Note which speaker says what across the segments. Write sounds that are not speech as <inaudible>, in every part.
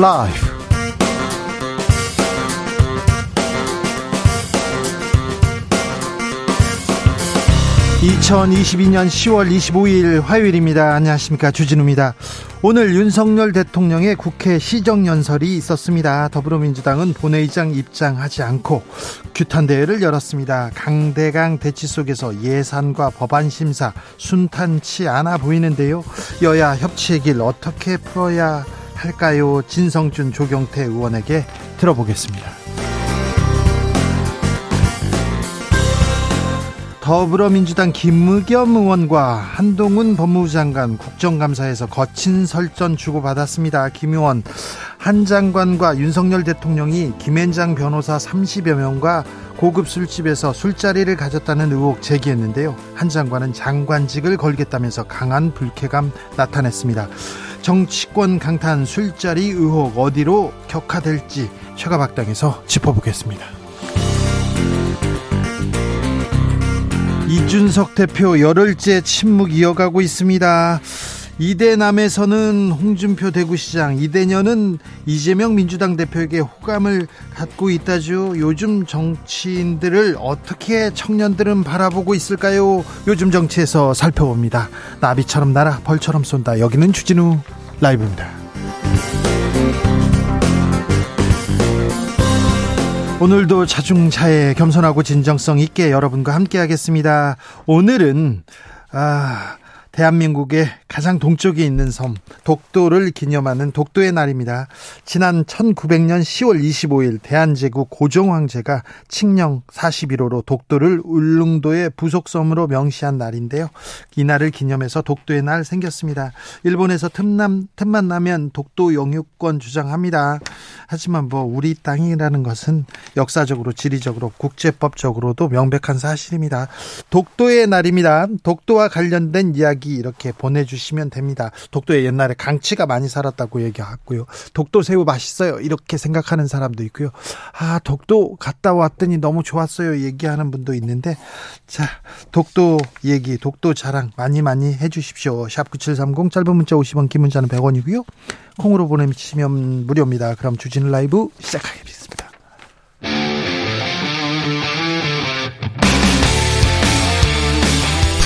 Speaker 1: 라이브. 2022년 10월 25일 화요일입니다. 안녕하십니까. 주진우입니다. 오늘 윤석열 대통령의 국회 시정연설이 있었습니다. 더불어민주당은 본회의장 입장하지 않고 규탄대회를 열었습니다. 강대강 대치 속에서 예산과 법안 심사 순탄치 않아 보이는데요. 여야 협치의 길 어떻게 풀어야 할까요? 진성준 조경태 의원에게 들어보겠습니다. 더불어민주당 김의겸 의원과 한동훈 법무부 장관 국정감사에서 거친 설전 주고받았습니다. 김 의원 한 장관과 윤석열 대통령이 김앤장 변호사 30여 명과 고급 술집에서 술자리를 가졌다는 의혹 제기했는데요. 한 장관은 장관직을 걸겠다면서 강한 불쾌감 나타냈습니다. 정치권 강탄 술자리 의혹 어디로 격화될지 최가박당에서 짚어보겠습니다. 이준석 대표 열흘째 침묵 이어가고 있습니다. 이대남에서는 홍준표 대구시장, 이대녀는 이재명 민주당 대표에게 호감을 갖고 있다죠. 요즘 정치인들을 어떻게 청년들은 바라보고 있을까요? 요즘 정치에서 살펴봅니다. 나비처럼 날아 벌처럼 쏜다. 여기는 주진우 라이브입니다. 오늘도 자중차에 겸손하고 진정성 있게 여러분과 함께 하겠습니다. 오늘은 아 대한민국의 가장 동쪽에 있는 섬 독도를 기념하는 독도의 날입니다. 지난 1900년 10월 25일 대한제국 고종 황제가 칙령 41호로 독도를 울릉도의 부속섬으로 명시한 날인데요. 이 날을 기념해서 독도의 날 생겼습니다. 일본에서 틈남, 틈만 나면 독도 영유권 주장합니다. 하지만 뭐 우리 땅이라는 것은 역사적으로 지리적으로 국제법적으로도 명백한 사실입니다. 독도의 날입니다. 독도와 관련된 이야기 이렇게 보내주시면 됩니다. 독도에 옛날에 강치가 많이 살았다고 얘기하고요. 독도 새우 맛있어요. 이렇게 생각하는 사람도 있고요. 아, 독도 갔다 왔더니 너무 좋았어요. 얘기하는 분도 있는데, 자, 독도 얘기, 독도 자랑 많이 많이 해주십시오. 샵9730 짧은 문자 50원, 긴 문자는 100원이고요. 콩으로 보내주시면 무료입니다. 그럼 주진 라이브 시작하겠습니다.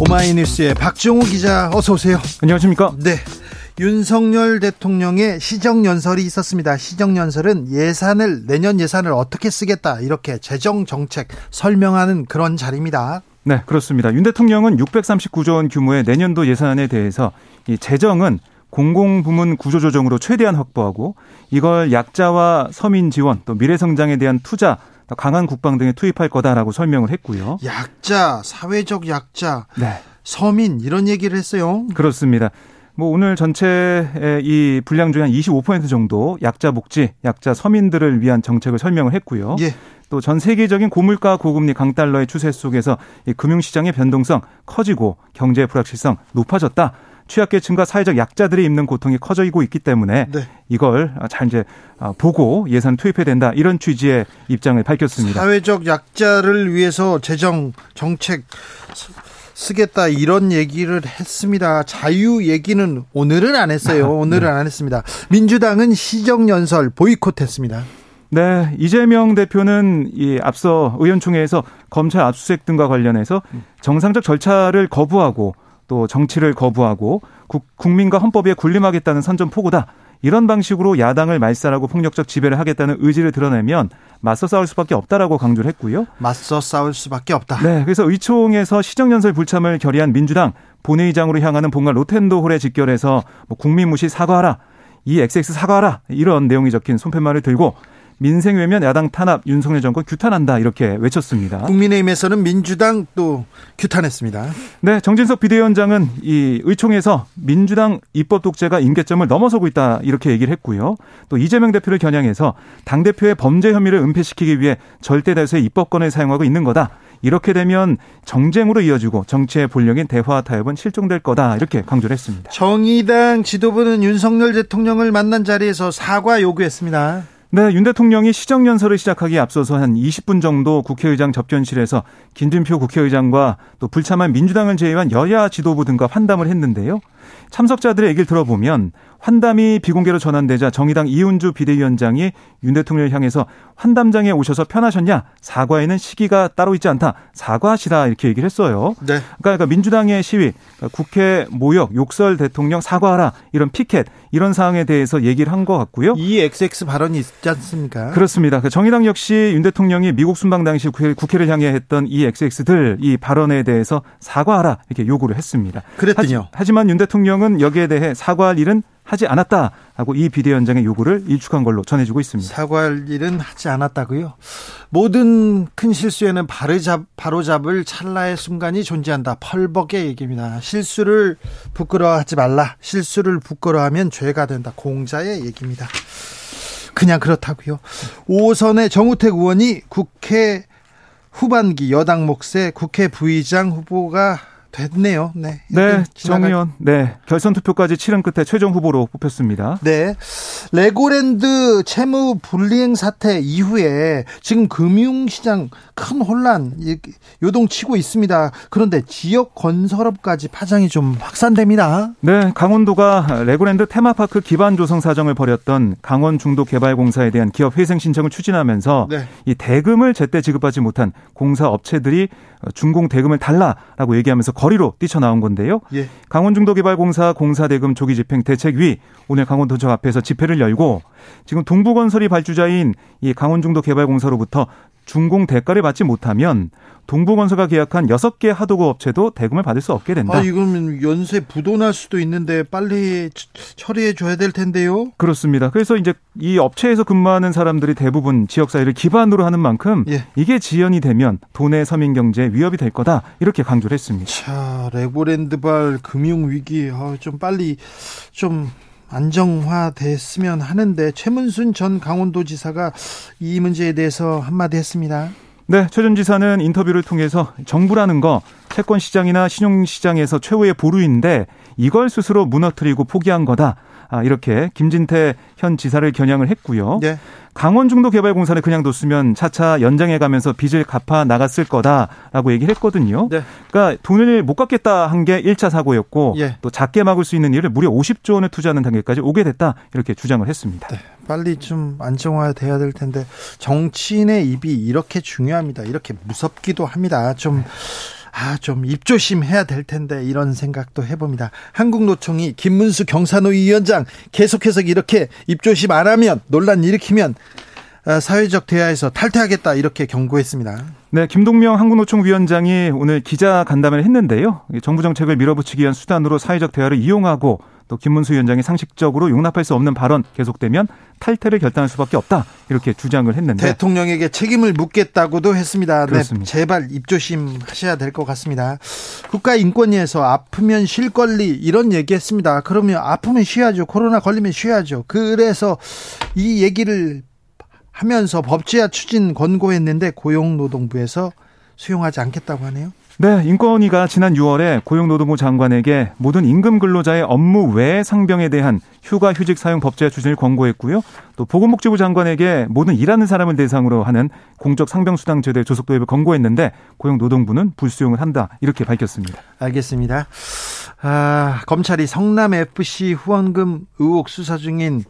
Speaker 1: 오마이뉴스의 박정우 기자 어서 오세요.
Speaker 2: 안녕하십니까?
Speaker 1: 네. 윤석열 대통령의 시정연설이 있었습니다. 시정연설은 예산을, 내년 예산을 어떻게 쓰겠다, 이렇게 재정 정책 설명하는 그런 자리입니다.
Speaker 2: 네, 그렇습니다. 윤 대통령은 639조 원 규모의 내년도 예산에 대해서 이 재정은 공공부문 구조조정으로 최대한 확보하고 이걸 약자와 서민 지원 또 미래 성장에 대한 투자 강한 국방 등에 투입할 거다라고 설명을 했고요.
Speaker 1: 약자, 사회적 약자,
Speaker 2: 네.
Speaker 1: 서민 이런 얘기를 했어요.
Speaker 2: 그렇습니다. 뭐 오늘 전체 이 분량 중에 한 25% 정도 약자 복지, 약자 서민들을 위한 정책을 설명을 했고요.
Speaker 1: 예.
Speaker 2: 또전 세계적인 고물가 고금리 강달러의 추세 속에서 이 금융시장의 변동성 커지고 경제의 불확실성 높아졌다. 취약계층과 사회적 약자들이 입는 고통이 커지고 있기 때문에
Speaker 1: 네.
Speaker 2: 이걸 잘 이제 보고 예산 투입해야 된다 이런 취지의 입장을 밝혔습니다.
Speaker 1: 사회적 약자를 위해서 재정 정책 쓰겠다 이런 얘기를 했습니다. 자유 얘기는 오늘은 안 했어요. <laughs> 오늘은 네. 안 했습니다. 민주당은 시정연설 보이콧했습니다.
Speaker 2: 네, 이재명 대표는 이 앞서 의원총회에서 검찰 압수수색 등과 관련해서 정상적 절차를 거부하고 또 정치를 거부하고 국, 민과 헌법에 군림하겠다는 선전포고다. 이런 방식으로 야당을 말살하고 폭력적 지배를 하겠다는 의지를 드러내면 맞서 싸울 수밖에 없다라고 강조를 했고요.
Speaker 1: 맞서 싸울 수밖에 없다.
Speaker 2: 네, 그래서 의총에서 시정연설 불참을 결의한 민주당 본회의장으로 향하는 본관 로텐도 홀에 직결해서 뭐 국민 무시 사과하라, 이 XX 사과하라 이런 내용이 적힌 손팻말을 들고 민생 외면 야당 탄압 윤석열 정권 규탄한다 이렇게 외쳤습니다.
Speaker 1: 국민의힘에서는 민주당 또 규탄했습니다.
Speaker 2: 네, 정진석 비대위원장은 이 의총에서 민주당 입법 독재가 임계점을 넘어서고 있다 이렇게 얘기를 했고요. 또 이재명 대표를 겨냥해서 당 대표의 범죄 혐의를 은폐시키기 위해 절대 다수의 입법권을 사용하고 있는 거다. 이렇게 되면 정쟁으로 이어지고 정치의 본령인 대화 타협은 실종될 거다 이렇게 강조를 했습니다.
Speaker 1: 정의당 지도부는 윤석열 대통령을 만난 자리에서 사과 요구했습니다.
Speaker 2: 네, 윤 대통령이 시정연설을 시작하기에 앞서서 한 20분 정도 국회의장 접견실에서 김진표 국회의장과 또 불참한 민주당을 제외한 여야 지도부 등과 환담을 했는데요. 참석자들의 얘기를 들어보면 환담이 비공개로 전환되자 정의당 이은주 비대위원장이 윤 대통령을 향해서 환담장에 오셔서 편하셨냐? 사과에는 시기가 따로 있지 않다. 사과하시라 이렇게 얘기를 했어요. 네. 그러니까, 그러니까 민주당의 시위, 그러니까 국회 모욕, 욕설 대통령 사과하라 이런 피켓 이런 사항에 대해서 얘기를 한 것 같고요.
Speaker 1: 이 XX 발언이 있지 않습니까?
Speaker 2: 그렇습니다. 그 정의당 역시 윤 대통령이 미국 순방 당시 국회를 향해 했던 이 XX들 이 발언에 대해서 사과하라 이렇게 요구를 했습니다.
Speaker 1: 그랬더니요.
Speaker 2: 하지, 만 윤 대통령 은 여기에 대해 사과할 일은 하지 않았다라고 이 비대위원장의 요구를 일축한 걸로 전해지고 있습니다.
Speaker 1: 사과할 일은 하지 않았다고요? 모든 큰 실수에는 바로잡, 바로잡을 찰나의 순간이 존재한다. 펄벅의 얘기입니다. 실수를 부끄러워하지 말라. 실수를 부끄러워하면 죄가 된다. 공자의 얘기입니다. 그냥 그렇다고요. 5선의 정우택 의원이 국회 후반기 여당 몫의 국회 부의장 후보가 됐네요. 네.
Speaker 2: 네, 정의원. 네. 결선 투표까지 치른 끝에 최종 후보로 뽑혔습니다.
Speaker 1: 네. 레고랜드 채무 불이행 사태 이후에 지금 금융시장 큰 혼란 요동치고 있습니다. 그런데 지역 건설업까지 파장이 좀 확산됩니다.
Speaker 2: 네, 강원도가 레고랜드 테마파크 기반 조성 사업을 벌였던 강원 중도 개발공사에 대한 기업 회생 신청을 추진하면서 네. 이 대금을 제때 지급하지 못한 공사 업체들이 준공 대금을 달라라고 얘기하면서 거리로 뛰쳐나온 건데요. 예. 강원중도개발공사 공사대금 조기 집행 대책위 오늘 강원도청 앞에서 집회를 열고 지금 동부건설이 발주자인 이 강원중도개발공사로부터 준공 대가를 받지 못하면 동부건설과 계약한 6개 하도급 업체도 대금을 받을 수 없게 된다.
Speaker 1: 아, 이거는 연쇄 부도날 수도 있는데 빨리 처리해 줘야 될 텐데요.
Speaker 2: 그렇습니다. 그래서 이제 이 업체에서 근무하는 사람들이 대부분 지역 사회를 기반으로 하는 만큼 예. 이게 지연이 되면 도내 서민 경제에 위협이 될 거다. 이렇게 강조를 했습니다.
Speaker 1: 자, 레고랜드발 금융 위기 어, 좀 빨리 좀 안정화됐으면 하는데 최문순 전 강원도지사가 이 문제에 대해서 한마디 했습니다.
Speaker 2: 네, 최 전 지사는 인터뷰를 통해서 정부라는 거 채권 시장이나 신용 시장에서 최후의 보루인데 이걸 스스로 무너뜨리고 포기한 거다. 아, 이렇게 김진태 현 지사를 겨냥을 했고요. 네. 강원중도개발공사를 그냥 뒀으면 차차 연장해 가면서 빚을 갚아 나갔을 거다라고 얘기를 했거든요. 네. 그러니까 돈을 못 갚겠다 한 게 1차 사고였고 예. 또 작게 막을 수 있는 일을 무려 50조 원을 투자하는 단계까지 오게 됐다 이렇게 주장을 했습니다. 네.
Speaker 1: 빨리 좀 안정화돼야 될 텐데 정치인의 입이 이렇게 중요합니다. 이렇게 무섭기도 합니다. 좀 네. 아, 좀 입조심해야 될 텐데 이런 생각도 해봅니다. 한국노총이 김문수 경산노 위원장 계속해서 이렇게 입조심 안 하면 논란 일으키면 아, 사회적 대화에서 탈퇴하겠다 이렇게 경고했습니다.
Speaker 2: 네, 김동명 한국노총 위원장이 오늘 기자 간담회를 했는데요. 정부 정책을 밀어붙이기 위한 수단으로 사회적 대화를 이용하고 또 김문수 위원장이 상식적으로 용납할 수 없는 발언 계속되면 탈퇴를 결단할 수밖에 없다 이렇게 주장을 했는데
Speaker 1: 대통령에게 책임을 묻겠다고도 했습니다. 네, 그렇습니다. 네, 제발 입조심하셔야 될 것 같습니다. 국가인권위에서 아프면 쉴 권리 이런 얘기했습니다. 그러면 아프면 쉬어야죠. 코로나 걸리면 쉬어야죠. 그래서 이 얘기를 하면서 법제화 추진 권고했는데 고용노동부에서 수용하지 않겠다고 하네요.
Speaker 2: 네, 인권위가 지난 6월에 고용노동부 장관에게 모든 임금 근로자의 업무 외 상병에 대한 휴가 휴직 사용 법제화 추진을 권고했고요. 또 보건복지부 장관에게 모든 일하는 사람을 대상으로 하는 공적 상병 수당 제도의 조속 도입을 권고했는데 고용노동부는 불수용을 한다 이렇게 밝혔습니다.
Speaker 1: 알겠습니다. 아, 검찰이 성남 FC 후원금 의혹 수사 중인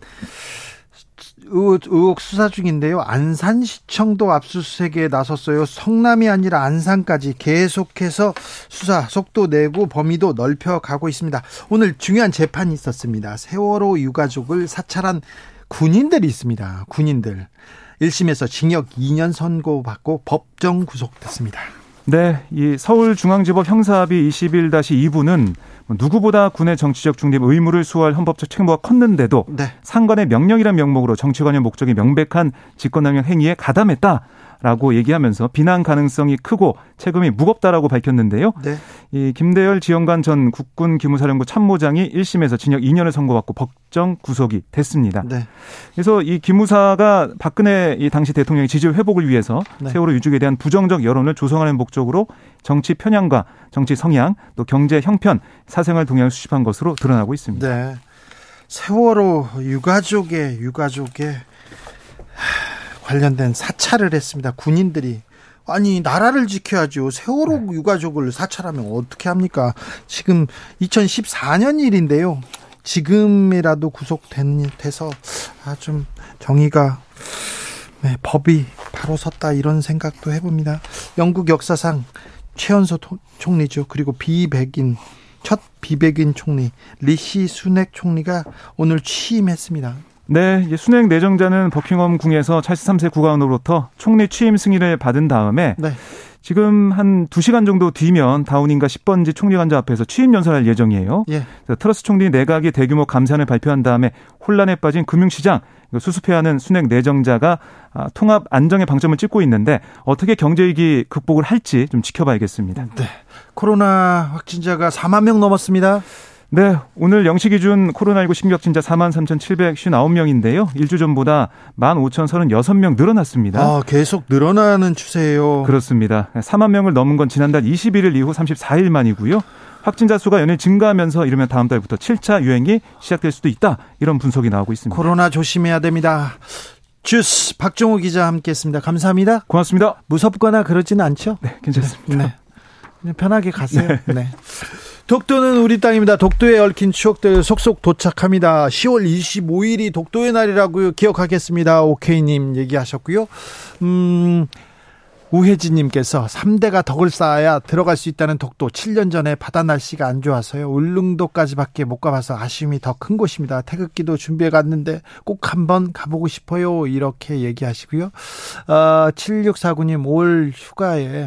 Speaker 1: 의혹 수사 중인데요. 안산시청도 압수수색에 나섰어요. 성남이 아니라 안산까지 계속해서 수사 속도 내고 범위도 넓혀가고 있습니다. 오늘 중요한 재판이 있었습니다. 세월호 유가족을 사찰한 군인들이 있습니다. 군인들. 1심에서 징역 2년 선고받고 법정 구속됐습니다.
Speaker 2: 네, 이 서울중앙지법 형사합의 21-2부는 누구보다 군의 정치적 중립 의무를 수호할 헌법적 책무가 컸는데도 네. 상관의 명령이란 명목으로 정치 관련 목적이 명백한 직권남용 행위에 가담했다. 라고 얘기하면서 비난 가능성이 크고 책임이 무겁다라고 밝혔는데요. 네. 이 김대열 지원관 전 국군 기무사령부 참모장이 1심에서 징역 2년을 선고받고 법정 구속이 됐습니다. 네. 그래서 이 기무사가 박근혜 이 당시 대통령의 지지 회복을 위해서 네. 세월호 유족에 대한 부정적 여론을 조성하는 목적으로 정치 편향과 정치 성향 또 경제 형편 사생활 동향을 수집한 것으로 드러나고 있습니다.
Speaker 1: 네. 세월호 유가족의 유가족의 관련된 사찰을 했습니다. 군인들이 아니 나라를 지켜야죠. 세월호 네. 유가족을 사찰하면 어떻게 합니까? 지금 2014년 일인데요. 지금이라도 구속돼서 아 좀 정의가 네, 법이 바로 섰다 이런 생각도 해봅니다. 영국 역사상 최연소 총리죠. 그리고 비백인 첫 비백인 총리 리시 수넥 총리가 오늘 취임했습니다.
Speaker 2: 네, 순행 내정자는 버킹엄 궁에서 찰스 3세 국왕으로부터 총리 취임 승인을 받은 다음에 네. 지금 한 2시간 정도 뒤면 다운인가 10번지 총리 관저 앞에서 취임 연설할 예정이에요. 예. 트러스 총리 내각이 대규모 감사안을 발표한 다음에 혼란에 빠진 금융시장 수습해야 하는 순행 내정자가 아, 통합 안정의 방점을 찍고 있는데 어떻게 경제 위기 극복을 할지 좀 지켜봐야겠습니다.
Speaker 1: 네. 코로나 확진자가 4만 명 넘었습니다.
Speaker 2: 네, 오늘 0시 기준 코로나19 신규 확진자 4만 3,759명인데요. 일주 전보다 15,036명 늘어났습니다.
Speaker 1: 아, 계속 늘어나는 추세예요.
Speaker 2: 그렇습니다. 4만 명을 넘은 건 지난달 21일 이후 34일 만이고요. 확진자 수가 연일 증가하면서 이르면 다음 달부터 7차 유행이 시작될 수도 있다. 이런 분석이 나오고 있습니다.
Speaker 1: 코로나 조심해야 됩니다. 주스 박종호 기자 함께했습니다. 감사합니다.
Speaker 2: 고맙습니다.
Speaker 1: 무섭거나 그러지는 않죠?
Speaker 2: 네, 괜찮습니다. 네.
Speaker 1: 편하게 가세요. 네. 네. 독도는 우리 땅입니다. 독도에 얽힌 추억들 속속 도착합니다. 10월 25일이 독도의 날이라고 기억하겠습니다. 오케이님 얘기하셨고요. 음, 우혜진님께서 3대가 덕을 쌓아야 들어갈 수 있다는 독도 7년 전에 바다 날씨가 안 좋아서요. 울릉도까지밖에 못 가봐서 아쉬움이 더 큰 곳입니다. 태극기도 준비해 갔는데 꼭 한번 가보고 싶어요. 이렇게 얘기하시고요. 어, 7649님 올 휴가에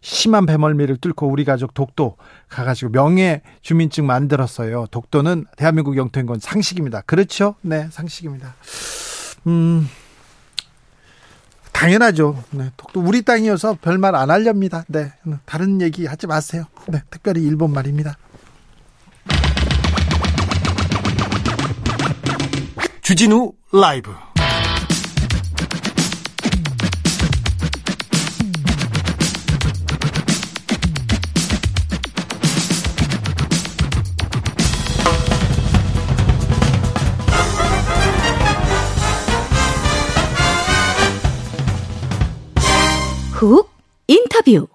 Speaker 1: 심한 배멀미를 뚫고 우리 가족 독도 가가지고 명예 주민증 만들었어요. 독도는 대한민국 영토인 건 상식입니다. 그렇죠? 네, 상식입니다. 음, 당연하죠. 네, 독도 우리 땅이어서 별말 안 하렵니다. 네, 다른 얘기 하지 마세요. 네, 특별히 일본 말입니다. 주진우 라이브
Speaker 3: 훅 인터뷰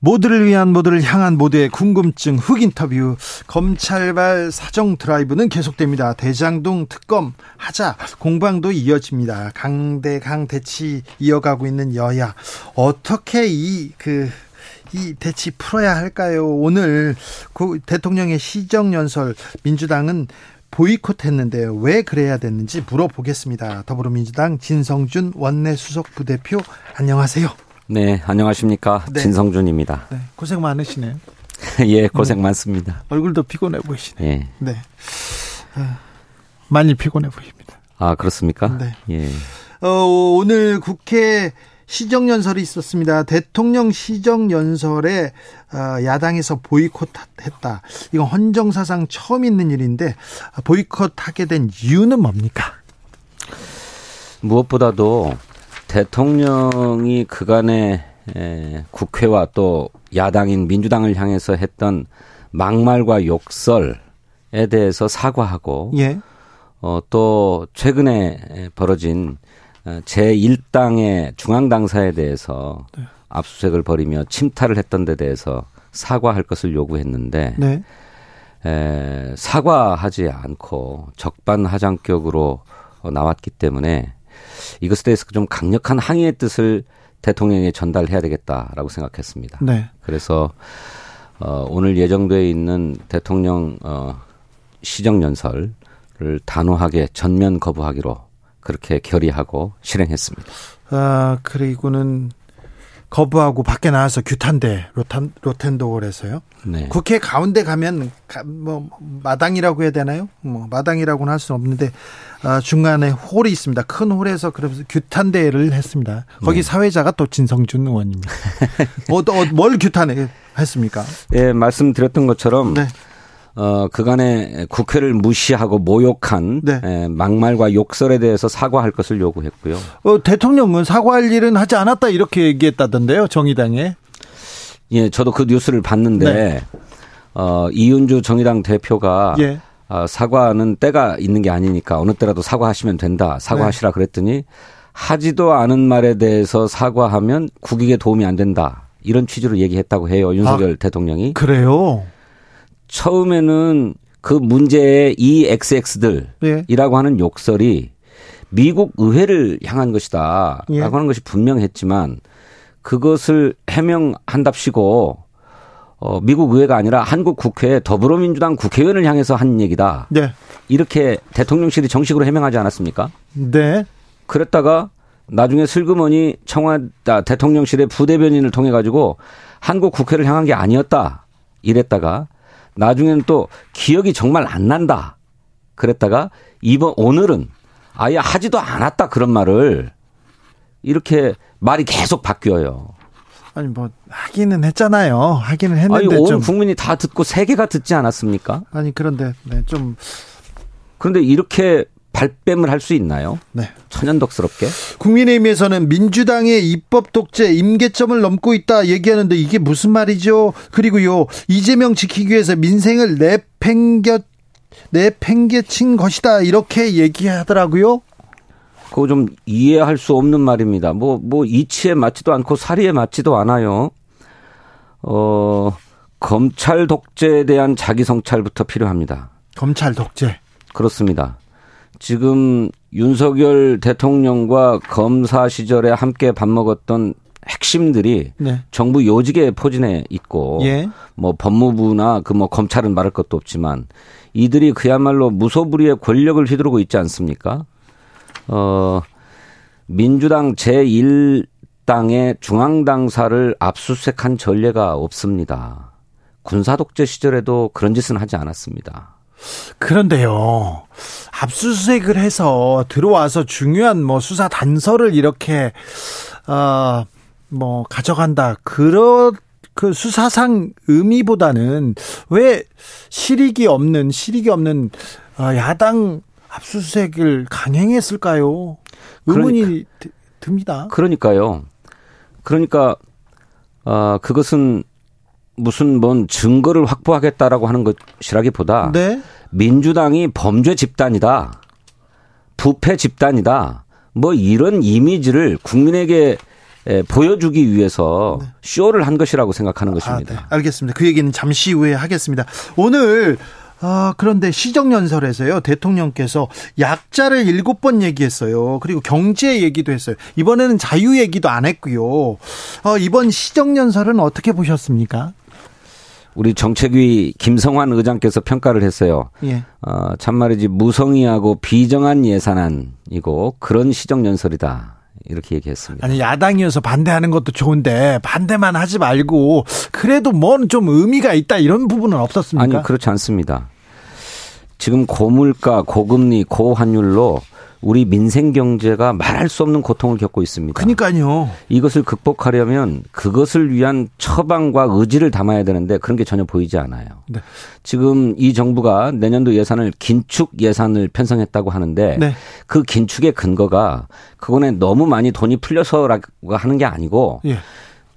Speaker 1: 모두를 위한 모두를 향한 모두의 궁금증 흑 인터뷰 검찰발 사정 드라이브는 계속됩니다. 대장동 특검 하자 공방도 이어집니다. 강대강 대치 이어가고 있는 여야 어떻게 이 그 이 대치 풀어야 할까요? 오늘 그 대통령의 시정 연설 민주당은 보이콧했는데요. 왜 그래야 됐는지 물어보겠습니다. 더불어민주당 진성준 원내 수석 부대표 안녕하세요.
Speaker 4: 네, 안녕하십니까. 네. 진성준입니다. 네,
Speaker 1: 고생 많으시네요. <laughs>
Speaker 4: 예, 고생 네. 많습니다.
Speaker 1: 얼굴도 피곤해 보이시네요. 예. 네. 아, 많이 피곤해 보입니다.
Speaker 4: 아, 그렇습니까? 네. 예.
Speaker 1: 어, 오늘 국회 시정연설이 있었습니다. 대통령 시정연설에 어, 야당에서 보이콧했다. 이건 헌정사상 처음 있는 일인데 보이콧하게 된 이유는 뭡니까?
Speaker 4: 무엇보다도 대통령이 그간의 에, 국회와 또 야당인 민주당을 향해서 했던 막말과 욕설에 대해서 사과하고 예. 어, 또 최근에 벌어진 어, 제1당의 중앙당사에 대해서 네. 압수수색을 벌이며 침탈을 했던 데 대해서 사과할 것을 요구했는데 네. 에, 사과하지 않고 적반하장격으로 나왔기 때문에 이것에 대해서 좀 강력한 항의의 뜻을 대통령에 전달해야 되겠다라고 생각했습니다. 네. 그래서 어, 오늘 예정되어 있는 대통령 어, 시정 연설을 단호하게 전면 거부하기로 그렇게 결의하고 실행했습니다.
Speaker 1: 아 그리고는 거부하고 밖에 나와서 규탄대 로탄 로텐도홀에서요.
Speaker 4: 네.
Speaker 1: 국회 가운데 가면 가, 뭐 마당이라고 해야 되나요? 뭐 마당이라고는 할 수는 없는데 아, 중간에 홀이 있습니다. 큰 홀에서 그래서 규탄대를 했습니다. 거기
Speaker 4: 네.
Speaker 1: 사회자가 또 진성준 의원입니다. 어, <laughs> 또, 어, 뭘 규탄해 했습니까?
Speaker 4: 예, 말씀드렸던 것처럼
Speaker 1: 네.
Speaker 4: 어, 그간에 국회를 무시하고 모욕한
Speaker 1: 네.
Speaker 4: 에, 막말과 욕설에 대해서 사과할 것을 요구했고요.
Speaker 1: 어, 대통령은 사과할 일은 하지 않았다 이렇게 얘기했다던데요. 정의당에.
Speaker 4: 예, 저도 그 뉴스를 봤는데
Speaker 1: 네.
Speaker 4: 어, 이윤주 정의당 대표가
Speaker 1: 예.
Speaker 4: 어, 사과는 때가 있는 게 아니니까 어느 때라도 사과하시면 된다.
Speaker 1: 네.
Speaker 4: 사과하시라 그랬더니 하지도 않은 말에 대해서 사과하면 국익에 도움이 안 된다. 이런 취지로 얘기했다고 해요. 윤석열 대통령이.
Speaker 1: 그래요.
Speaker 4: 처음에는 그 문제의 이 XX들이라고
Speaker 1: 예.
Speaker 4: 하는 욕설이 미국 의회를 향한 것이다.
Speaker 1: 예.
Speaker 4: 라고 하는 것이 분명했지만 그것을 해명한답시고 어, 미국 의회가 아니라 한국 국회 더불어민주당 국회의원을 향해서 한 얘기다.
Speaker 1: 네.
Speaker 4: 이렇게 대통령실이 정식으로 해명하지 않았습니까?
Speaker 1: 네.
Speaker 4: 그랬다가 나중에 슬그머니 청와 아, 대통령실의 부대변인을 통해 가지고 한국 국회를 향한 게 아니었다. 이랬다가 나중에는 또 기억이 정말 안 난다. 그랬다가 이번 오늘은 아예 하지도 않았다 그런 말을 이렇게 말이 계속 바뀌어요.
Speaker 1: 아니 뭐 하기는 했잖아요. 하기는
Speaker 4: 아니
Speaker 1: 했는데 온좀
Speaker 4: 국민이 다 듣고 세계가 듣지 않았습니까?
Speaker 1: 아니 그런데 네, 좀
Speaker 4: 그런데 이렇게 발뺌을 할 수 있나요?
Speaker 1: 네.
Speaker 4: 천연덕스럽게?
Speaker 1: 국민의힘에서는 민주당의 입법 독재 임계점을 넘고 있다 얘기하는데 이게 무슨 말이죠? 그리고요 이재명 지키기 위해서 민생을 내팽겨 내팽개친 것이다 이렇게 얘기하더라고요.
Speaker 4: 그거 좀 이해할 수 없는 말입니다. 뭐, 뭐, 이치에 맞지도 않고 사리에 맞지도 않아요. 어, 검찰 독재에 대한 자기 성찰부터 필요합니다.
Speaker 1: 검찰 독재.
Speaker 4: 그렇습니다. 지금 윤석열 대통령과 검사 시절에 함께 밥 먹었던 핵심들이
Speaker 1: 네.
Speaker 4: 정부 요직에 포진해 있고
Speaker 1: 예.
Speaker 4: 뭐 법무부나 그 뭐 검찰은 말할 것도 없지만 이들이 그야말로 무소불위의 권력을 휘두르고 있지 않습니까? 어 민주당 제1당의 중앙당사를 압수수색한 전례가 없습니다. 군사 독재 시절에도 그런 짓은 하지 않았습니다.
Speaker 1: 그런데요. 압수수색을 해서 들어와서 중요한 뭐 수사 단서를 이렇게 어뭐 가져간다. 그런 그 수사상 의미보다는 왜 실익이 없는 실익이 없는 어, 야당 압수수색을 강행했을까요? 의문이 드- 듭니다.
Speaker 4: 그러니까요. 그러니까 어 그것은 무슨 뭔 증거를 확보하겠다라고 하는 것이라기보다
Speaker 1: 네.
Speaker 4: 민주당이 범죄 집단이다. 부패 집단이다. 뭐 이런 이미지를 국민에게 에, 보여주기 위해서 쇼를 한 것이라고 생각하는
Speaker 1: 아, 네.
Speaker 4: 것입니다.
Speaker 1: 알겠습니다. 그 얘기는 잠시 후에 하겠습니다. 오늘 아, 그런데 시정연설에서요, 대통령께서 약자를 일곱 번 얘기했어요. 그리고 경제 얘기도 했어요. 이번에는 자유 얘기도 안 했고요. 어, 이번 시정연설은 어떻게 보셨습니까?
Speaker 4: 우리 정책위 김성환 의장께서 평가를 했어요.
Speaker 1: 예.
Speaker 4: 어, 참말이지 무성의하고 비정한 예산안이고 그런 시정연설이다. 이렇게 얘기했습니다.
Speaker 1: 아니, 야당이어서 반대하는 것도 좋은데, 반대만 하지 말고, 그래도 뭔 좀 의미가 있다, 이런 부분은 없었습니까?
Speaker 4: 아니 그렇지 않습니다. 지금 고물가, 고금리, 고환율로 우리 민생 경제가 말할 수 없는 고통을 겪고 있습니다.
Speaker 1: 그니까요.
Speaker 4: 이것을 극복하려면 그것을 위한 처방과 의지를 담아야 되는데 그런 게 전혀 보이지 않아요.
Speaker 1: 네.
Speaker 4: 지금 이 정부가 내년도 예산을 긴축 예산을 편성했다고 하는데
Speaker 1: 네.
Speaker 4: 그 긴축의 근거가 그거는 너무 많이 돈이 풀려서라고 하는 게 아니고
Speaker 1: 예.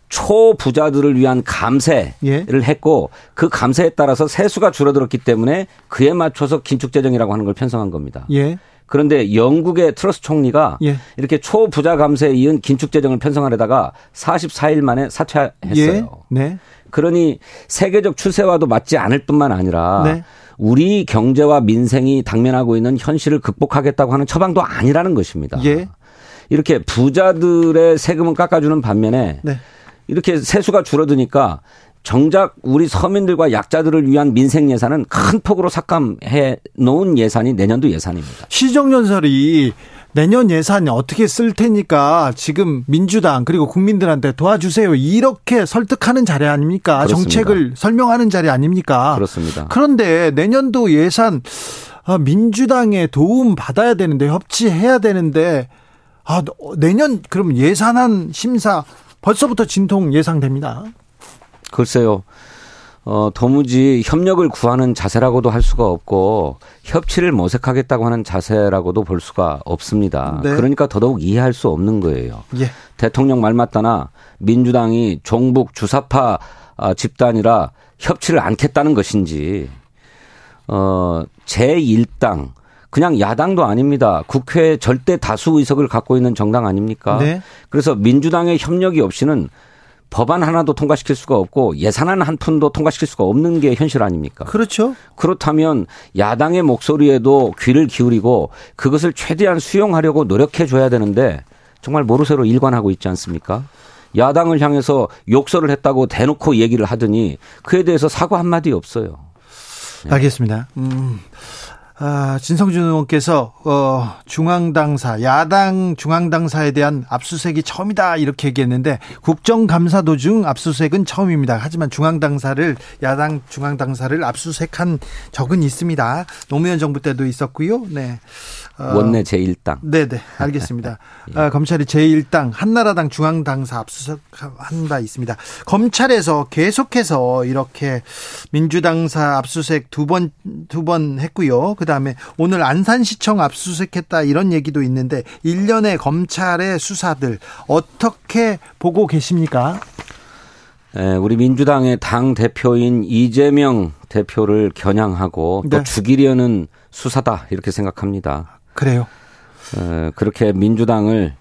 Speaker 4: 초부자들을 위한 감세를
Speaker 1: 예.
Speaker 4: 했고 그 감세에 따라서 세수가 줄어들었기 때문에 그에 맞춰서 긴축 재정이라고 하는 걸 편성한 겁니다.
Speaker 1: 예.
Speaker 4: 그런데 영국의 트러스 총리가
Speaker 1: 예.
Speaker 4: 이렇게 초부자 감세에 이은 긴축 재정을 편성하려다가 44일 만에 사퇴했어요.
Speaker 1: 예. 네.
Speaker 4: 그러니 세계적 추세와도 맞지 않을 뿐만 아니라
Speaker 1: 네.
Speaker 4: 우리 경제와 민생이 당면하고 있는 현실을 극복하겠다고 하는 처방도 아니라는 것입니다.
Speaker 1: 예.
Speaker 4: 이렇게 부자들의 세금은 깎아주는 반면에
Speaker 1: 네.
Speaker 4: 이렇게 세수가 줄어드니까 정작 우리 서민들과 약자들을 위한 민생 예산은 큰 폭으로 삭감해 놓은 예산이 내년도 예산입니다.
Speaker 1: 시정연설이 내년 예산 어떻게 쓸 테니까 지금 민주당 그리고 국민들한테 도와주세요. 이렇게 설득하는 자리 아닙니까?
Speaker 4: 그렇습니다.
Speaker 1: 정책을 설명하는 자리 아닙니까?
Speaker 4: 그렇습니다.
Speaker 1: 그런데 내년도 예산 아, 민주당의 도움 받아야 되는데 협치해야 되는데 아 내년 그럼 예산안 심사 벌써부터 진통 예상됩니다.
Speaker 4: 글쎄요. 어, 도무지 협력을 구하는 자세라고도 할 수가 없고 협치를 모색하겠다고 하는 자세라고도 볼 수가 없습니다.
Speaker 1: 네.
Speaker 4: 그러니까 더더욱 이해할 수 없는 거예요.
Speaker 1: 예.
Speaker 4: 대통령 말 맞다나 민주당이 종북 주사파 아, 집단이라 협치를 않겠다는 것인지 어, 제1당 그냥 야당도 아닙니다. 국회 절대 다수 의석을 갖고 있는 정당 아닙니까?
Speaker 1: 네.
Speaker 4: 그래서 민주당의 협력이 없이는 법안 하나도 통과시킬 수가 없고 예산안 한 푼도 통과시킬 수가 없는 게 현실 아닙니까?
Speaker 1: 그렇죠.
Speaker 4: 그렇다면 야당의 목소리에도 귀를 기울이고 그것을 최대한 수용하려고 노력해 줘야 되는데 정말 모르쇠로 일관하고 있지 않습니까? 야당을 향해서 욕설을 했다고 대놓고 얘기를 하더니 그에 대해서 사과 한마디 없어요.
Speaker 1: 알겠습니다. 음. 아, 진성준 의원께서 어, 중앙당사, 야당 중앙당사에 대한 압수수색이 처음이다 이렇게 얘기했는데 국정감사 도중 압수수색은 처음입니다. 하지만 중앙당사를 야당 중앙당사를 압수수색한 적은 있습니다. 노무현 정부 때도 있었고요. 네. 어,
Speaker 4: 원내 제1당.
Speaker 1: 네네 알겠습니다. <laughs>
Speaker 4: 예.
Speaker 1: 아, 검찰이 제1당 한나라당 중앙당사 압수수색한 바 있습니다. 검찰에서 계속해서 이렇게 민주당사 압수수색 두 번 두 번 했고요. 그 다음에 오늘 안산시청 압수수색했다 이런 얘기도 있는데 일련의 검찰의 수사들 어떻게 보고 계십니까?
Speaker 4: 에, 우리 민주당의 당 대표인 이재명 대표를 겨냥하고 또
Speaker 1: 네.
Speaker 4: 죽이려는 수사다 이렇게 생각합니다.
Speaker 1: 그래요.
Speaker 4: 에, 그렇게 민주당을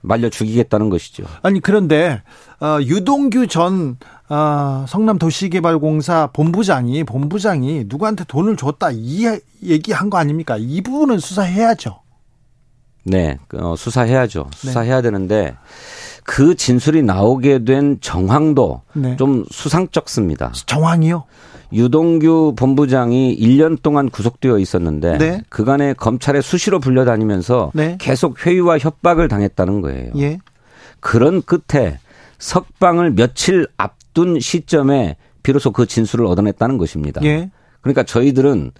Speaker 4: 말려 죽이겠다는 것이죠.
Speaker 1: 아니 그런데 어, 유동규 전 어, 성남도시개발공사 본부장이 본부장이 누구한테 돈을 줬다 이 얘기한 거 아닙니까? 이 부분은 수사해야죠.
Speaker 4: 네, 어, 수사해야죠.
Speaker 1: 네.
Speaker 4: 수사해야 되는데 그 진술이 나오게 된 정황도
Speaker 1: 네.
Speaker 4: 좀 수상쩍습니다.
Speaker 1: 정황이요.
Speaker 4: 유동규 본부장이 1년 동안 구속되어 있었는데
Speaker 1: 네.
Speaker 4: 그간에 검찰에 수시로 불려다니면서
Speaker 1: 네.
Speaker 4: 계속 회유와 협박을 당했다는 거예요.
Speaker 1: 예.
Speaker 4: 그런 끝에 석방을 며칠 앞둔 시점에 비로소 그 진술을 얻어냈다는 것입니다.
Speaker 1: 예.
Speaker 4: 그러니까 저희들은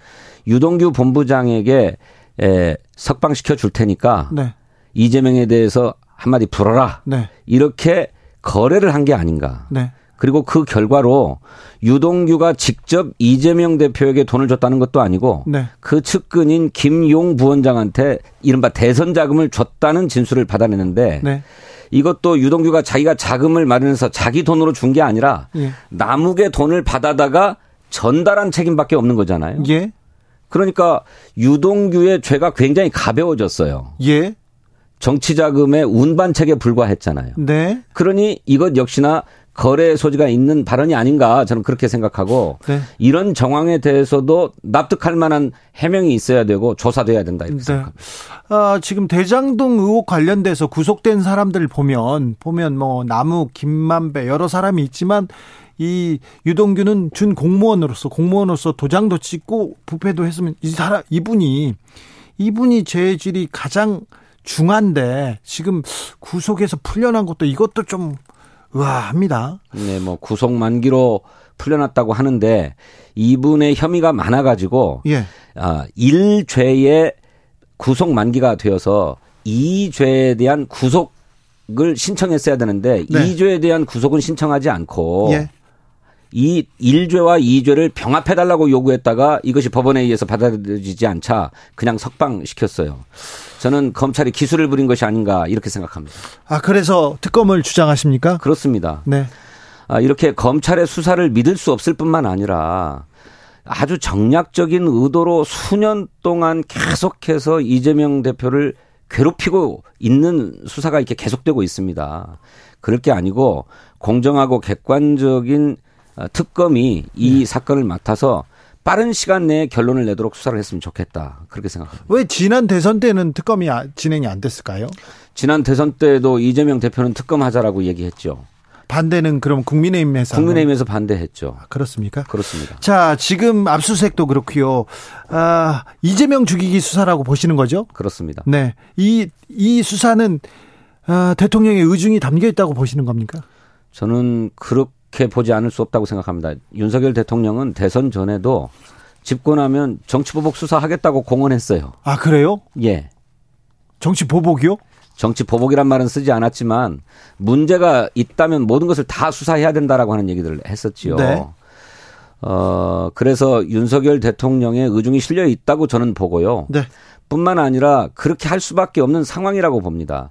Speaker 4: 유동규 본부장에게 에, 석방시켜 줄 테니까
Speaker 1: 네.
Speaker 4: 이재명에 대해서 한마디 불어라.
Speaker 1: 네.
Speaker 4: 이렇게 거래를 한 게 아닌가.
Speaker 1: 네.
Speaker 4: 그리고 그 결과로 유동규가 직접 이재명 대표에게 돈을 줬다는 것도 아니고
Speaker 1: 네.
Speaker 4: 그 측근인 김용 부원장한테 이른바 대선 자금을 줬다는 진술을 받아내는데
Speaker 1: 네.
Speaker 4: 이것도 유동규가 자기가 자금을 마련해서 자기 돈으로 준 게 아니라
Speaker 1: 예.
Speaker 4: 남욱의 돈을 받아다가 전달한 책임밖에 없는 거잖아요.
Speaker 1: 예.
Speaker 4: 그러니까 유동규의 죄가 굉장히 가벼워졌어요.
Speaker 1: 예.
Speaker 4: 정치 자금의 운반책에 불과했잖아요.
Speaker 1: 네.
Speaker 4: 그러니 이것 역시나 거래 소지가 있는 발언이 아닌가 저는 그렇게 생각하고
Speaker 1: 네.
Speaker 4: 이런 정황에 대해서도 납득할 만한 해명이 있어야 되고 조사돼야 된다 이렇게
Speaker 1: 네.
Speaker 4: 생각합니다.
Speaker 1: 아, 지금 대장동 의혹 관련돼서 구속된 사람들 보면 보면 뭐 나무 김만배 여러 사람이 있지만 이 유동규는 준 공무원으로서 공무원으로서 도장도 찍고 부패도 했으면 이 사람 이분이 이분이 죄질이 가장 중한데 지금 구속에서 풀려난 것도 이것도 좀 의아합니다.
Speaker 4: 네, 뭐 구속 만기로 풀려났다고 하는데 이분의 혐의가 많아가지고
Speaker 1: 예.
Speaker 4: 아, 1죄의 구속 만기가 되어서 2죄에 대한 구속을 신청했어야 되는데
Speaker 1: 네.
Speaker 4: 2죄에 대한 구속은 신청하지 않고
Speaker 1: 예.
Speaker 4: 이 1죄와 2죄를 병합해달라고 요구했다가 이것이 법원에 의해서 받아들여지지 않자 그냥 석방시켰어요. 저는 검찰이 기술을 부린 것이 아닌가 이렇게 생각합니다.
Speaker 1: 아 그래서 특검을 주장하십니까?
Speaker 4: 그렇습니다.
Speaker 1: 네.
Speaker 4: 아, 이렇게 검찰의 수사를 믿을 수 없을 뿐만 아니라 아주 정략적인 의도로 수년 동안 계속해서 이재명 대표를 괴롭히고 있는 수사가 이렇게 계속되고 있습니다. 그럴 게 아니고 공정하고 객관적인 어, 특검이 이 사건을 맡아서 빠른 시간 내에 결론을 내도록 수사를 했으면 좋겠다. 그렇게 생각합니다.
Speaker 1: 왜 지난 대선 때는 특검이 아- 진행이 안 됐을까요?
Speaker 4: 지난 대선 때도 이재명 대표는 특검하자라고 얘기했죠.
Speaker 1: 반대는 그럼 국민의힘에서
Speaker 4: 국민의힘에서 반대했죠.
Speaker 1: 아, 그렇습니까?
Speaker 4: 그렇습니다.
Speaker 1: 자, 지금 압수수색도 그렇고요. 아, 이재명 죽이기 수사라고 보시는 거죠?
Speaker 4: 그렇습니다.
Speaker 1: 네. 이, 이 수사는 아, 대통령의 의중이 담겨 있다고 보시는 겁니까?
Speaker 4: 저는 그렇 게 보지 않을 수 없다고 생각합니다. 윤석열 대통령은 대선 전에도 집권하면 정치보복 수사하겠다고 공언했어요.
Speaker 1: 아, 그래요?
Speaker 4: 예.
Speaker 1: 정치 보복이요?
Speaker 4: 정치 보복이란 말은 쓰지 않았지만 문제가 있다면 모든 것을 다 수사해야 된다라고 하는 얘기들을 했었지요.
Speaker 1: 네.
Speaker 4: 어, 그래서 윤석열 대통령의 의중이 실려 있다고 저는 보고요.
Speaker 1: 네.
Speaker 4: 뿐만 아니라 그렇게 할 수밖에 없는 상황이라고 봅니다.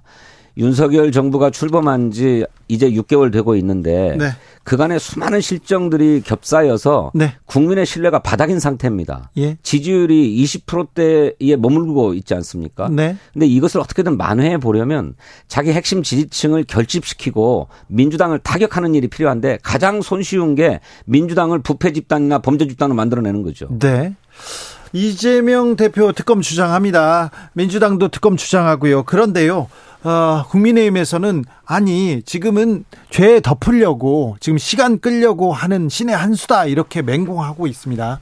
Speaker 4: 윤석열 정부가 출범한 지 이제 6개월 되고 있는데
Speaker 1: 네.
Speaker 4: 그간의 수많은 실정들이 겹싸여서
Speaker 1: 네.
Speaker 4: 국민의 신뢰가 바닥인 상태입니다.
Speaker 1: 예.
Speaker 4: 지지율이 20%대에 머물고 있지 않습니까?
Speaker 1: 네.
Speaker 4: 근데 이것을 어떻게든 만회해 보려면 자기 핵심 지지층을 결집시키고 민주당을 타격하는 일이 필요한데 가장 손쉬운 게 민주당을 부패 집단이나 범죄 집단으로 만들어내는 거죠.
Speaker 1: 네. 이재명 대표 특검 주장합니다. 민주당도 특검 주장하고요. 그런데요. 어, 국민의힘에서는 아니 지금은 죄 덮으려고 지금 시간 끌려고 하는 신의 한 수다 이렇게 맹공하고 있습니다.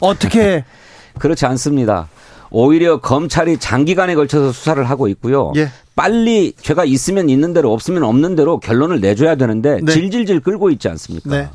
Speaker 1: 어떻게 <laughs>
Speaker 4: 그렇지 않습니다. 오히려 검찰이 장기간에 걸쳐서 수사를 하고 있고요.
Speaker 1: 예.
Speaker 4: 빨리 죄가 있으면 있는 대로 없으면 없는 대로 결론을 내줘야 되는데
Speaker 1: 네.
Speaker 4: 질질질 끌고 있지 않습니까?
Speaker 1: 네.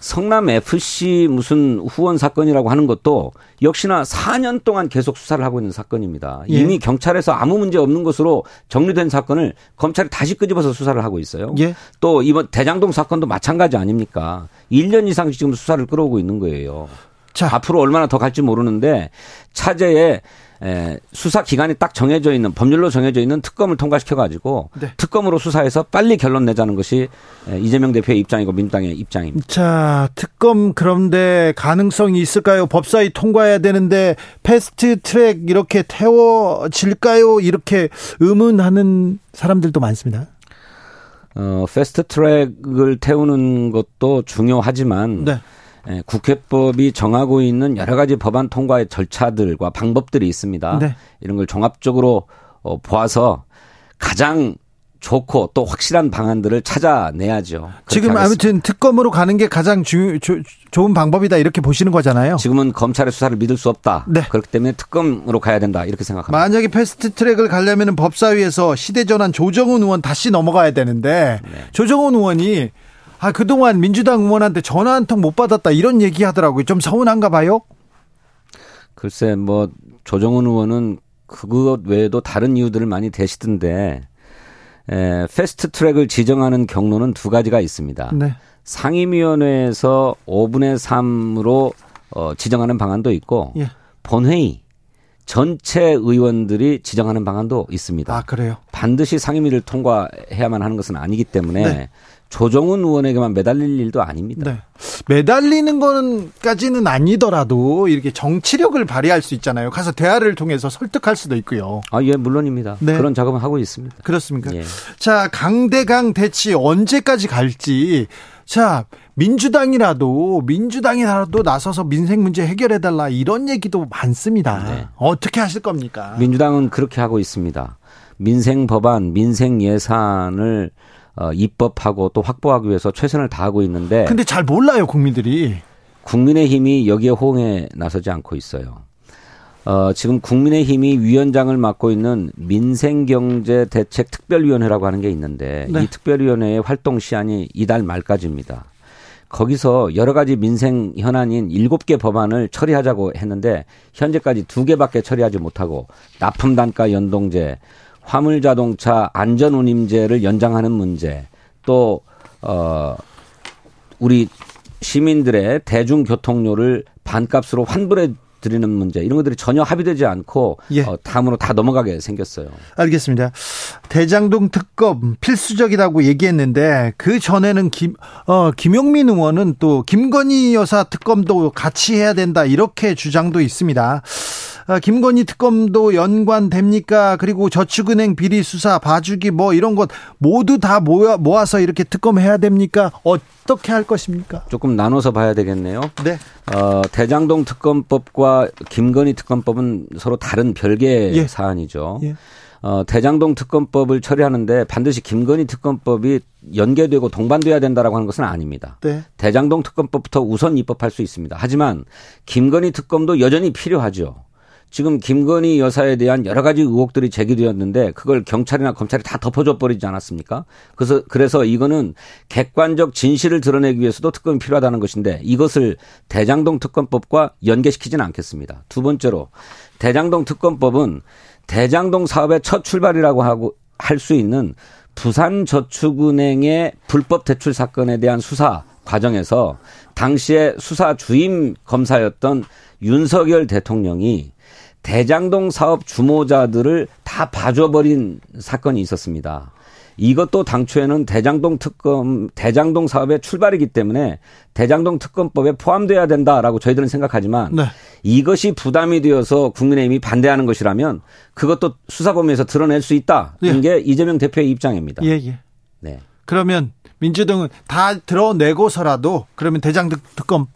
Speaker 4: 성남 FC 무슨 후원 사건이라고 하는 것도 역시나 4년 동안 계속 수사를 하고 있는 사건입니다.
Speaker 1: 예.
Speaker 4: 이미 경찰에서 아무 문제 없는 것으로 정리된 사건을 검찰이 다시 끄집어서 수사를 하고 있어요.
Speaker 1: 예.
Speaker 4: 또 이번 대장동 사건도 마찬가지 아닙니까? 1년 이상 지금 수사를 끌어오고 있는 거예요.
Speaker 1: 자
Speaker 4: 앞으로 얼마나 더 갈지 모르는데 차제에 에, 수사 기간이 딱 정해져 있는 법률로 정해져 있는 특검을 통과시켜 가지고
Speaker 1: 네.
Speaker 4: 특검으로 수사해서 빨리 결론 내자는 것이 에, 이재명 대표의 입장이고 민주당의 입장입니다.
Speaker 1: 자, 특검 그런데 가능성이 있을까요? 법사위 통과해야 되는데 패스트 트랙 이렇게 태워질까요? 이렇게 의문하는 사람들도 많습니다.
Speaker 4: 어, 패스트 트랙을 태우는 것도 중요하지만
Speaker 1: 네.
Speaker 4: 에, 국회법이 정하고 있는 여러 가지 법안 통과의 절차들과 방법들이 있습니다.
Speaker 1: 네.
Speaker 4: 이런 걸 종합적으로 어, 보아서 가장 좋고 또 확실한 방안들을 찾아내야죠.
Speaker 1: 지금
Speaker 4: 하겠습니다.
Speaker 1: 아무튼 특검으로 가는 게 가장 주, 조- 좋은 방법이다 이렇게 보시는 거잖아요.
Speaker 4: 지금은 검찰의 수사를 믿을 수 없다.
Speaker 1: 네.
Speaker 4: 그렇기 때문에 특검으로 가야 된다. 이렇게 생각합니다.
Speaker 1: 만약에 패스트 트랙을 가려면 법사위에서 시대전환 조정훈 의원 다시 넘어가야 되는데
Speaker 4: 네.
Speaker 1: 조정훈 의원이 아 그동안 민주당 의원한테 전화 한 통 못 받았다 이런 얘기 하더라고요. 좀 서운한가 봐요.
Speaker 4: 글쎄 뭐 조정훈 의원은 그것 외에도 다른 이유들을 많이 대시던데 에, 패스트 트랙을 지정하는 경로는 두 가지가 있습니다.
Speaker 1: 네.
Speaker 4: 상임위원회에서 5분의 3으로 어, 지정하는 방안도 있고
Speaker 1: 예.
Speaker 4: 본회의 전체 의원들이 지정하는 방안도 있습니다.
Speaker 1: 아 그래요.
Speaker 4: 반드시 상임위를 통과해야만 하는 것은 아니기 때문에
Speaker 1: 네.
Speaker 4: 조정훈 의원에게만 매달릴 일도 아닙니다.
Speaker 1: 네. 매달리는 거는까지는 아니더라도 이렇게 정치력을 발휘할 수 있잖아요. 가서 대화를 통해서 설득할 수도 있고요.
Speaker 4: 아, 예, 물론입니다.
Speaker 1: 네.
Speaker 4: 그런 작업을 하고 있습니다.
Speaker 1: 그렇습니까?
Speaker 4: 예.
Speaker 1: 자, 강대강 대치 언제까지 갈지. 자, 민주당이라도 민주당이라도 나서서 민생 문제 해결해 달라 이런 얘기도 많습니다.
Speaker 4: 네.
Speaker 1: 어떻게 하실 겁니까?
Speaker 4: 민주당은 그렇게 하고 있습니다. 민생 법안, 민생 예산을 어, 입법하고 또 확보하기 위해서 최선을 다하고 있는데
Speaker 1: 근데 잘 몰라요, 국민들이.
Speaker 4: 국민의힘이 여기에 호응에 나서지 않고 있어요. 어, 지금 국민의힘이 위원장을 맡고 있는 민생경제대책특별위원회라고 하는 게 있는데
Speaker 1: 네.
Speaker 4: 이 특별위원회의 활동 시한이 이달 말까지입니다. 거기서 여러 가지 민생 현안인 일곱 개 법안을 처리하자고 했는데 현재까지 두 개밖에 처리하지 못하고 납품 단가 연동제, 화물 자동차 안전 운임제를 연장하는 문제, 또 어, 우리 시민들의 대중교통료를 반값으로 환불해 드리는 문제 이런 것들이 전혀 합의되지 않고
Speaker 1: 예.
Speaker 4: 어, 다음으로 다 넘어가게 생겼어요.
Speaker 1: 알겠습니다. 대장동 특검 필수적이라고 얘기했는데 그 전에는 김, 어, 김용민 의원은 또 김건희 여사 특검도 같이 해야 된다 이렇게 주장도 있습니다. 아, 김건희 특검도 연관됩니까? 그리고 저축은행 비리 수사, 봐주기 뭐 이런 것 모두 다 모아, 모아서 이렇게 특검해야 됩니까? 어떻게 할 것입니까?
Speaker 4: 조금 나눠서 봐야 되겠네요.
Speaker 1: 네.
Speaker 4: 어, 대장동 특검법과 김건희 특검법은 서로 다른 별개의
Speaker 1: 예.
Speaker 4: 사안이죠.
Speaker 1: 예.
Speaker 4: 어, 대장동 특검법을 처리하는데 반드시 김건희 특검법이 연계되고 동반돼야 된다라고 하는 것은 아닙니다.
Speaker 1: 네.
Speaker 4: 대장동 특검법부터 우선 입법할 수 있습니다. 하지만 김건희 특검도 여전히 필요하죠. 지금 김건희 여사에 대한 여러 가지 의혹들이 제기되었는데 그걸 경찰이나 검찰이 다 덮어줘 버리지 않았습니까? 그래서 그래서 이거는 객관적 진실을 드러내기 위해서도 특검이 필요하다는 것인데 이것을 대장동 특검법과 연계시키지는 않겠습니다. 두 번째로 대장동 특검법은 대장동 사업의 첫 출발이라고 하고 할 수 있는 부산저축은행의 불법 대출 사건에 대한 수사 과정에서 당시에 수사 주임 검사였던 윤석열 대통령이 대장동 사업 주모자들을 다 봐줘버린 사건이 있었습니다. 이것도 당초에는 대장동 특검, 대장동 사업의 출발이기 때문에 대장동 특검법에 포함돼야 된다라고 저희들은 생각하지만
Speaker 1: 네.
Speaker 4: 이것이 부담이 되어서 국민의힘이 반대하는 것이라면 그것도 수사 범위에서 드러낼 수 있다.
Speaker 1: 예.
Speaker 4: 이게 이재명 대표의 입장입니다.
Speaker 1: 예, 예.
Speaker 4: 네.
Speaker 1: 그러면 민주당은 다 드러내고서라도 그러면 대장동 특검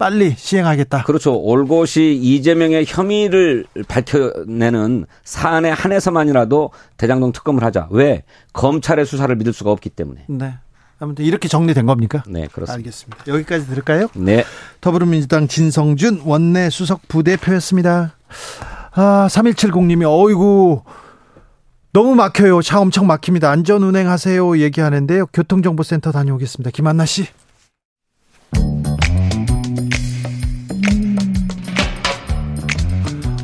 Speaker 1: 빨리 시행하겠다.
Speaker 4: 그렇죠. 올곧이 이재명의 혐의를 밝혀내는 사안에 한해서만이라도 대장동 특검을 하자. 왜? 검찰의 수사를 믿을 수가 없기 때문에.
Speaker 1: 네. 아무튼 이렇게 정리된 겁니까?
Speaker 4: 네, 그렇습니다.
Speaker 1: 알겠습니다. 여기까지 들을까요?
Speaker 4: 네.
Speaker 1: 더불어민주당 진성준 원내 수석 부대표였습니다. 아, 3170님이 어이구 너무 막혀요. 차 엄청 막힙니다. 안전 운행하세요. 얘기하는데요. 교통정보센터 다녀오겠습니다. 김한나 씨.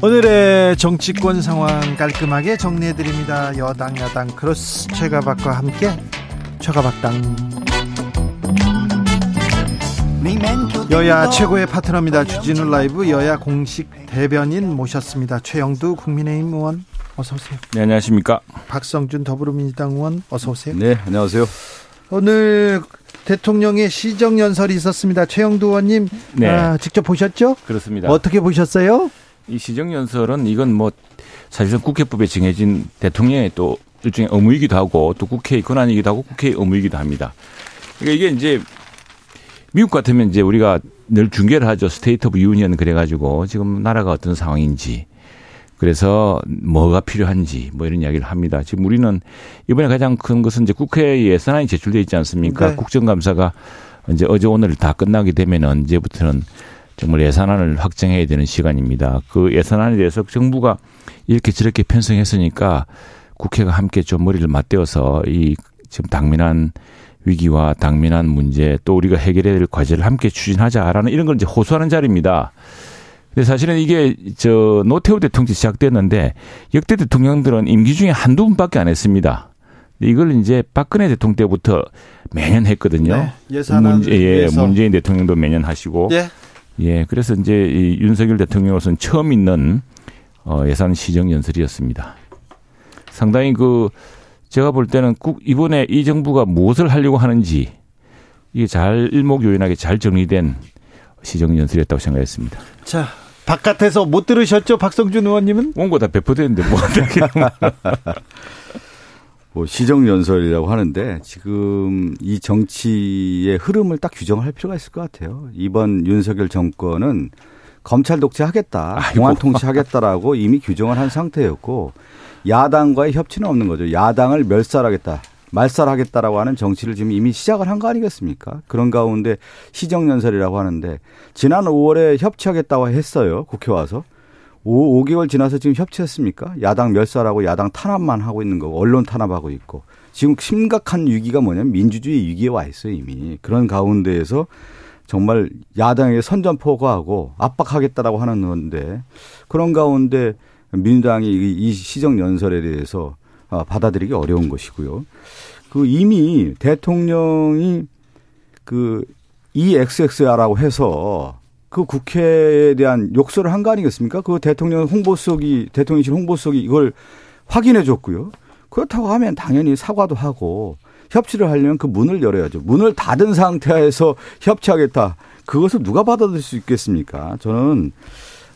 Speaker 1: 오늘의 정치권 상황 깔끔하게 정리해 드립니다. 여당 야당 크로스 최가박과 함께 최가박당 여야 최고의 파트너입니다. 주진우 라이브 여야 공식 대변인 모셨습니다. 최형두 국민의힘 의원 어서 오세요.
Speaker 5: 네, 안녕하십니까.
Speaker 1: 박성준 더불어민주당 의원 어서 오세요.
Speaker 5: 네, 안녕하세요.
Speaker 1: 오늘 대통령의 시정 연설이 있었습니다. 최형두 의원님
Speaker 5: 네.
Speaker 1: 아, 직접 보셨죠?
Speaker 5: 그렇습니다.
Speaker 1: 어떻게 보셨어요?
Speaker 5: 이 시정연설은 이건 뭐 사실상 국회법에 정해진 대통령의 또 일종의 의무이기도 하고 또 국회의 권한이기도 하고 국회의 의무이기도 합니다. 그러니까 이게 이제 미국 같으면 이제 우리가 늘 중계를 하죠. State of Union 그래가지고 지금 나라가 어떤 상황인지 그래서 뭐가 필요한지 뭐 이런 이야기를 합니다. 지금 우리는 이번에 가장 큰 것은 이제 국회 예산안이 제출돼 있지 않습니까?
Speaker 1: 네.
Speaker 5: 국정감사가 이제 어제 오늘 다 끝나게 되면은 이제부터는 정말 예산안을 확정해야 되는 시간입니다. 그 예산안에 대해서 정부가 이렇게 저렇게 편성했으니까 국회가 함께 좀 머리를 맞대어서 이 지금 당면한 위기와 당면한 문제 또 우리가 해결해야 될 과제를 함께 추진하자라는 이런 걸 이제 호소하는 자리입니다. 근데 사실은 이게 저 노태우 대통령 시작됐는데 역대 대통령들은 임기 중에 한두 분밖에 안 했습니다. 이걸 이제 박근혜 대통령 때부터 매년 했거든요.
Speaker 1: 네, 예산안을
Speaker 5: 문재, 예. 문재인 대통령도 매년 하시고
Speaker 1: 예.
Speaker 5: 예, 그래서 이제 이 윤석열 대통령으로서는 처음 있는 어, 예산 시정 연설이었습니다. 상당히 그 제가 볼 때는 국 이번에 이 정부가 무엇을 하려고 하는지 이게 잘 일목요연하게 잘 정리된 시정 연설이었다고 생각했습니다.
Speaker 1: 자, 바깥에서 못 들으셨죠? 박성준 의원님은?
Speaker 5: 원고 다 배포됐는데 뭐 어떻게 <laughs>
Speaker 6: 뭐 시정연설이라고 하는데 지금 이 정치의 흐름을 딱 규정할 필요가 있을 것 같아요. 이번 윤석열 정권은 검찰 독재하겠다. 공안 통치하겠다라고 이미 규정을 한 상태였고 야당과의 협치는 없는 거죠. 야당을 멸살하겠다. 말살하겠다라고 하는 정치를 지금 이미 시작을 한 거 아니겠습니까? 그런 가운데 시정연설이라고 하는데 지난 5월에 협치하겠다고 했어요. 국회 와서. 5, 5개월 지나서 지금 협치했습니까? 야당 멸살하고 야당 탄압만 하고 있는 거고 언론 탄압하고 있고 지금 심각한 위기가 뭐냐면 민주주의 위기에 와 있어요 이미 그런 가운데에서 정말 야당에게 선전포고하고 압박하겠다라고 하는 건데 그런 가운데 민주당이 이- 이 시정 연설에 대해서 아, 받아들이기 어려운 것이고요. 그 이미 대통령이 그 EXXR라고 해서 그 국회에 대한 욕설을 한 거 아니겠습니까? 그 대통령 홍보수석이 대통령실 홍보수석이 이걸 확인해 줬고요. 그렇다고 하면 당연히 사과도 하고 협치를 하려면 그 문을 열어야죠. 문을 닫은 상태에서 협치하겠다. 그것을 누가 받아들일 수 있겠습니까? 저는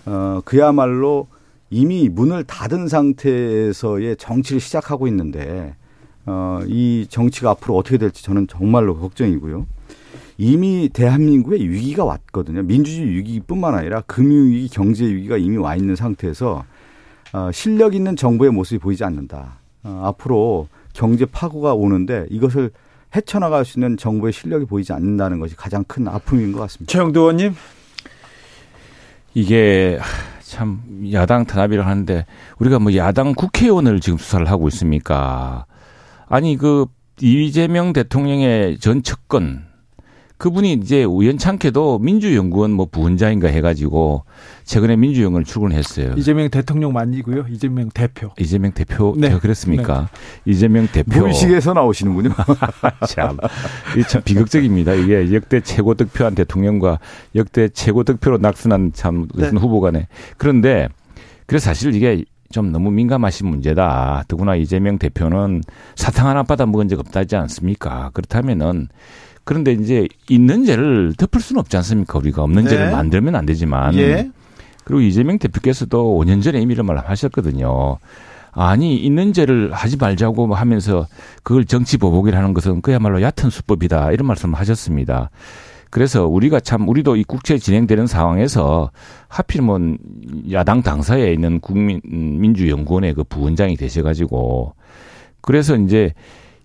Speaker 6: 어 그야말로 이미 문을 닫은 상태에서의 정치를 시작하고 있는데 어이 정치가 앞으로 어떻게 될지 저는 정말로 걱정이고요. 이미 대한민국에 위기가 왔거든요. 민주주의 위기뿐만 아니라 금융위기, 경제위기가 이미 와 있는 상태에서 어, 실력 있는 정부의 모습이 보이지 않는다. 어, 앞으로 경제 파고가 오는데 이것을 헤쳐나갈 수 있는 정부의 실력이 보이지 않는다는 것이 가장 큰 아픔인 것 같습니다.
Speaker 1: 최영도 의원님.
Speaker 5: 이게 참 야당 탄압이라 하는데 우리가 뭐 야당 국회의원을 지금 수사를 하고 있습니까? 아니 그 이재명 대통령의 전 측근 그분이 이제 우연찮게도 민주연구원 뭐 부원장인가 해가지고 최근에 민주연구원을 출근했어요.
Speaker 1: 이재명 대통령 만이고요. 이재명 대표.
Speaker 5: 이재명 대표
Speaker 1: 네.
Speaker 5: 제가 그랬습니까? 이재명 대표.
Speaker 6: 무의식에서 나오시는군요. <laughs>
Speaker 5: 참, 참 비극적입니다. 이게 역대 최고 득표한 대통령과 역대 최고 득표로 낙선한 참 무슨
Speaker 1: 네.
Speaker 5: 후보 간에. 그런데 그래서 사실 이게 좀 너무 민감하신 문제다. 더구나 이재명 대표는 사탕 하나 받아 먹은 적 없다지 않습니까? 그렇다면은 그런데 이제 있는 죄를 덮을 수는 없지 않습니까? 우리가 없는
Speaker 1: 네.
Speaker 5: 죄를 만들면 안 되지만.
Speaker 1: 예.
Speaker 5: 그리고 이재명 대표께서도 5년 전에 이미 이런 말을 하셨거든요. 아니 있는 죄를 하지 말자고 하면서 그걸 정치 보복이라는 것은 그야말로 얕은 수법이다 이런 말씀을 하셨습니다. 그래서 우리가 참 우리도 이 국채 진행되는 상황에서 하필이면 야당 당사에 있는 국민 음, 민주연구원의 그 부원장이 되셔 가지고 그래서 이제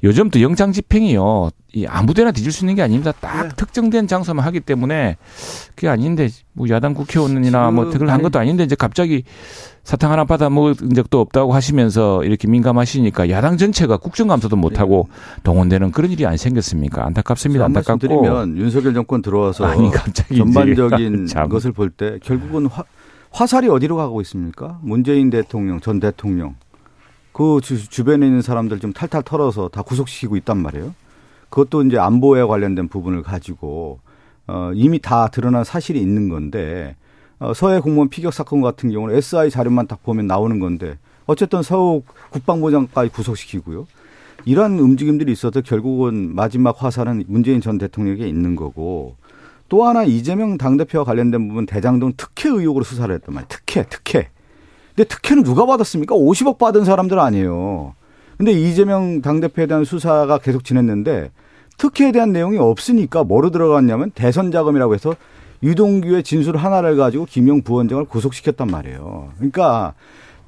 Speaker 5: 요즘 또 영장 집행이요 이 아무데나 뒤질 수 있는 게 아닙니다. 딱
Speaker 1: 네.
Speaker 5: 특정된 장소만 하기 때문에 그게 아닌데 뭐 야당 국회의원이나 뭐 특을 한 것도 아닌데 이제 갑자기 사탕 하나 받아 먹은 적도 없다고 하시면서 이렇게 민감하시니까 야당 전체가 국정감사도 못 하고 동원되는 그런 일이 안 생겼습니까? 안타깝습니다.
Speaker 6: 한
Speaker 5: 안타깝고
Speaker 6: 말씀드리면 윤석열 정권 들어와서 <laughs>
Speaker 5: 아니 갑자기
Speaker 6: 전반적인. <laughs> 것을 볼 때 결국은 화, 화살이 어디로 가고 있습니까? 문재인 대통령, 전 대통령 그 주, 주변에 있는 사람들 좀 탈탈 털어서 다 구속시키고 있단 말이에요. 그것도 이제 안보에 관련된 부분을 가지고 어, 이미 다 드러난 사실이 있는 건데 어, 서해 공무원 피격 사건 같은 경우는 SI 자료만 딱 보면 나오는 건데 어쨌든 서욱 국방부장까지 구속시키고요. 이러한 움직임들이 있어서 결국은 마지막 화살은 문재인 전 대통령에게 있는 거고 또 하나 이재명 당대표와 관련된 부분 대장동 특혜 의혹으로 수사를 했단 말이에요. 특혜, 특혜. 근데 특혜는 누가 받았습니까? 50억 받은 사람들 아니에요. 근데 이재명 당대표에 대한 수사가 계속 진행했는데 특혜에 대한 내용이 없으니까 뭐로 들어갔냐면 대선 자금이라고 해서 유동규의 진술 하나를 가지고 김용 부원장을 구속시켰단 말이에요. 그러니까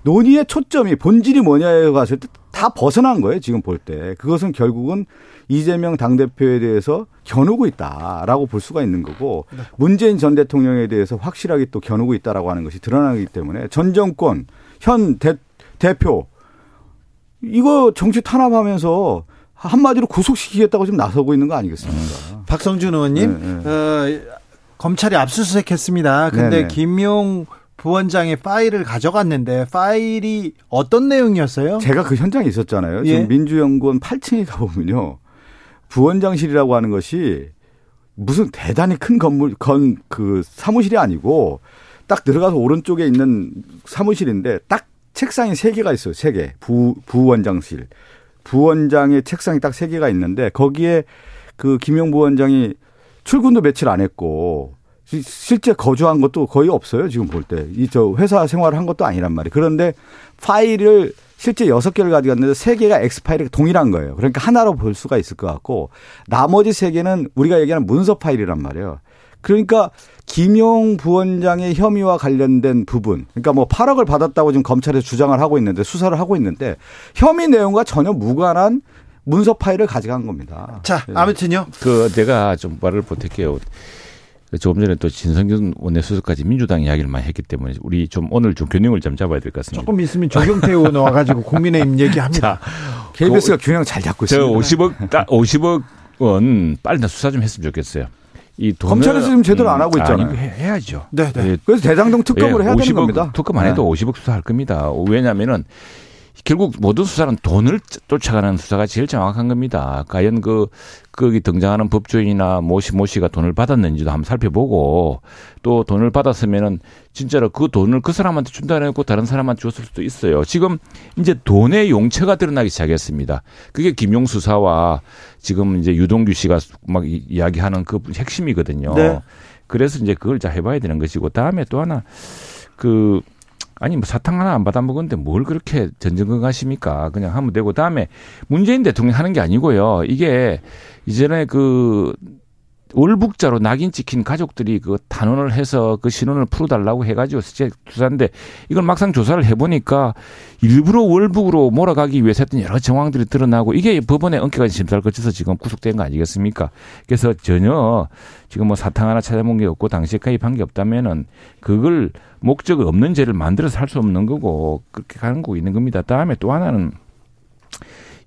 Speaker 6: 논의의 초점이 본질이 뭐냐에 갔을 때 다 벗어난 거예요. 지금 볼 때. 그것은 결국은 이재명 당대표에 대해서 겨누고 있다라고 볼 수가 있는 거고 문재인 전 대통령에 대해서 확실하게 또 겨누고 있다라고 하는 것이 드러나기 때문에 전 정권 현 대, 대표 이거 정치 탄압하면서 한마디로 구속시키겠다고 지금 나서고 있는 거 아니겠습니까?
Speaker 1: 박성준 의원님,
Speaker 6: 네, 네.
Speaker 1: 어, 검찰이 압수수색했습니다. 근데
Speaker 6: 네네.
Speaker 1: 김용 부원장의 파일을 가져갔는데 파일이 어떤 내용이었어요?
Speaker 6: 제가 그 현장에 있었잖아요.
Speaker 1: 예.
Speaker 6: 지금 민주연구원 8층에 가보면요. 부원장실이라고 하는 것이 무슨 대단히 큰 건물, 건, 그 사무실이 아니고 딱 들어가서 오른쪽에 있는 사무실인데 딱 책상이 세 개가 있어요. 세 개. 부, 부원장실. 부원장의 책상이 딱 세 개가 있는데 거기에 그 김용 부원장이 출근도 며칠 안 했고 시- 실제 거주한 것도 거의 없어요. 지금 볼 때. 이 저 회사 생활을 한 것도 아니란 말이에요. 그런데 파일을 실제 여섯 개를 가져갔는데 세 개가 X 파일이 동일한 거예요. 그러니까 하나로 볼 수가 있을 것 같고 나머지 세 개는 우리가 얘기하는 문서 파일이란 말이에요. 그러니까 김용 부원장의 혐의와 관련된 부분, 그러니까 뭐 8억을 받았다고 지금 검찰에서 주장을 하고 있는데 수사를 하고 있는데 혐의 내용과 전혀 무관한 문서 파일을 가져간 겁니다.
Speaker 1: 자,
Speaker 6: 예.
Speaker 1: 아무튼요.
Speaker 5: 그 내가 좀 말을 보탤게요. 조금 전에 또 진성균 원내수석까지 민주당 이야기를 많이 했기 때문에 우리 좀 오늘 좀 균형을 좀 잡아야 될 것 같습니다.
Speaker 1: 조금 있으면 조경태 의원 와가지고 국민의힘 얘기합니다.
Speaker 6: KBS가 균형 잘 잡고
Speaker 5: 저
Speaker 6: 있습니다.
Speaker 5: 50억 딱 50억 원 빨리 나 수사 좀 했으면 좋겠어요. 이 돈을-
Speaker 6: 검찰에서 지금 제대로 안 하고 있잖아요.
Speaker 5: 아니, 해- 해야죠.
Speaker 1: 네, 네.
Speaker 5: 예,
Speaker 6: 그래서 대장동 특검으로 해야 되는
Speaker 5: 50억
Speaker 6: 겁니다.
Speaker 5: 특검 안 해도 50억 수사할 겁니다. 왜냐하면은 결국 모든 수사는 돈을 쫓아가는 수사가 제일 정확한 겁니다. 과연 그 거기 등장하는 법조인이나 모씨 모씨가 돈을 받았는지도 한번 살펴보고 또 돈을 받았으면은 진짜로 그 돈을 그 사람한테 준다 해놓고 다른 사람한테 줬을 수도 있어요. 지금 이제 돈의 용처가 드러나기 시작했습니다. 그게 김용 수 사와 지금 이제 유동규 씨가 막 이- 이야기하는 그 핵심이거든요.
Speaker 1: 네.
Speaker 5: 그래서 이제 그걸 잘 해봐야 되는 것이고 다음에 또 하나 그 아니 뭐 사탕 하나 안 받아 먹었는데 뭘 그렇게 전전긍긍하십니까? 그냥 하면 되고 다음에 문재인 대통령 하는 게 아니고요. 이게 이전에 그 월북자로 낙인 찍힌 가족들이 그 탄원을 해서 그 신원을 풀어달라고 해가지고 실제 조사인데 이걸 막상 조사를 해보니까 일부러 월북으로 몰아가기 위해서 했던 여러 정황들이 드러나고 이게 법원의 엄격한 심사를 거쳐서 지금 구속된 거 아니겠습니까? 그래서 전혀 지금 뭐 사탕 하나 찾아본 게 없고 당시에 가입한 게 없다면은 그걸 목적 없는 죄를 만들어서 할 수 없는 거고 그렇게 가는 거 있는 겁니다. 다음에 또 하나는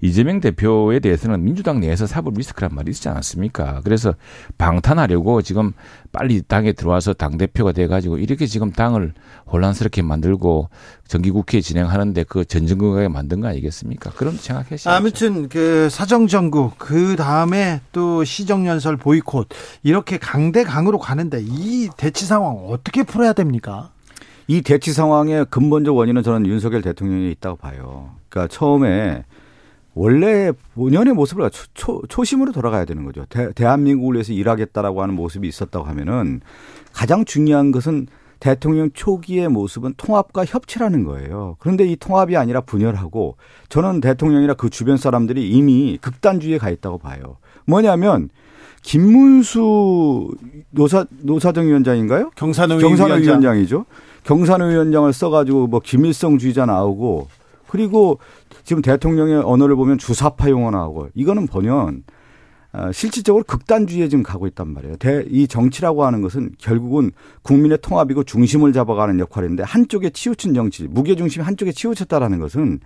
Speaker 5: 이재명 대표에 대해서는 민주당 내에서 사법 리스크란 말이 있지 않았습니까? 그래서 방탄하려고 지금 빨리 당에 들어와서 당대표가 돼가지고 이렇게 지금 당을 혼란스럽게 만들고 정기국회 진행하는데 그 전전긍긍하게 만든 거 아니겠습니까? 그런 생각했어요.
Speaker 1: 아무튼 그 사정정국 그 다음에 또 시정연설 보이콧 이렇게 강대강으로 가는데 이 대치 상황 어떻게 풀어야 됩니까?
Speaker 6: 이 대치 상황의 근본적 원인은 저는 윤석열 대통령이 있다고 봐요. 그러니까 처음에 원래 본연의 모습을 초, 초, 초심으로 돌아가야 되는 거죠. 대, 대한민국을 위해서 일하겠다라고 하는 모습이 있었다고 하면은 가장 중요한 것은 대통령 초기의 모습은 통합과 협치라는 거예요. 그런데 이 통합이 아니라 분열하고 저는 대통령이나 그 주변 사람들이 이미 극단주의에 가 있다고 봐요. 뭐냐면 김문수 노사 노사정 위원장인가요?
Speaker 1: 경산의
Speaker 6: 경산의
Speaker 1: 위원장.
Speaker 6: 위원장이죠. 경산의 위원장을 써가지고 뭐 김일성주의자 나오고 그리고 지금 대통령의 언어를 보면 주사파 용어 나오고 이거는 보면 어, 실질적으로 극단주의에 지금 가고 있단 말이에요. 대, 이 정치라고 하는 것은 결국은 국민의 통합이고 중심을 잡아가는 역할인데 한쪽에 치우친 정치, 무게 중심이 한쪽에 치우쳤다라는 것은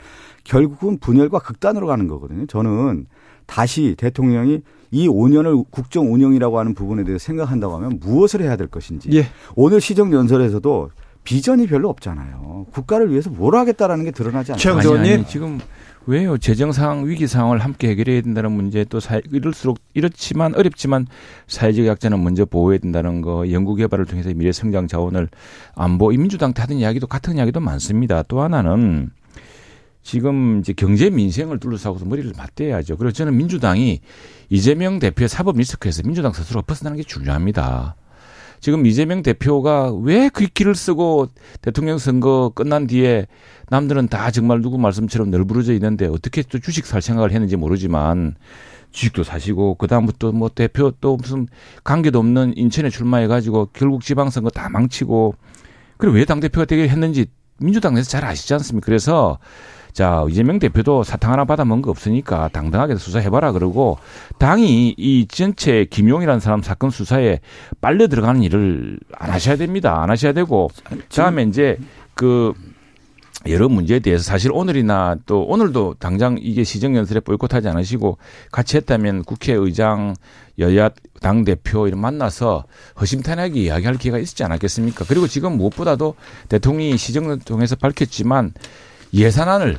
Speaker 6: 결국은 분열과 극단으로 가는 거거든요. 저는 다시 대통령이 이 5년을 국정 운영이라고 하는 부분에 대해서 생각한다고 하면 무엇을 해야 될 것인지.
Speaker 1: 예.
Speaker 6: 오늘 시정 연설에서도 비전이 별로 없잖아요. 국가를 위해서 뭘 하겠다라는 게 드러나지 않아요.
Speaker 5: 아니, 아니, 지금 왜요? 재정 상황 위기 상황을 함께 해결해야 된다는 문제 또 사, 이럴수록 이렇지만 어렵지만 사회적 약자는 먼저 보호해야 된다는 거 연구 개발을 통해서 미래 성장 자원을 안보 민주당 때 하던 이야기도 같은 이야기도 많습니다. 또 하나는 지금 이제 경제 민생을 둘러싸고서 머리를 맞대야죠. 그래서 저는 민주당이 이재명 대표의 사법 리스크에서 민주당 스스로 벗어나는 게 중요합니다. 지금 이재명 대표가 왜 그 길을 쓰고 대통령 선거 끝난 뒤에 남들은 다 정말 누구 말씀처럼 널브러져 있는데 어떻게 또 주식 살 생각을 했는지 모르지만 주식도 사시고 그다음부터 뭐 대표 또 무슨 관계도 없는 인천에 출마해 가지고 결국 지방선거 다 망치고 그리고 왜 당대표가 되게 했는지 민주당 내에서 잘 아시지 않습니까? 그래서 자, 이재명 대표도 사탕 하나 받아 먹은 거 없으니까 당당하게 수사해봐라 그러고 당이 이 전체 김용이라는 사람 사건 수사에 빨려 들어가는 일을 안 하셔야 됩니다. 안 하셔야 되고 다음에 이제 그 여러 문제에 대해서 사실 오늘이나 또 오늘도 당장 이게 시정연설에 보이콧하지 않으시고 같이 했다면 국회의장 여야 당 대표 이런 만나서 허심탄회하게 이야기할 기회가 있지 않았겠습니까? 그리고 지금 무엇보다도 대통령이 시정을 통해서 밝혔지만 예산안을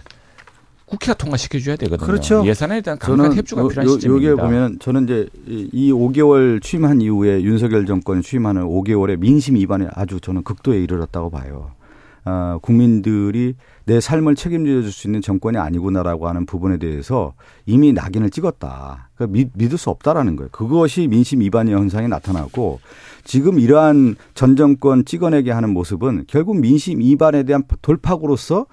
Speaker 5: 국회가 통과시켜 줘야 되거든요.
Speaker 1: 그렇죠.
Speaker 5: 예산에 대한 강한 협조가 필요한 시점입니다.
Speaker 6: 여기에 보면 저는 이제 이 5개월 취임한 이후에 윤석열 정권이 취임하는 5개월의 민심 위반에 아주 저는 극도에 이르렀다고 봐요. 어, 국민들이 내 삶을 책임져 줄 수 있는 정권이 아니구나라고 하는 부분에 대해서 이미 낙인을 찍었다. 그러니까 믿, 믿을 수 없다라는 거예요. 그것이 민심 위반 현상이 나타나고 지금 이러한 전 정권 찍어내게 하는 모습은 결국 민심 위반에 대한 돌파구로서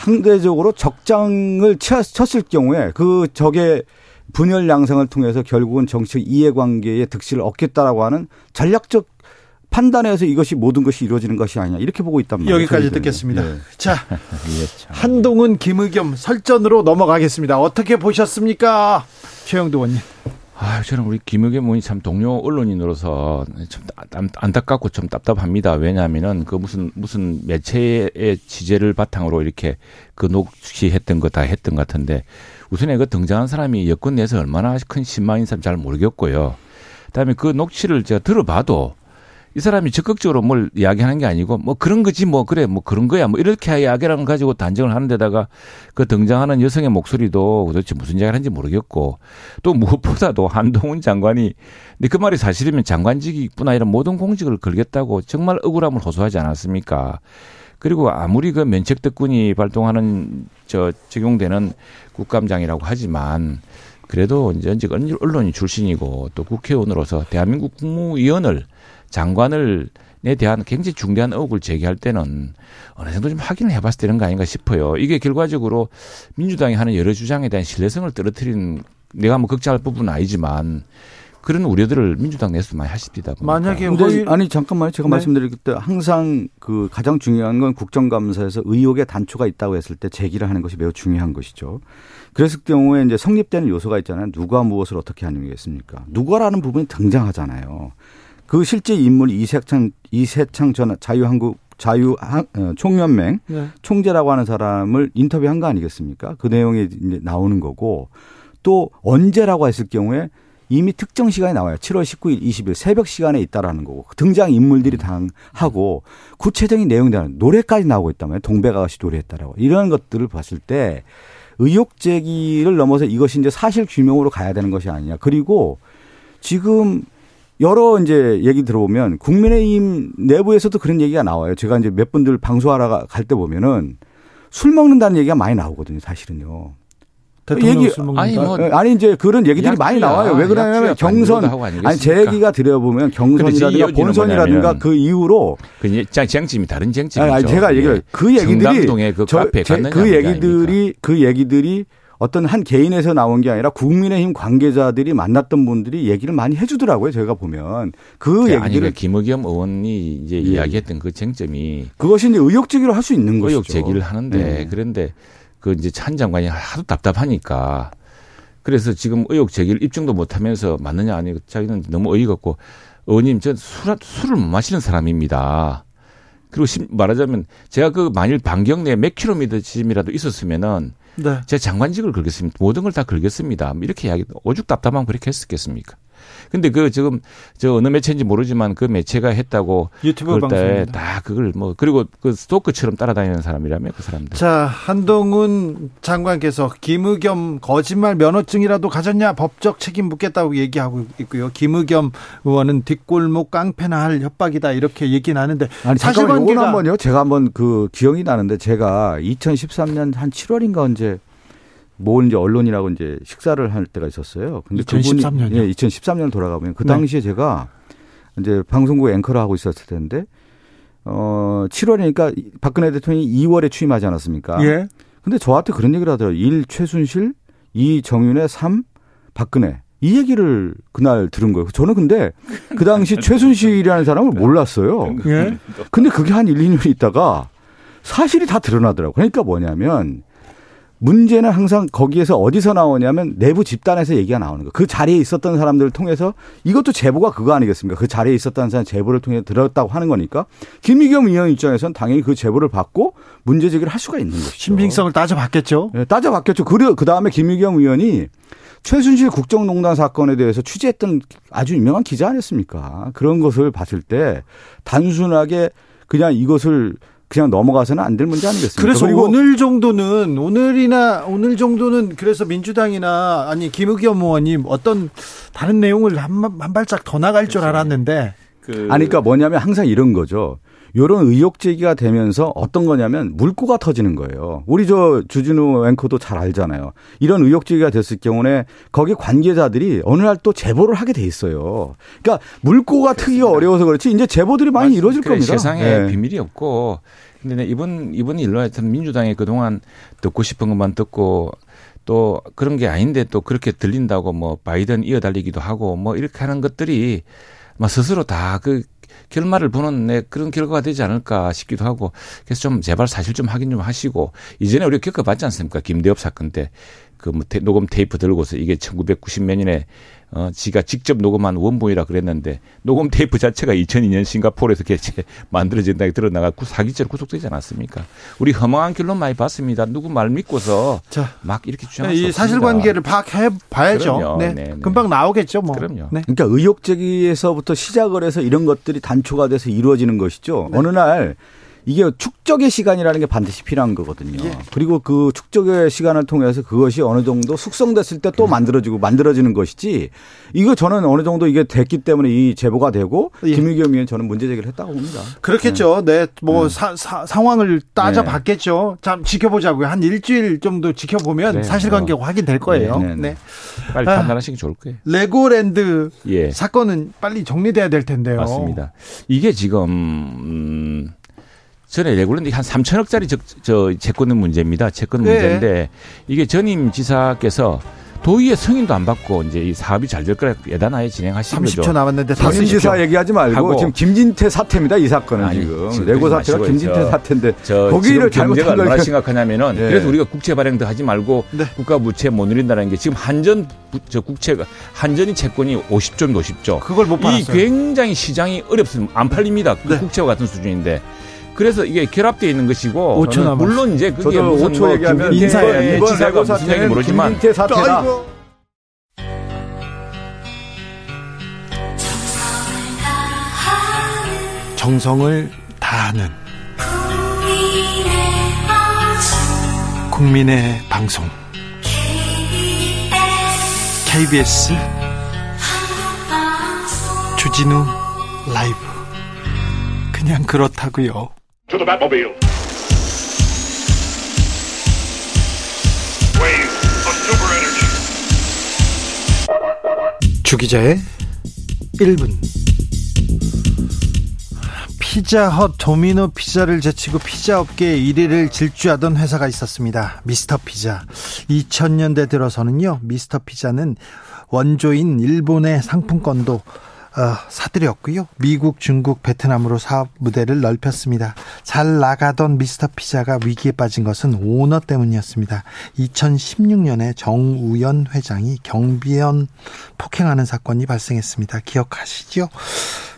Speaker 6: 상대적으로 적장을 쳤을 경우에 그 적의 분열 양상을 통해서 결국은 정치적 이해관계의 득실을 얻겠다라고 하는 전략적 판단에서 이것이 모든 것이 이루어지는 것이 아니냐 이렇게 보고 있단 말이에요.
Speaker 1: 여기까지 듣겠습니다.
Speaker 6: 네.
Speaker 1: 자, <laughs>
Speaker 5: 예, 참.
Speaker 1: 한동훈 김의겸 설전으로 넘어가겠습니다. 어떻게 보셨습니까? 최영도 원님.
Speaker 5: 아, 저는 우리 김의겸 의원이 참 동료 언론인으로서 참 안- 안타깝고 좀 답답합니다. 왜냐하면은 그 무슨 무슨 매체의 취재를 바탕으로 이렇게 그 녹취했던 거 다 했던 것 같은데 우선에 그 등장한 사람이 여권 내에서 얼마나 큰 신망인 사람 잘 모르겠고요. 그다음에 그 녹취를 제가 들어봐도 이 사람이 적극적으로 뭘 이야기하는 게 아니고 뭐 그런 거지 뭐 그래 뭐 그런 거야 뭐 이렇게 이야기를 가지고 단정을 하는 데다가 그 등장하는 여성의 목소리도 도대체 무슨 이야기를 하는지 모르겠고 또 무엇보다도 한동훈 장관이 근데 그 말이 사실이면 장관직이뿐 아니라 모든 공직을 걸겠다고 정말 억울함을 호소하지 않았습니까? 그리고 아무리 그 면책 특권이 발동하는 저 적용되는 국감장이라고 하지만 그래도 이제 언론인 출신이고 또 국회의원으로서 대한민국 국무위원을 장관을 에 대한 굉장히 중대한 의혹을 제기할 때는 어느 정도 좀 확인을 해봤을 되는 거 아닌가 싶어요. 이게 결과적으로 민주당이 하는 여러 주장에 대한 신뢰성을 떨어뜨린 내가 뭐 걱정할 부분은 아니지만 그런 우려들을 민주당 내에서 많이 하십니다.
Speaker 1: 만약에 허위-
Speaker 6: 아니 잠깐만요. 제가
Speaker 1: 네.
Speaker 6: 말씀드릴 때 항상 그 가장 중요한 건 국정감사에서 의혹의 단초가 있다고 했을 때 제기를 하는 것이 매우 중요한 것이죠. 그랬을 경우에 이제 성립되는 요소가 있잖아요. 누가 무엇을 어떻게 하는겠습니까? 누가라는 부분이 등장하잖아요. 그 실제 인물 이세창 이세창 전 자유한국 자유 한- 어, 총연맹
Speaker 1: 네.
Speaker 6: 총재라고 하는 사람을 인터뷰한 거 아니겠습니까? 그 내용이 이제 나오는 거고 또 언제라고 했을 경우에 이미 특정 시간에 나와요. 7월 19일, 20일 새벽 시간에 있다라는 거고 등장 인물들이 당하고 구체적인 내용이 나는 노래까지 나오고 있다면 동백아가씨 노래했다라고 이런 것들을 봤을 때 의혹 제기를 넘어서 이것이 이제 사실 규명으로 가야 되는 것이 아니냐. 그리고 지금 여러 이제 얘기 들어보면 국민의힘 내부에서도 그런 얘기가 나와요. 제가 이제 몇 분들 방송하러 갈 때 보면은 술 먹는다는 얘기가 많이 나오거든요. 사실은요.
Speaker 1: 대통령
Speaker 6: 얘기-
Speaker 1: 술 먹는다.
Speaker 5: 아니, 뭐
Speaker 6: 아니 이제 그런 얘기들이
Speaker 5: 약주야,
Speaker 6: 많이 나와요. 왜 그러냐면 경선?
Speaker 5: 아니
Speaker 6: 제 얘기가 들어보면 경선이라든가 본선이라든가 그 이후로
Speaker 5: 그 장- 쟁점이 다른 쟁점이죠.
Speaker 6: 아니, 제가 얘기를
Speaker 5: 예.
Speaker 6: 그 얘기들이
Speaker 5: 그
Speaker 6: 저-
Speaker 5: 카페
Speaker 6: 그 얘기들이 그 얘기들이 어떤 한 개인에서 나온 게 아니라 국민의힘 관계자들이 만났던 분들이 얘기를 많이 해주더라고요. 제가 보면 그
Speaker 5: 아니
Speaker 6: 얘기들을
Speaker 5: 그 김의겸 의원이 이제
Speaker 6: 예.
Speaker 5: 이야기했던 그 쟁점이
Speaker 6: 그것이 이제 의혹 제기를 할 수 있는 것이죠.
Speaker 5: 의혹 제기를 하는데
Speaker 6: 네.
Speaker 5: 그런데 그 이제 찬 장관이 하도 답답하니까 그래서 지금 의혹 제기를 입증도 못하면서 맞느냐 아니 자기는 너무 어이가 없고 의원님 전 술, 술을 못 마시는 사람입니다. 그리고 심- 말하자면 제가 그 만일 반경 내에 몇 킬로미터 지점이라도 있었으면은
Speaker 1: 네.
Speaker 5: 제 장관직을 걸겠습니다. 모든 걸 다 걸겠습니다. 뭐 이렇게 이야기, 오죽 답답하면 그렇게 했었겠습니까? 근데 그 지금 저 어느 매체인지 모르지만 그 매체가 했다고
Speaker 1: 유튜브 방송입니다.
Speaker 5: 다 그걸 뭐 그리고 그 스토크처럼 따라다니는 사람이라며 그 사람들.
Speaker 1: 자, 한동훈 장관께서 김의겸 거짓말 면허증이라도 가졌냐 법적 책임 묻겠다고 얘기하고 있고요. 김의겸 의원은 뒷골목 깡패나 할 협박이다 이렇게 얘기는 하는데
Speaker 6: 아니
Speaker 1: 사실관계가
Speaker 6: 한번요. 제가 한번 그 기억이 나는데 제가 2013년 한 7월인가 언제 뭐 이제 언론이라고 이제 식사를 할 때가 있었어요. 근데
Speaker 1: 2013
Speaker 6: 그분이-
Speaker 1: 년이요?
Speaker 6: 예, 2013년 돌아가면 그
Speaker 1: 네.
Speaker 6: 당시에 제가 이제 방송국 앵커를 하고 있었을 텐데 어 7월이니까 박근혜 대통령이 2월에 취임하지 않았습니까?
Speaker 1: 예.
Speaker 6: 근데 저한테 그런 얘기를 하더라고요. 1 최순실, 2 정윤회, 3 박근혜. 이 얘기를 그날 들은 거예요. 저는 근데 그 당시 <laughs> 최순실이라는 사람을 몰랐어요.
Speaker 1: 예.
Speaker 6: 근데 그게 한 1, 2년 있다가 사실이 다 드러나더라고요. 그러니까 뭐냐면 문제는 항상 거기에서 어디서 나오냐면 내부 집단에서 얘기가 나오는 거예요. 그 자리에 있었던 사람들을 통해서 이것도 제보가 그거 아니겠습니까? 그 자리에 있었던 사람 제보를 통해 들었다고 하는 거니까 김의겸 의원 입장에서는 당연히 그 제보를 받고 문제 제기를 할 수가 있는 것이죠.
Speaker 1: 신빙성을 따져봤겠죠.
Speaker 6: 예, 따져봤겠죠. 그리고 그 다음에 김의겸 의원이 최순실 국정농단 사건에 대해서 취재했던 아주 유명한 기자 아니었습니까? 그런 것을 봤을 때 단순하게 그냥 이것을 그냥 넘어가서는 안 될 문제 아니겠습니까?
Speaker 1: 그래서 오늘 정도는 오늘이나 오늘 정도는 그래서 민주당이나 아니 김의겸 의원이 어떤 다른 내용을 한, 한 발짝 더 나갈 줄 알았는데
Speaker 5: 그
Speaker 6: 아니 그러니까 뭐냐면 항상 이런 거죠. 요런 의혹 제기가 되면서 어떤 거냐면 물꼬가 터지는 거예요. 우리 저 주진우 앵커도 잘 알잖아요. 이런 의혹 제기가 됐을 경우에 거기 관계자들이 어느 날 또 제보를 하게 돼 있어요. 그러니까 물꼬가 트기가 어려워서 그렇지 이제 제보들이 많이 이루어질
Speaker 5: 그래,
Speaker 6: 겁니다.
Speaker 5: 세상에
Speaker 6: 예.
Speaker 5: 비밀이 없고 근데 내 이번 이번 일로 하여튼 민주당이 그동안 듣고 싶은 것만 듣고 또 그런 게 아닌데 또 그렇게 들린다고 뭐 바이든 이어달리기도 하고 뭐 이렇게 하는 것들이 막 스스로 다 그 결말을 보는 내 그런 결과가 되지 않을까 싶기도 하고 그래서 좀 제발 사실 좀 확인 좀 하시고 이전에 우리가 겪어봤지 않습니까? 김대엽 사건 때. 그 뭐 녹음 테이프 들고서 이게 1990몇 년에 어 지가 직접 녹음한 원본이라 그랬는데 녹음 테이프 자체가 2002년 싱가포르에서 개체 만들어진다고 드러나가 고 사기죄로 구속되지 않았습니까? 우리 허망한 결론 많이 봤습니다. 누구 말 믿고서
Speaker 1: 자,
Speaker 5: 막 이렇게 주장할 수
Speaker 1: 이. 사실관계를 파악해 봐야죠. 네.
Speaker 5: 네, 네.
Speaker 1: 금방 나오겠죠, 뭐.
Speaker 5: 그럼요.
Speaker 1: 네.
Speaker 6: 그러니까 의혹 제기에서부터 시작을 해서 이런 것들이 단초가 돼서 이루어지는 것이죠. 어느 날 이게 축적의 시간이라는 게 반드시 필요한 거거든요.
Speaker 1: 예.
Speaker 6: 그리고 그 축적의 시간을 통해서 그것이 어느 정도 숙성됐을 때 또 만들어지고 만들어지는 것이지 이거 저는 어느 정도 이게 됐기 때문에 이 제보가 되고
Speaker 1: 예.
Speaker 6: 김의겸 의원 저는 문제 제기를 했다고 봅니다.
Speaker 1: 그렇겠죠. 네, 뭐 사, 사- 상황을 따져봤겠죠. 참 지켜보자고요. 한 일주일 정도 지켜보면
Speaker 5: 그래요.
Speaker 1: 사실관계 가 확인될 거예요.
Speaker 6: 네,
Speaker 1: 네,
Speaker 6: 네, 네.
Speaker 5: 빨리
Speaker 1: 아.
Speaker 5: 판단하시기 좋을 거예요.
Speaker 1: 레고랜드
Speaker 5: 예.
Speaker 1: 사건은 빨리 정리돼야 될 텐데요.
Speaker 5: 맞습니다. 이게 지금 음 전에 레고랜드 한 3천억짜리 저, 저 채권의 문제입니다. 채권
Speaker 1: 네.
Speaker 5: 문제인데 이게 전임 지사께서 도의회 승인도 안 받고 이제 이 사업이 잘 될 거라 예단하에 진행하신
Speaker 1: 30초
Speaker 5: 거죠.
Speaker 1: 남았는데 더
Speaker 6: 당연지사
Speaker 1: 쓰십시오.
Speaker 6: 얘기하지 말고. 지금 김진태 사태입니다. 이 사건은
Speaker 5: 아니,
Speaker 6: 지금
Speaker 5: 지금
Speaker 6: 레고 사태가. 김진태
Speaker 5: 저-
Speaker 6: 사태인데
Speaker 5: 저
Speaker 6: 거기를 잘못한 걸
Speaker 5: 얼마나 <laughs> 심각하냐면은
Speaker 6: 예.
Speaker 5: 그래서 우리가 국채 발행도 하지 말고
Speaker 1: 네.
Speaker 5: 국가 부채 못 누린다는 게 지금 한전 부- 저 국채가 한전이 채권이 50조입니다. 50조.
Speaker 1: 그걸
Speaker 5: 못이
Speaker 1: 받았어요.
Speaker 5: 굉장히 시장이 어렵습니다. 안 팔립니다. 그
Speaker 1: 네.
Speaker 5: 국채와 같은 수준인데. 그래서 이게 결합되어 있는 것이고
Speaker 1: 5초
Speaker 5: 저는
Speaker 1: 남았어요.
Speaker 5: 물론 이제 그게
Speaker 6: 저도
Speaker 5: 무슨
Speaker 6: 5초
Speaker 5: 뭐
Speaker 6: 얘기하면
Speaker 5: 김진태
Speaker 1: 인사해요.
Speaker 6: 이번
Speaker 5: 지사가 무슨 얘기
Speaker 6: 사태는
Speaker 5: 모르지만
Speaker 6: 김진태 사태다.
Speaker 1: 아이고. 정성을 다하는 국민의 방송 KBS 주진우 라이브 그냥 그렇다고요.
Speaker 7: To the Batmobile. Wave of super energy.
Speaker 1: 주기자의 1분 피자헛 도미노 피자를 제치고 피자 업계의 1위를 질주하던 회사가 있었습니다. 미스터 피자. 2000년대 들어서는요. 미스터 피자는 원조인 일본의 상품권도 어, 사들였고요. 미국, 중국, 베트남으로 사업 무대를 넓혔습니다. 잘 나가던 미스터 피자가 위기에 빠진 것은 오너 때문이었습니다. 2016년에 정우연 회장이 경비원 폭행하는 사건이 발생했습니다. 기억하시죠?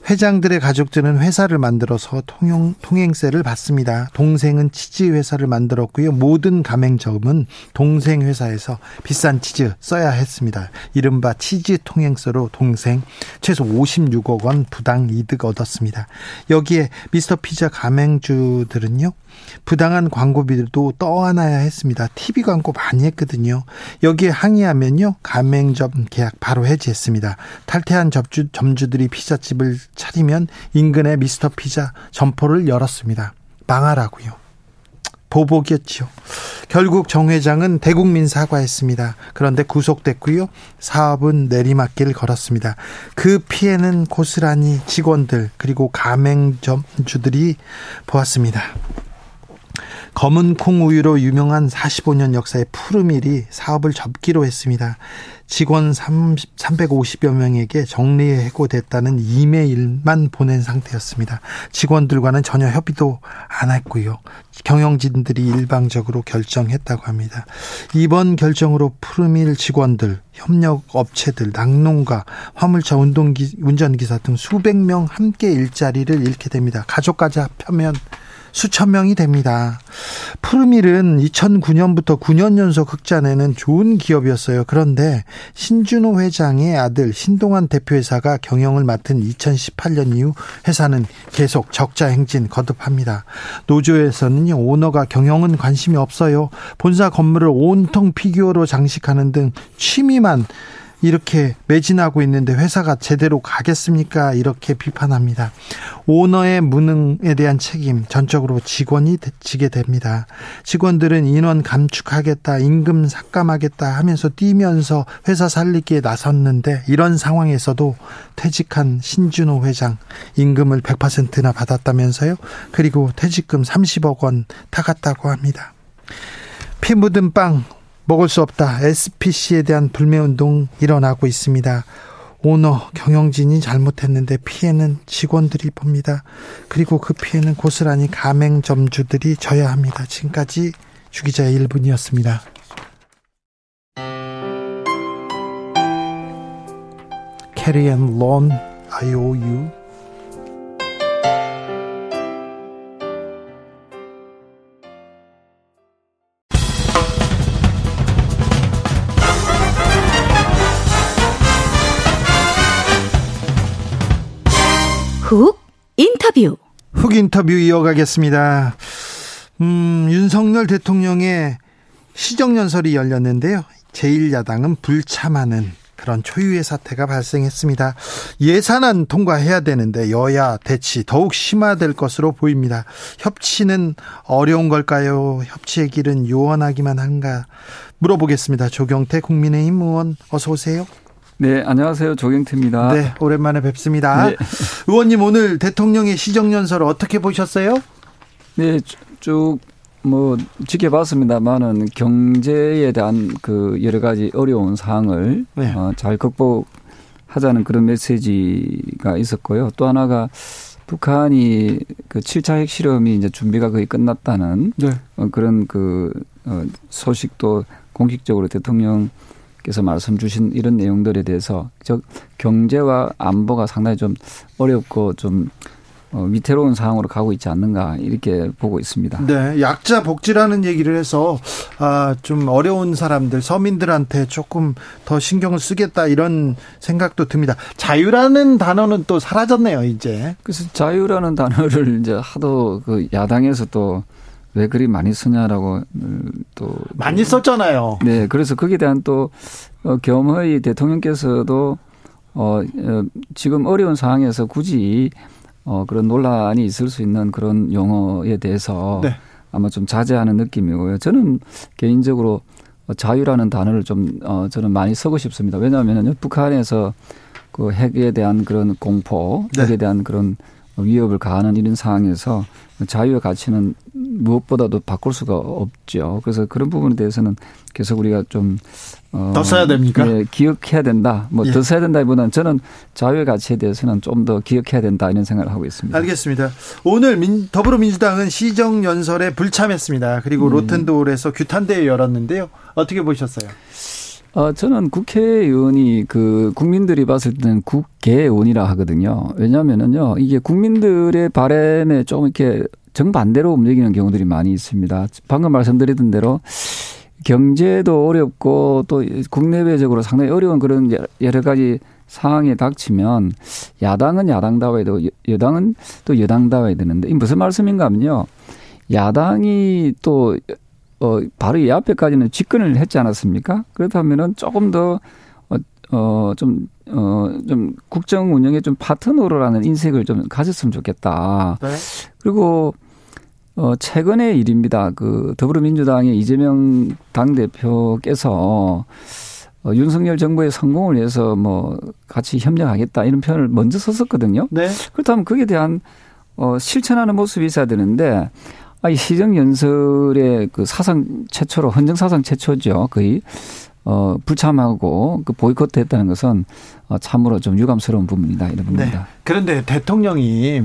Speaker 1: 회장들의 가족들은 회사를 만들어서 통용, 통행세를 받습니다. 동생은 치즈 회사를 만들었고요. 모든 가맹점은 동생 회사에서 비싼 치즈 써야 했습니다. 이른바 치즈 통행세로 동생 최소 56억 원 부당 이득 얻었습니다. 여기에 미스터 피자 가맹주들은요. 부당한 광고비도 떠안아야 했습니다. TV 광고 많이 했거든요. 여기에 항의하면요. 가맹점 계약 바로 해지했습니다. 탈퇴한 접주, 점주들이 피자집을 차리면 인근의 미스터 피자 점포를 열었습니다. 망하라고요. 보복이었죠. 결국 정 회장은 대국민 사과했습니다. 그런데 구속됐고요. 사업은 내리막길 걸었습니다. 그 피해는 고스란히 직원들 그리고 가맹점주들이 보았습니다. 검은 콩 우유로 유명한 45년 역사의 푸르밀이 사업을 접기로 했습니다. 직원 30, 350여 명에게 정리 해고됐다는 이메일만 보낸 상태였습니다. 직원들과는 전혀 협의도 안 했고요. 경영진들이 일방적으로 결정했다고 합니다. 이번 결정으로 푸르밀 직원들, 협력 업체들, 낙농가, 화물차 운동기, 운전기사 등 수백 명 함께 일자리를 잃게 됩니다. 가족까지 합하면 수천 명이 됩니다. 푸르밀은 2009년부터 9년 연속 흑자내는 좋은 기업이었어요. 그런데 신준호 회장의 아들 신동환 대표회사가 경영을 맡은 2018년 이후 회사는 계속 적자 행진 거듭합니다. 노조에서는요, 오너가 경영은 관심이 없어요. 본사 건물을 온통 피규어로 장식하는 등 취미만 이렇게 매진하고 있는데 회사가 제대로 가겠습니까? 이렇게 비판합니다. 오너의 무능에 대한 책임 전적으로 직원이 지게 됩니다. 직원들은 인원 감축하겠다, 임금 삭감하겠다 하면서 뛰면서 회사 살리기에 나섰는데 이런 상황에서도 퇴직한 신준호 회장 임금을 100%나 받았다면서요? 그리고 퇴직금 30억 원 타갔다고 합니다. 피 묻은 빵 먹을 수 없다. SPC에 대한 불매운동 일어나고 있습니다. 오너 경영진이 잘못했는데 피해는 직원들이 봅니다. 그리고 그 피해는 고스란히 가맹점주들이 져야 합니다. 지금까지 주기자의 1분이었습니다. Carry and Ron IOU
Speaker 3: 훅 인터뷰.
Speaker 1: 훅 인터뷰 이어가겠습니다. 음, 윤석열 대통령의 시정연설이 열렸는데요. 제1야당은 불참하는 그런 초유의 사태가 발생했습니다. 예산안 통과해야 되는데 여야 대치 더욱 심화될 것으로 보입니다. 협치는 어려운 걸까요? 협치의 길은 요원하기만 한가? 물어보겠습니다. 조경태 국민의힘 의원 어서 오세요.
Speaker 8: 네, 안녕하세요. 조경태입니다.
Speaker 1: 네, 오랜만에 뵙습니다.
Speaker 8: 네.
Speaker 1: 의원님 오늘 대통령의 시정연설 어떻게 보셨어요?
Speaker 8: 네, 쭉 뭐 지켜봤습니다만은 경제에 대한 그 여러 가지 어려운 사항을
Speaker 1: 네.
Speaker 8: 어, 잘 극복하자는 그런 메시지가 있었고요. 또 하나가 북한이 그 7차 핵실험이 이제 준비가 거의 끝났다는
Speaker 1: 네.
Speaker 8: 어, 그런 그 어, 소식도 공식적으로 대통령 께서 말씀 주신 이런 내용들에 대해서 즉 경제와 안보가 상당히 좀 어렵고 좀 어, 위태로운 상황으로 가고 있지 않는가 이렇게 보고 있습니다.
Speaker 1: 네, 약자 복지라는 얘기를 해서 아, 좀 어려운 사람들 서민들한테 조금 더 신경을 쓰겠다 이런 생각도 듭니다. 자유라는 단어는 또 사라졌네요, 이제.
Speaker 8: 그래서 자유라는 단어를 이제 하도 그 야당에서 또 왜 그리 많이 쓰냐라고 음, 또
Speaker 1: 많이 썼잖아요.
Speaker 8: 네, 그래서 거기에 대한 또 어, 겸허히 대통령께서도 어, 어 지금 어려운 상황에서 굳이 어 그런 논란이 있을 수 있는 그런 용어에 대해서
Speaker 1: 네.
Speaker 8: 아마 좀 자제하는 느낌이고요. 저는 개인적으로 자유라는 단어를 좀 어, 저는 많이 쓰고 싶습니다. 왜냐하면요 북한에서 그 핵에 대한 그런 공포,
Speaker 1: 네.
Speaker 8: 핵에 대한 그런 위협을 가하는 이런 상황에서 자유의 가치는 무엇보다도 바꿀 수가 없죠. 그래서 그런 부분에 대해서는 계속 우리가 좀 어,
Speaker 1: 더 써야 됩니까?
Speaker 8: 예, 기억해야 된다. 뭐
Speaker 1: 예.
Speaker 8: 더 써야 된다기보다는 저는 자유의 가치에 대해서는 좀 더 기억해야 된다 이런 생각을 하고 있습니다.
Speaker 1: 알겠습니다. 오늘 민, 더불어민주당은 시정 연설에 불참했습니다. 그리고
Speaker 8: 음.
Speaker 1: 로텐도울에서 규탄대회 열었는데요. 어떻게 보셨어요?
Speaker 8: 어, 저는 국회의원이 그 국민들이 봤을 때는 국회의원이라 하거든요. 왜냐하면은요, 이게 국민들의 바램에 조금 이렇게 정반대로 움직이는 경우들이 많이 있습니다. 방금 말씀드렸던 대로 경제도 어렵고 또 국내외적으로 상당히 어려운 그런 여러 가지 상황에 닥치면 야당은 야당다워야 되고 여- 여당은 또 여당다워야 되는데 이 무슨 말씀인가 하면요. 야당이 또 어, 바로 이 앞에까지는 집권을 했지 않았습니까? 그렇다면은 조금 더, 어, 어, 좀, 어, 좀 국정 운영에 좀 파트너로라는 인색을 좀 가졌으면 좋겠다.
Speaker 1: 네.
Speaker 8: 그리고, 어, 최근의 일입니다. 그 더불어민주당의 이재명 당대표께서 어, 윤석열 정부의 성공을 위해서 뭐 같이 협력하겠다 이런 표현을 먼저 썼었거든요.
Speaker 1: 네.
Speaker 8: 그렇다면 거기에 대한 어, 실천하는 모습이 있어야 되는데 아, 이 시정 연설의 그 사상 최초로 헌정 사상 최초죠. 거의 어, 불참하고 그 보이콧했다는 것은 어, 참으로 좀 유감스러운 부분이다 이런
Speaker 1: 네.
Speaker 8: 부분입니다.
Speaker 1: 그런데 대통령이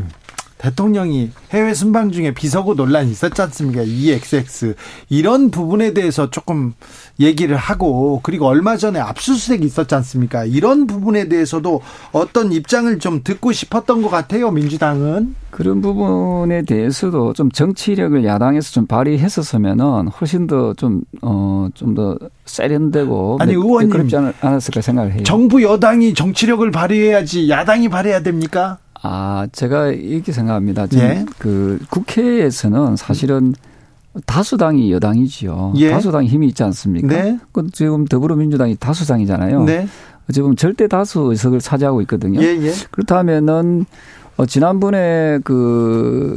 Speaker 1: 대통령이 해외 순방 중에 비서고 논란이 있었지 않습니까? EXX 이런 부분에 대해서 조금 얘기를 하고 그리고 얼마 전에 압수수색이 있었지 않습니까? 이런 부분에 대해서도 어떤 입장을 좀 듣고 싶었던 것 같아요. 민주당은
Speaker 8: 그런 부분에 대해서도 좀 정치력을 야당에서 좀 발휘했었으면은 훨씬 더 좀 어 좀 더 세련되고
Speaker 1: 아니,
Speaker 8: 매-
Speaker 1: 의원님.
Speaker 8: 매끄럽지 않- 않았을까 생각을 해요.
Speaker 1: 정부 여당이 정치력을 발휘해야지 야당이 발휘해야 됩니까?
Speaker 8: 아, 제가 이렇게 생각합니다. 지금
Speaker 1: 예.
Speaker 8: 그 국회에서는 사실은 다수당이 여당이지요.
Speaker 1: 예.
Speaker 8: 다수당이 힘이 있지 않습니까?
Speaker 1: 네.
Speaker 8: 그 지금 더불어민주당이 다수당이잖아요.
Speaker 1: 네.
Speaker 8: 보면 절대 다수 의석을 차지하고 있거든요.
Speaker 1: 예, 예.
Speaker 8: 그렇다면은 어 지난번에 그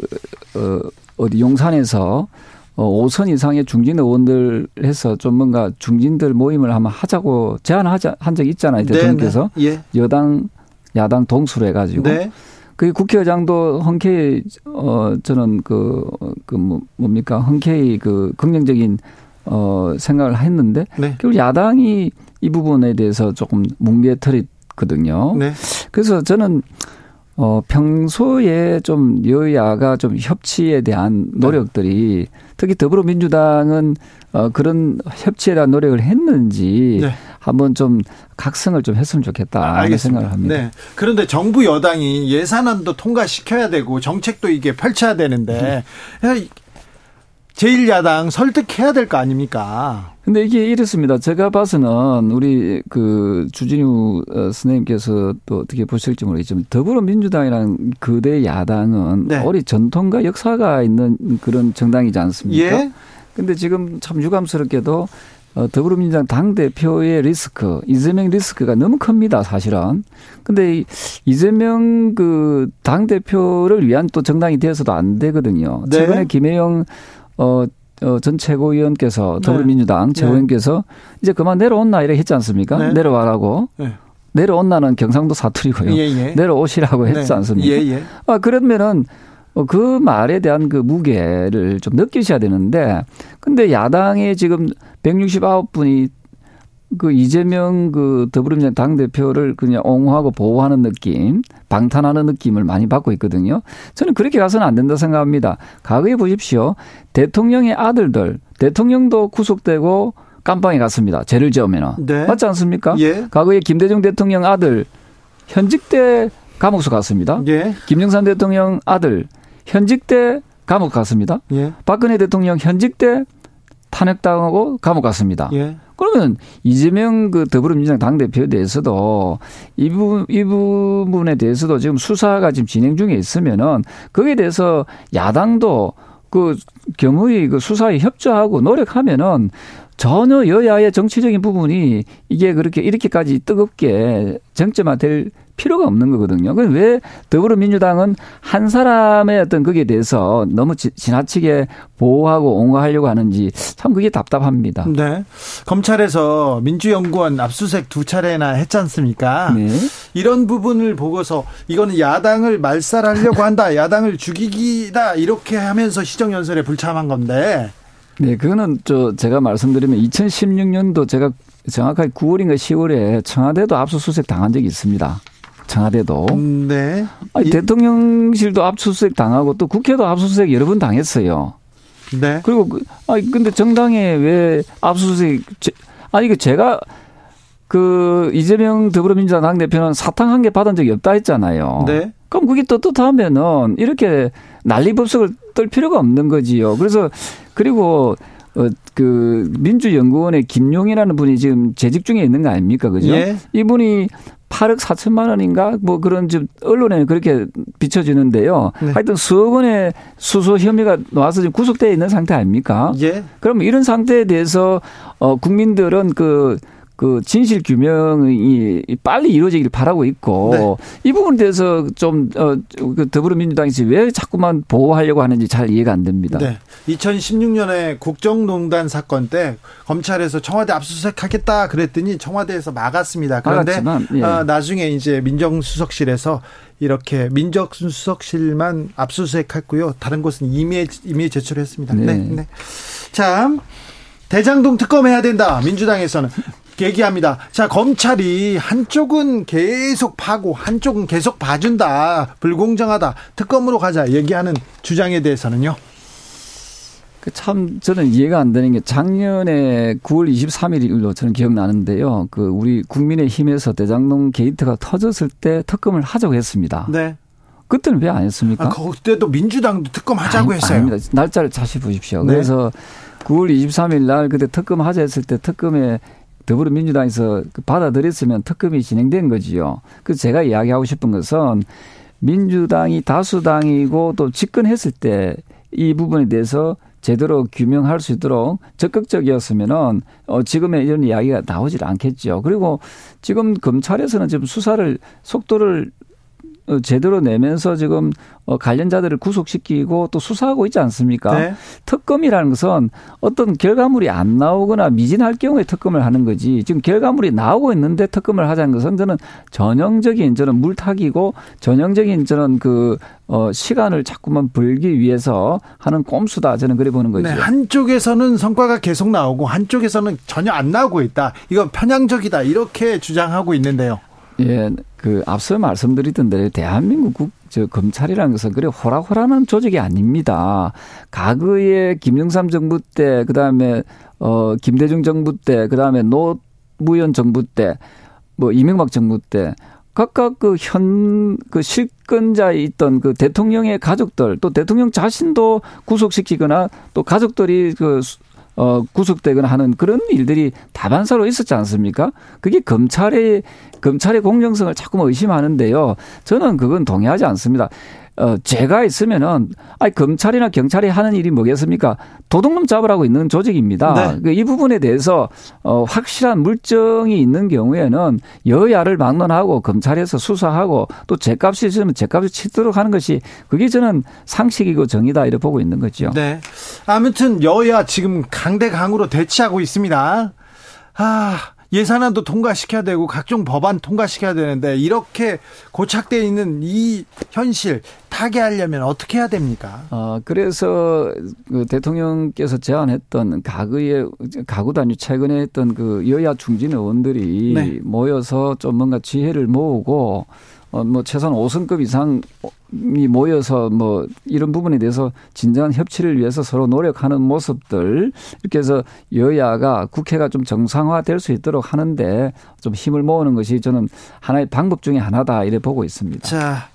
Speaker 8: 어, 어디 용산에서 어 5선 이상의 중진 의원들 해서 좀 뭔가 중진들 모임을 한번 하자고 제안하자 한 적이 있잖아요. 대통령께서
Speaker 1: 네, 네.
Speaker 8: 여당 야당 동수로 해
Speaker 1: 예.
Speaker 8: 가지고
Speaker 1: 네.
Speaker 8: 그 국회의장도 흔쾌히 어 저는 그그 뭐, 뭡니까 흔쾌히 그 긍정적인 어 생각을 했는데
Speaker 1: 네.
Speaker 8: 결국 야당이 이 부분에 대해서 조금 뭉개터렸거든요.
Speaker 1: 네.
Speaker 8: 그래서 저는 어 평소에 좀 여야가 좀 협치에 대한 노력들이 특히 더불어민주당은 어 그런 협치에 대한 노력을 했는지
Speaker 1: 네.
Speaker 8: 한번 좀 각성을 좀 했으면 좋겠다
Speaker 1: 아,
Speaker 8: 하는. 생각을 합니다.
Speaker 1: 네. 그런데 정부 여당이 예산안도 통과시켜야 되고 정책도 이게 펼쳐야 되는데 제1야당 설득해야 될 거 아닙니까?
Speaker 8: 근데 이게 이렇습니다. 제가 봐서는 우리 그 주진우 어, 선생님께서 또 어떻게 보실지 모르겠지만 더불어민주당이라는 그대 야당은
Speaker 1: 네.
Speaker 8: 오래 전통과 역사가 있는 그런 정당이지 않습니까?
Speaker 1: 예.
Speaker 8: 근데 지금 참 유감스럽게도 어, 더불어민주당 당대표의 리스크, 이재명 리스크가 너무 큽니다, 사실은. 근데 이 이재명 그 당대표를 위한 또 정당이 되어서도 안 되거든요.
Speaker 1: 네.
Speaker 8: 최근에 김혜영 어, 어, 전 최고위원께서
Speaker 1: 네.
Speaker 8: 더불어민주당 최고위원께서 이제 그만 내려온나 이렇게 했지 않습니까?
Speaker 1: 네.
Speaker 8: 내려와라고.
Speaker 1: 네.
Speaker 8: 내려온나는 경상도 사투리고요.
Speaker 1: 예, 예.
Speaker 8: 내려오시라고 했지
Speaker 1: 네.
Speaker 8: 않습니까?
Speaker 1: 예, 예.
Speaker 8: 아, 그러면은, 어, 그 말에 대한 그 무게를 좀 느끼셔야 되는데 근데 야당의 지금 169분이 그 이재명 그 더불어민주당 당 대표를 그냥 옹호하고 보호하는 느낌, 방탄하는 느낌을 많이 받고 있거든요. 저는 그렇게 가서는 안 된다 생각합니다. 과거에 보십시오. 대통령의 아들들, 대통령도 구속되고 깜빵에 갔습니다. 죄를 지으면은
Speaker 1: 네.
Speaker 8: 맞지 않습니까?
Speaker 1: 예.
Speaker 8: 과거에 김대중 대통령 아들 현직 때 감옥소 갔습니다.
Speaker 1: 예.
Speaker 8: 김영삼 대통령 아들 현직 때 감옥 갔습니다.
Speaker 1: 예.
Speaker 8: 박근혜 대통령 현직 때 탄핵당하고 감옥 갔습니다.
Speaker 1: 예.
Speaker 8: 그러면 이재명 그 더불어민주당 당대표에 대해서도 이 부분, 이 부분에 대해서도 지금 수사가 지금 진행 중에 있으면은 거기에 대해서 야당도 그 겸허히 그 수사에 협조하고 노력하면은 전혀 여야의 정치적인 부분이 이게 그렇게 이렇게까지 뜨겁게 쟁점화될 필요가 없는 거거든요. 왜 더불어민주당은 한 사람의 어떤 거기에 대해서 너무 지, 지나치게 보호하고 옹호하려고 하는지 참 그게 답답합니다.
Speaker 1: 네. 검찰에서 민주연구원 압수수색 두 차례나 했지 않습니까?
Speaker 8: 네.
Speaker 1: 이런 부분을 보고서 이거는 야당을 말살하려고 한다, <laughs> 야당을 죽이기다 이렇게 하면서 시정연설에 불참한 건데.
Speaker 8: 네, 그거는 저 제가 말씀드리면 2016년도 제가 정확하게 9월인가 10월에 청와대도 압수수색 당한 적이 있습니다. 청와대도.
Speaker 1: 음, 네.
Speaker 8: 아니,
Speaker 1: 이-
Speaker 8: 대통령실도 압수수색 당하고 또 국회도 압수수색 여러 번 당했어요.
Speaker 1: 네.
Speaker 8: 그리고 그, 아니 근데 정당에 왜 압수수색 제- 아니 그 제가 그 이재명 더불어민주당 당 대표는 사탕 한 개 받은 적이 없다 했잖아요.
Speaker 1: 네.
Speaker 8: 그럼 그게 떳떳하면은 이렇게 난리 법석을 떨 필요가 없는 거지요. 그래서 그리고 어, 그 민주연구원의 김용이라는 분이 지금 재직 중에 있는 거 아닙니까? 그죠?
Speaker 1: 예.
Speaker 8: 이분이 8억 4천만 원인가 뭐 그런 좀 언론에 그렇게 비춰지는데요.
Speaker 1: 네.
Speaker 8: 하여튼 수억 원의 수소 혐의가 나와서 지금 구속되어 있는 상태 아닙니까?
Speaker 1: 예.
Speaker 8: 그럼 이런 상태에 대해서 어 국민들은 그 그 진실 규명이 빨리 이루어지길 바라고 있고
Speaker 1: 네.
Speaker 8: 이 부분에 대해서 좀어그 더불어민주당이 왜 자꾸만 보호하려고 하는지 잘 이해가 안 됩니다.
Speaker 1: 네. 2016년에 국정농단 사건 때 검찰에서 청와대 압수수색하겠다 그랬더니 청와대에서 막았습니다. 그런데
Speaker 8: 막았지만, 예.
Speaker 1: 아, 나중에 이제 민정수석실에서 이렇게 민정수석실만 압수수색했고요. 다른 곳은 임의 임의 제출했습니다. 네.
Speaker 8: 네.
Speaker 1: 네. 자, 대장동 특검해야 된다. 민주당에서는 얘기합니다. 자, 검찰이 한쪽은 계속 파고 한쪽은 계속 봐준다. 불공정하다. 특검으로 가자. 얘기하는 주장에 대해서는요.
Speaker 8: 그참 저는 이해가 안 되는 게 작년에 9월 23일로 저는 기억나는데요. 그 우리 국민의힘에서 대장동 게이트가 터졌을 때 특검을 하자고 했습니다.
Speaker 1: 네.
Speaker 8: 그때는 왜 안 했습니까?
Speaker 1: 아, 그때도 민주당도 특검 하자고
Speaker 8: 아니,
Speaker 1: 했어요.
Speaker 8: 아닙니다. 날짜를 다시 보십시오.
Speaker 1: 네.
Speaker 8: 그래서 9월 23일 날 그때 특검 하자 했을 때 특검에 더불어민주당에서 그 받아들였으면 특검이 진행된 거지요. 그래서 제가 이야기하고 싶은 것은 민주당이 다수당이고 또 집권했을 때 이 부분에 대해서 제대로 규명할 수 있도록 적극적이었으면은 어 지금의 이런 이야기가 나오질 않겠죠. 그리고 지금 검찰에서는 지금 수사를 속도를 어, 제대로 내면서 지금 어, 관련자들을 구속시키고 또 수사하고 있지 않습니까?
Speaker 1: 네.
Speaker 8: 특검이라는 것은 어떤 결과물이 안 나오거나 미진할 경우에 특검을 하는 거지 지금 결과물이 나오고 있는데 특검을 하자는 것은 저는 전형적인 저는 물타기고 전형적인 저는 그 어, 시간을 자꾸만 벌기 위해서 하는 꼼수다 저는 그래 보는 거죠.
Speaker 1: 네, 한쪽에서는 성과가 계속 나오고 한쪽에서는 전혀 안 나오고 있다. 이건 편향적이다. 이렇게 주장하고 있는데요.
Speaker 8: 예, 그 앞서 말씀드렸던 대로 대한민국 국, 저 검찰이라는 것은 그래 호락호락한 조직이 아닙니다. 과거에 김영삼 정부 때, 그 다음에 어 김대중 정부 때, 그 다음에 노무현 정부 때, 뭐 이명박 정부 때. 각각 그 현, 그 실권자에 있던 그 대통령의 가족들, 또 대통령 자신도 구속시키거나 또 가족들이 그 수- 어, 구속되거나 하는 그런 일들이 다반사로 있었지 않습니까? 그게 검찰의, 검찰의 공정성을 자꾸 의심하는데요. 저는 그건 동의하지 않습니다. 어, 죄가 있으면은, 아니, 검찰이나 경찰이 하는 일이 뭐겠습니까? 도둑놈 잡으라고 있는 조직입니다.
Speaker 1: 네.
Speaker 8: 그이 부분에 대해서, 어, 확실한 물증이 있는 경우에는 여야를 막론하고 검찰에서 수사하고 또 죄값이 있으면 죄값을 치도록 하는 것이 그게 저는 상식이고 정의다 이렇게 보고 있는 거죠.
Speaker 1: 네. 아무튼 여야 지금 강대강으로 대치하고 있습니다. 아, 예산안도 통과시켜야 되고 각종 법안 통과시켜야 되는데 이렇게 고착되어 있는 이 현실 타개하려면 어떻게 해야 됩니까?
Speaker 8: 어, 그래서 그 대통령께서 제안했던 가구의 가구 단위 최근에 했던 그 여야 중진 의원들이
Speaker 1: 네.
Speaker 8: 모여서 좀 뭔가 지혜를 모으고 어, 뭐 최소한 5성급 이상이 모여서 뭐 이런 부분에 대해서 진정한 협치를 위해서 서로 노력하는 모습들 이렇게 해서 여야가 국회가 좀 정상화될 수 있도록 하는데 좀 힘을 모으는 것이 저는 하나의 방법 중에 하나다 이래 보고 있습니다.
Speaker 1: 자,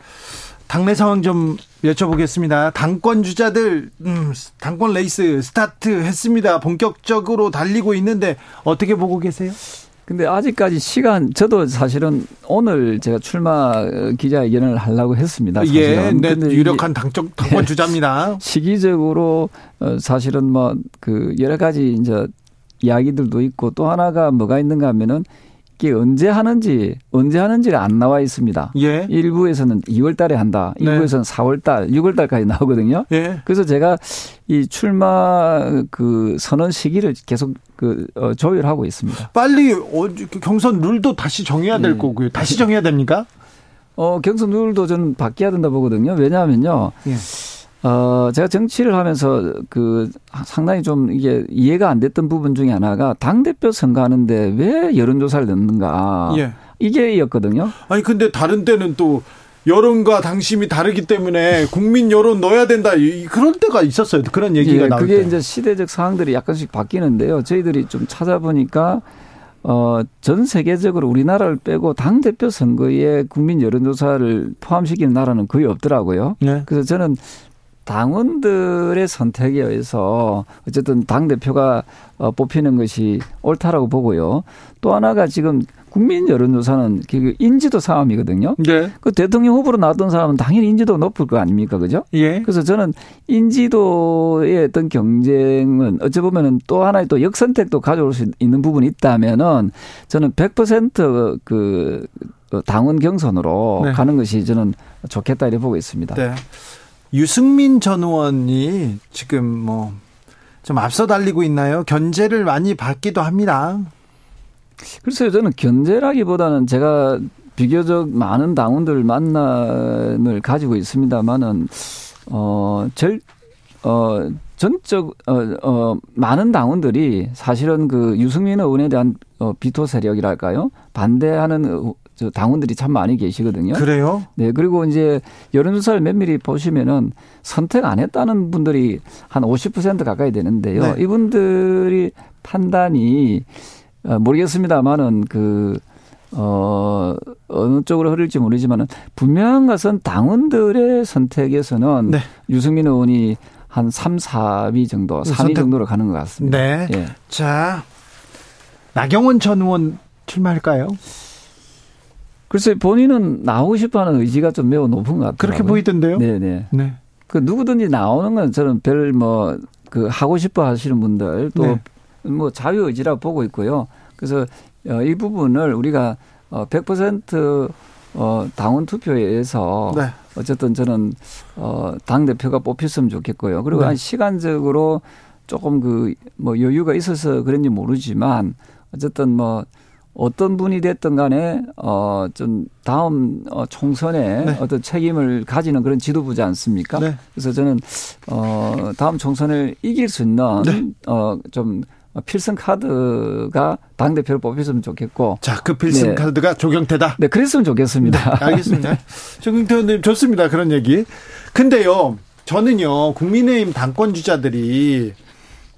Speaker 1: 당내 상황 좀 여쭤보겠습니다. 당권 주자들 음, 당권 레이스 스타트 했습니다. 본격적으로 달리고 있는데 어떻게 보고 계세요?
Speaker 8: 근데 아직까지 시간 저도 사실은 오늘 제가 출마 기자회견을 하려고 했습니다. 사실은.
Speaker 1: 예, 네, 유력한 당적 당권 주자입니다. <laughs>
Speaker 8: 시기적으로 어, 사실은 뭐 그 여러 가지 이제 이야기들도 있고 또 하나가 뭐가 있는가 하면은 이게 언제 하는지 언제 하는지가 안 나와 있습니다.
Speaker 1: 예,
Speaker 8: 일부에서는 2월 달에 한다.
Speaker 1: 네.
Speaker 8: 일부에서는 4월 달, 6월 달까지 나오거든요.
Speaker 1: 예.
Speaker 8: 그래서 제가 이 출마 그 선언 시기를 계속 그 어, 조율하고 있습니다.
Speaker 1: 빨리 어, 경선 룰도 다시 정해야 될
Speaker 8: 네.
Speaker 1: 거고요. 다시 정해야 됩니까?
Speaker 8: 어, 경선 룰도 저는 바뀌어야 된다 보거든요. 왜냐하면요.
Speaker 1: 예.
Speaker 8: 어, 제가 정치를 하면서 그 상당히 좀 이게 이해가 안 됐던 부분 중에 하나가 당대표 선거하는데 왜 여론조사를 넣는가.
Speaker 1: 예.
Speaker 8: 이게였거든요.
Speaker 1: 아니 근데 다른 때는 또 여론과 당심이 다르기 때문에 국민 여론 넣어야 된다. 이- 그런 때가 있었어요. 그런 얘기가
Speaker 8: 예,
Speaker 1: 나올
Speaker 8: 그게
Speaker 1: 때.
Speaker 8: 이제 시대적 상황들이 약간씩 바뀌는데요. 저희들이 좀 찾아보니까 어, 전 세계적으로 우리나라를 빼고 당대표 선거에 국민 여론조사를 포함시키는 나라는 거의 없더라고요.
Speaker 1: 네.
Speaker 8: 그래서 저는 당원들의 선택에 의해서 어쨌든 당 대표가 어, 뽑히는 것이 옳다라고 보고요. 또 하나가 지금 국민 여론조사는 그 인지도 싸움이거든요.
Speaker 1: 네.
Speaker 8: 그 대통령 후보로 나왔던 사람은 당연히 인지도가 높을 거 아닙니까? 그죠?
Speaker 1: 예.
Speaker 8: 그래서 저는 인지도의 어떤 경쟁은 어찌 보면은 또 하나의 또 역선택도 가져올 수 있는 부분이 있다면은 저는 100%그 당원 경선으로
Speaker 1: 네.
Speaker 8: 가는 것이 저는 좋겠다 이렇게 보고 있습니다.
Speaker 1: 네. 유승민 전 의원이 지금 뭐 좀 앞서 달리고 있나요? 견제를 많이 받기도 합니다.
Speaker 8: 글쎄요, 저는 견제라기보다는 제가 비교적 많은 당원들 만남을 가지고 있습니다만은 어, 절, 어, 전적, 어, 어, 많은 당원들이 사실은 그 유승민 의원에 대한 어, 비토 세력이랄까요? 반대하는 어, 저 당원들이 참 많이 계시거든요.
Speaker 1: 그래요?
Speaker 8: 네, 그리고 이제 여론조사를 면밀히 보시면은 선택 안 했다는 분들이 한 50% 가까이 되는데요.
Speaker 1: 네.
Speaker 8: 이분들이 판단이 어, 모르겠습니다만은 그, 어, 어느 쪽으로 흐를지 모르지만은 분명한 것은 당원들의 선택에서는
Speaker 1: 네.
Speaker 8: 유승민 의원이 한 3, 4위 정도, 3위
Speaker 1: 선택-
Speaker 8: 정도로 가는 것 같습니다.
Speaker 1: 네.
Speaker 8: 예.
Speaker 1: 자, 나경원 전 의원 출마할까요?
Speaker 8: 글쎄 본인은 나오고 싶어 하는 의지가 좀 매우 높은 것 같아요.
Speaker 1: 그렇게 보이던데요?
Speaker 8: 네, 네.
Speaker 1: 네.
Speaker 8: 그 누구든지 나오는 건 저는 별 뭐 그 하고 싶어 하시는 분들 또뭐
Speaker 1: 네.
Speaker 8: 자유 의지라 보고 있고요. 그래서 어, 이 부분을 우리가 어, 100% 어, 당원 투표에 의해서
Speaker 1: 네.
Speaker 8: 어쨌든 저는 어, 당 대표가 뽑혔으면 좋겠고요. 그리고
Speaker 1: 네.
Speaker 8: 한 시간적으로 조금 그 뭐 여유가 있어서 그런지 모르지만 어쨌든 뭐 어떤 분이 됐든 간에 어 좀 다음 어 총선에
Speaker 1: 네.
Speaker 8: 어떤 책임을 가지는 그런 지도부지 않습니까?
Speaker 1: 네.
Speaker 8: 그래서 저는 어 다음 총선을 이길 수 있는
Speaker 1: 네.
Speaker 8: 어좀 필승 카드가 당 대표를 뽑혔으면 좋겠고
Speaker 1: 자, 그 필승
Speaker 8: 네.
Speaker 1: 카드가 조경태다.
Speaker 8: 네 그랬으면 좋겠습니다.
Speaker 1: 알겠습니다. <laughs> 조경태 의원님 좋습니다. 그런 얘기. 근데요, 저는요, 국민의힘 당권 주자들이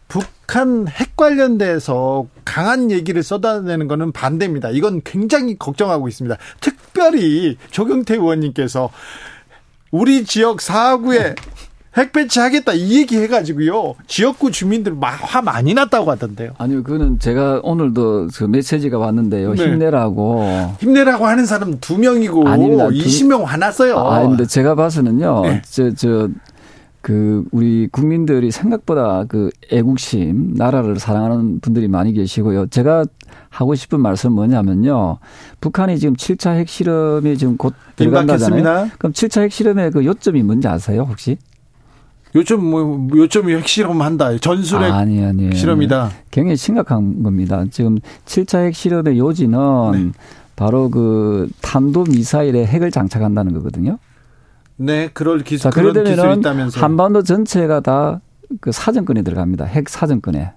Speaker 1: 북한 핵 관련돼서 강한 얘기를 쏟아내는 거는 반대입니다. 이건 굉장히 걱정하고 있습니다. 특별히 조경태 의원님께서 우리 지역 4구에 핵 배치하겠다 이 얘기 해가지고요 지역구 주민들 막화 많이 났다고 하던데요.
Speaker 8: 아니요, 그거는 제가 오늘도 그 메시지가 왔는데요.
Speaker 1: 네.
Speaker 8: 힘내라고.
Speaker 1: 힘내라고 하는 사람 두 명이고
Speaker 8: 아닙니다. 두-
Speaker 1: 20명 화났어요.
Speaker 8: 아, 근데 제가 봐서는요.
Speaker 1: 네.
Speaker 8: 저, 저, 그, 우리 국민들이 생각보다 그 애국심, 나라를 사랑하는 분들이 많이 계시고요. 제가 하고 싶은 말씀 은 뭐냐면요. 북한이 지금 7차 핵실험이 지금 곧 들어간다잖아요.
Speaker 1: 임박했습니다.
Speaker 8: 그럼 7차 핵실험의 그 요점이 뭔지 아세요, 혹시?
Speaker 1: 요점 뭐 요점이 핵실험한다. 전술핵
Speaker 8: 아니 아니
Speaker 1: 실험이다.
Speaker 8: 굉장히 심각한 겁니다. 지금 7차 핵실험의 요지는
Speaker 1: 네.
Speaker 8: 바로 그 탄도 미사일에 핵을 장착한다는 거거든요.
Speaker 1: 네, 그럴 기술
Speaker 8: 자,
Speaker 1: 그런 기술이 있다면서.
Speaker 8: 한반도 전체가 다 그 사정권에 들어갑니다. 핵 사정권에.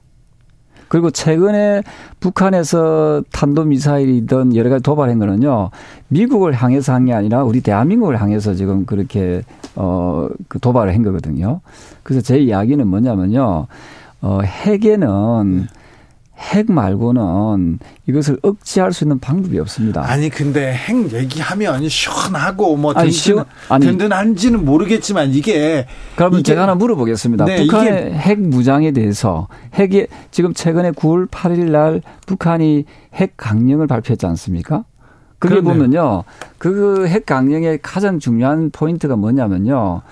Speaker 8: 그리고 최근에 북한에서 탄도미사일이든 여러 가지 도발한 거는요, 미국을 향해서 한 게 아니라 우리 대한민국을 향해서 지금 그렇게, 어, 그 도발을 한 거거든요. 그래서 제 이야기는 뭐냐면요, 어, 핵에는 핵 말고는 이것을 억제할 수 있는 방법이 없습니다.
Speaker 1: 아니 근데 핵 얘기하면 시원하고 뭐
Speaker 8: 아니,
Speaker 1: 든든,
Speaker 8: 아니.
Speaker 1: 든든한지는 모르겠지만 이게
Speaker 8: 그러면
Speaker 1: 이게-
Speaker 8: 제가 하나 물어보겠습니다.
Speaker 1: 네,
Speaker 8: 북한의 핵 무장에 대해서 핵이 지금 최근에 9월 8일 날 북한이 핵 강령을 발표했지 않습니까? 그게
Speaker 1: 그렇네요.
Speaker 8: 보면요. 그 핵 강령의 가장 중요한 포인트가 뭐냐면요.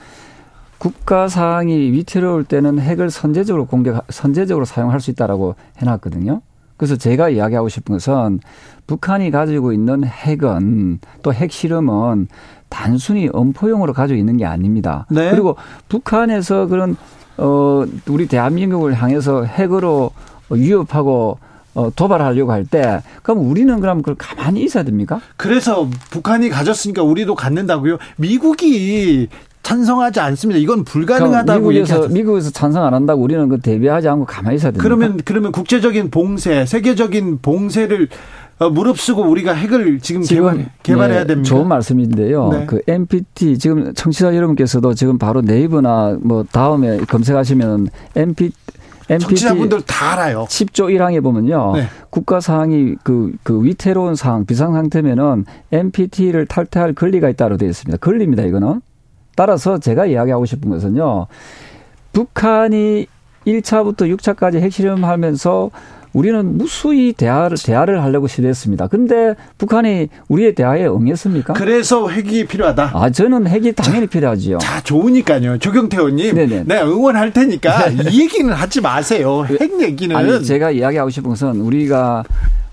Speaker 8: 국가 사항이 위태로울 때는 핵을 선제적으로 공격, 선제적으로 사용할 수 있다라고 해놨거든요. 그래서 제가 이야기하고 싶은 것은 북한이 가지고 있는 핵은 또 핵 실험은 단순히 엄포용으로 가지고 있는 게 아닙니다.
Speaker 1: 네.
Speaker 8: 그리고 북한에서 그런 어 우리 대한민국을 향해서 핵으로 위협하고 어 도발하려고 할 때 그럼 우리는 그럼 그걸 가만히 있어야 됩니까?
Speaker 1: 그래서 북한이 가졌으니까 우리도 갖는다고요. 미국이 찬성하지 않습니다. 이건 불가능하다고
Speaker 8: 그럼 미국에서. 미국에서 찬성 안 한다고 우리는 그 대비하지 않고 가만히 있어야 됩니까?
Speaker 1: 그러면 그러면 국제적인 봉쇄, 세계적인 봉쇄를 어, 무릅쓰고 우리가 핵을 지금, 개발, 개발 해야
Speaker 8: 네,
Speaker 1: 됩니다.
Speaker 8: 좋은 말씀인데요.
Speaker 1: 네.
Speaker 8: 그 NPT 지금 청취자 여러분께서도 지금 바로 네이버나 뭐 다음에 검색하시면 NPT NPT
Speaker 1: 청취자분들 다 알아요.
Speaker 8: 10조 1항에 보면요.
Speaker 1: 네.
Speaker 8: 국가 사항이 그, 그 위태로운 상황, 비상 상태면은 NPT를 탈퇴할 권리가 있다로 되어 있습니다. 권리입니다, 이거는. 따라서 제가 이야기하고 싶은 것은요. 북한이 1차부터 6차까지 핵실험하면서 우리는 무수히 대화를, 대화를 하려고 시도했습니다. 근데 북한이 우리의 대화에 응했습니까?
Speaker 1: 그래서 핵이 필요하다.
Speaker 8: 아, 저는 핵이 당연히 필요하지요.
Speaker 1: 자, 좋으니까요. 조경태 의원님.
Speaker 8: 네네.
Speaker 1: 네, 응원할 테니까 이 얘기는 하지 마세요. 핵 얘기는.
Speaker 8: 아니, 제가 이야기하고 싶은 것은 우리가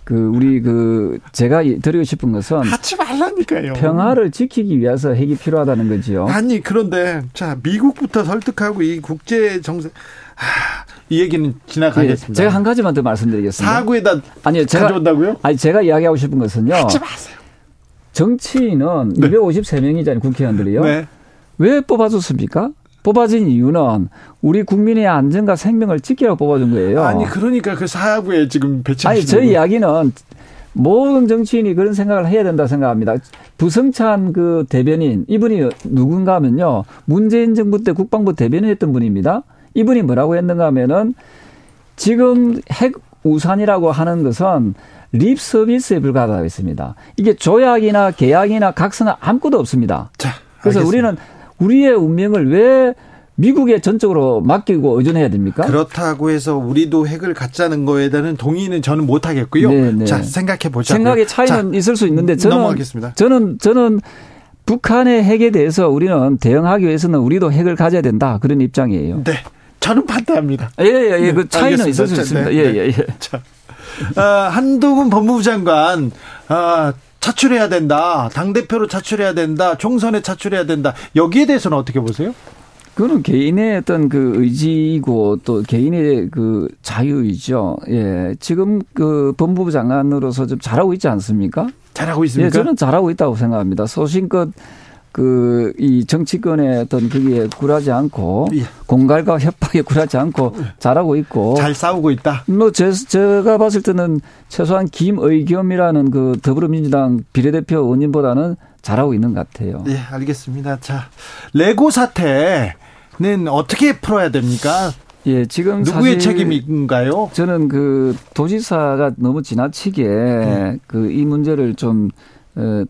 Speaker 8: 그, 우리 그, 제가 드리고 싶은 것은
Speaker 1: 하지 말라니까요.
Speaker 8: 평화를 지키기 위해서 핵이 필요하다는 거지요.
Speaker 1: 아니 그런데 자 미국부터 설득하고 이 국제 정세 하, 이 얘기는 지나가겠습니다.
Speaker 8: 예, 제가 한 가지만 더 말씀드리겠습니다.
Speaker 1: 사구에다
Speaker 8: 아니요, 제가
Speaker 1: 가져온다고요?
Speaker 8: 아니 제가 이야기하고 싶은 것은요.
Speaker 1: 하지 마세요.
Speaker 8: 정치인은 253명이잖아요, 국회의원들이요.
Speaker 1: 네.
Speaker 8: 왜 뽑아줬습니까? 뽑아진 이유는 우리 국민의 안전과 생명을 지키라고 뽑아준 거예요.
Speaker 1: 아니 그러니까 그 사구에 지금 배치하시는
Speaker 8: 아니, 저희 이야기는 모든 정치인이 그런 생각을 해야 된다 생각합니다. 부성찬 그 대변인 이분이 누군가 하면요. 문재인 정부 때 국방부 대변인 했던 분입니다. 이분이 뭐라고 했는가 하면은 지금 핵 우산이라고 하는 것은 립 서비스에 불과하다고 했습니다. 이게 조약이나 계약이나 각서나 아무것도 없습니다.
Speaker 1: 자,
Speaker 8: 그래서. 우리는 우리의 운명을 왜 미국에 전적으로 맡기고 의존해야 됩니까?
Speaker 1: 그렇다고 해서 우리도 핵을 갖자는 거에 대한 동의는 저는 못 하겠고요.
Speaker 8: 네, 네.
Speaker 1: 자, 생각해 보자.
Speaker 8: 생각의 차이는 있을 수 있는데 저는
Speaker 1: 넘어가겠습니다.
Speaker 8: 저는 저는 북한의 핵에 대해서 우리는 대응하기 위해서는 우리도 핵을 가져야 된다 그런 입장이에요.
Speaker 1: 네. 저는 반대합니다.
Speaker 8: 예 예예
Speaker 1: 네,
Speaker 8: 그 차이는
Speaker 1: 알겠습니다.
Speaker 8: 있을 수
Speaker 1: 자,
Speaker 8: 있습니다.
Speaker 1: 네,
Speaker 8: 예 예 예.
Speaker 1: 자, 아, 한동훈 법무부 장관 아, 차출해야 된다. 당 대표로 차출해야 된다. 총선에 차출해야 된다. 여기에 대해서는 어떻게 보세요?
Speaker 8: 그거는 개인의 어떤 그 의지이고 또 개인의 그 자유이죠. 예. 지금 그 법무부 장관으로서 좀 잘하고 있지 않습니까?
Speaker 1: 잘하고 있습니까?
Speaker 8: 예, 저는 잘하고 있다고 생각합니다. 소신껏 그 이 정치권의 어떤 그게 굴하지 않고
Speaker 1: 예.
Speaker 8: 공갈과 협박에 굴하지 않고 잘하고 있고
Speaker 1: 잘 싸우고 있다.
Speaker 8: 뭐 제, 제가 봤을 때는 최소한 김의겸이라는 그 더불어민주당 비례대표 의원님보다는 잘하고 있는 것 같아요.
Speaker 1: 네, 알겠습니다. 자, 레고 사태는 어떻게 풀어야 됩니까?
Speaker 8: 예, 지금
Speaker 1: 누구의 책임인가요?
Speaker 8: 저는 그 도지사가 너무 지나치게
Speaker 1: 네.
Speaker 8: 그이 문제를 좀 어,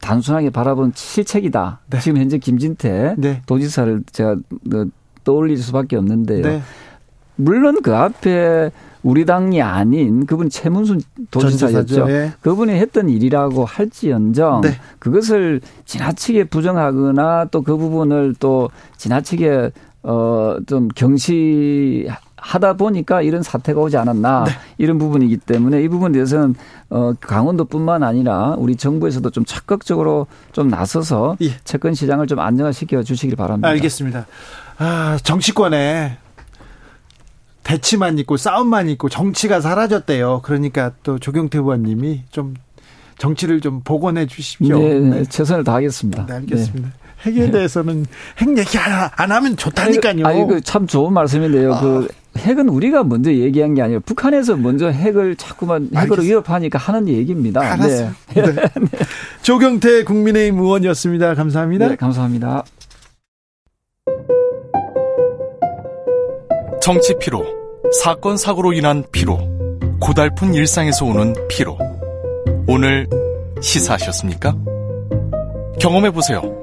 Speaker 8: 단순하게 바라본 실책이다.
Speaker 1: 네.
Speaker 8: 지금 현재 김진태
Speaker 1: 네.
Speaker 8: 도지사를 제가 어, 떠올릴 수밖에 없는데요.
Speaker 1: 네.
Speaker 8: 물론 그 앞에 우리 당이 아닌 그분 최문순 도지사였죠.
Speaker 1: 예.
Speaker 8: 그분이 했던 일이라고 할지언정
Speaker 1: 네.
Speaker 8: 그것을 지나치게 부정하거나 또 그 부분을 또 지나치게 어좀 하다 보니까 이런 사태가 오지 않았나 이런 부분이기 때문에 이 부분에 대해서는 어 강원도뿐만 아니라 우리 정부에서도 좀 적극적으로 좀 나서서
Speaker 1: 예.
Speaker 8: 채권 시장을 좀 안정화시켜 주시길 바랍니다.
Speaker 1: 알겠습니다. 아, 정치권에 대치만 있고 싸움만 있고 정치가 사라졌대요. 그러니까 또 조경태 의원님이 좀 정치를 좀 복원해 주십시오.
Speaker 8: 네, 네, 최선을 다하겠습니다.
Speaker 1: 네, 알겠습니다. 핵에 대해서는 핵 얘기 안, 안 하면 좋다니까요.
Speaker 8: 아, 이거 참 좋은 말씀인데요. 그 핵은 우리가 먼저 얘기한 게 아니라 북한에서 먼저 핵을 자꾸만 핵으로
Speaker 1: 알겠습니다.
Speaker 8: 위협하니까 하는 얘기입니다.
Speaker 1: 알았어요.
Speaker 8: 네. <laughs>
Speaker 1: 네. 조경태 국민의힘 의원이었습니다. 감사합니다.
Speaker 8: 네, 감사합니다.
Speaker 9: 정치 피로, 사건 사고로 인한 피로, 고달픈 일상에서 오는 피로. 오늘 시사하셨습니까? 경험해 보세요.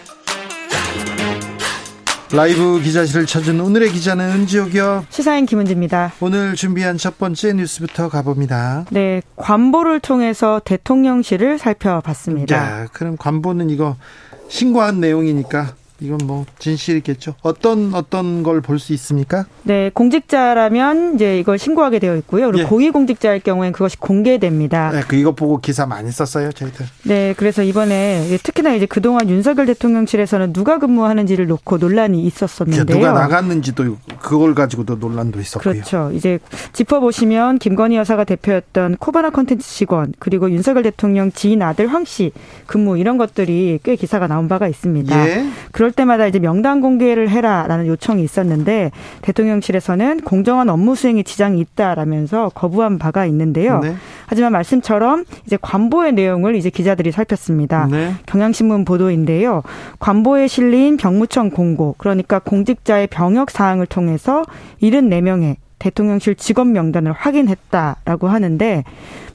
Speaker 1: 라이브 기자실을 찾은 오늘의 기자는 은지옥이요.
Speaker 10: 시사인 김은지입니다.
Speaker 1: 오늘 준비한 첫 번째 뉴스부터 가봅니다.
Speaker 10: 네, 관보를 통해서 대통령실을 살펴봤습니다.
Speaker 1: 자, 그럼 관보는 이거 신고한 내용이니까 이건 뭐 진실이겠죠. 어떤 어떤 걸 볼 수 있습니까?
Speaker 10: 네, 공직자라면 이제 이걸 신고하게 되어 있고요. 그리고
Speaker 1: 예.
Speaker 10: 고위공직자일 경우엔 그것이 공개됩니다.
Speaker 1: 네, 그 이거 보고 기사 많이 썼어요, 저희들.
Speaker 10: 네, 그래서 이번에 특히나 이제 그동안 윤석열 대통령실에서는 누가 근무하는지를 놓고 논란이 있었었는데요.
Speaker 1: 누가 나갔는지도 그걸 가지고도 논란도 있었고요.
Speaker 10: 그렇죠. 이제 짚어보시면 김건희 여사가 대표였던 코바나 컨텐츠 직원 그리고 윤석열 대통령 지인 아들 황 씨 근무 이런 것들이 꽤 기사가 나온 바가 있습니다.
Speaker 1: 예.
Speaker 10: 그럴 때마다 이제 명단 공개를 해라라는 요청이 있었는데 대통령실에서는 공정한 업무 수행에 지장이 있다라면서 거부한 바가 있는데요.
Speaker 1: 네.
Speaker 10: 하지만 말씀처럼 이제 관보의 내용을 이제 기자들이 살폈습니다.
Speaker 1: 네.
Speaker 10: 경향신문 보도인데요. 관보에 실린 병무청 공고, 그러니까 공직자의 병역 사항을 통해서 74명의 대통령실 직원 명단을 확인했다라고 하는데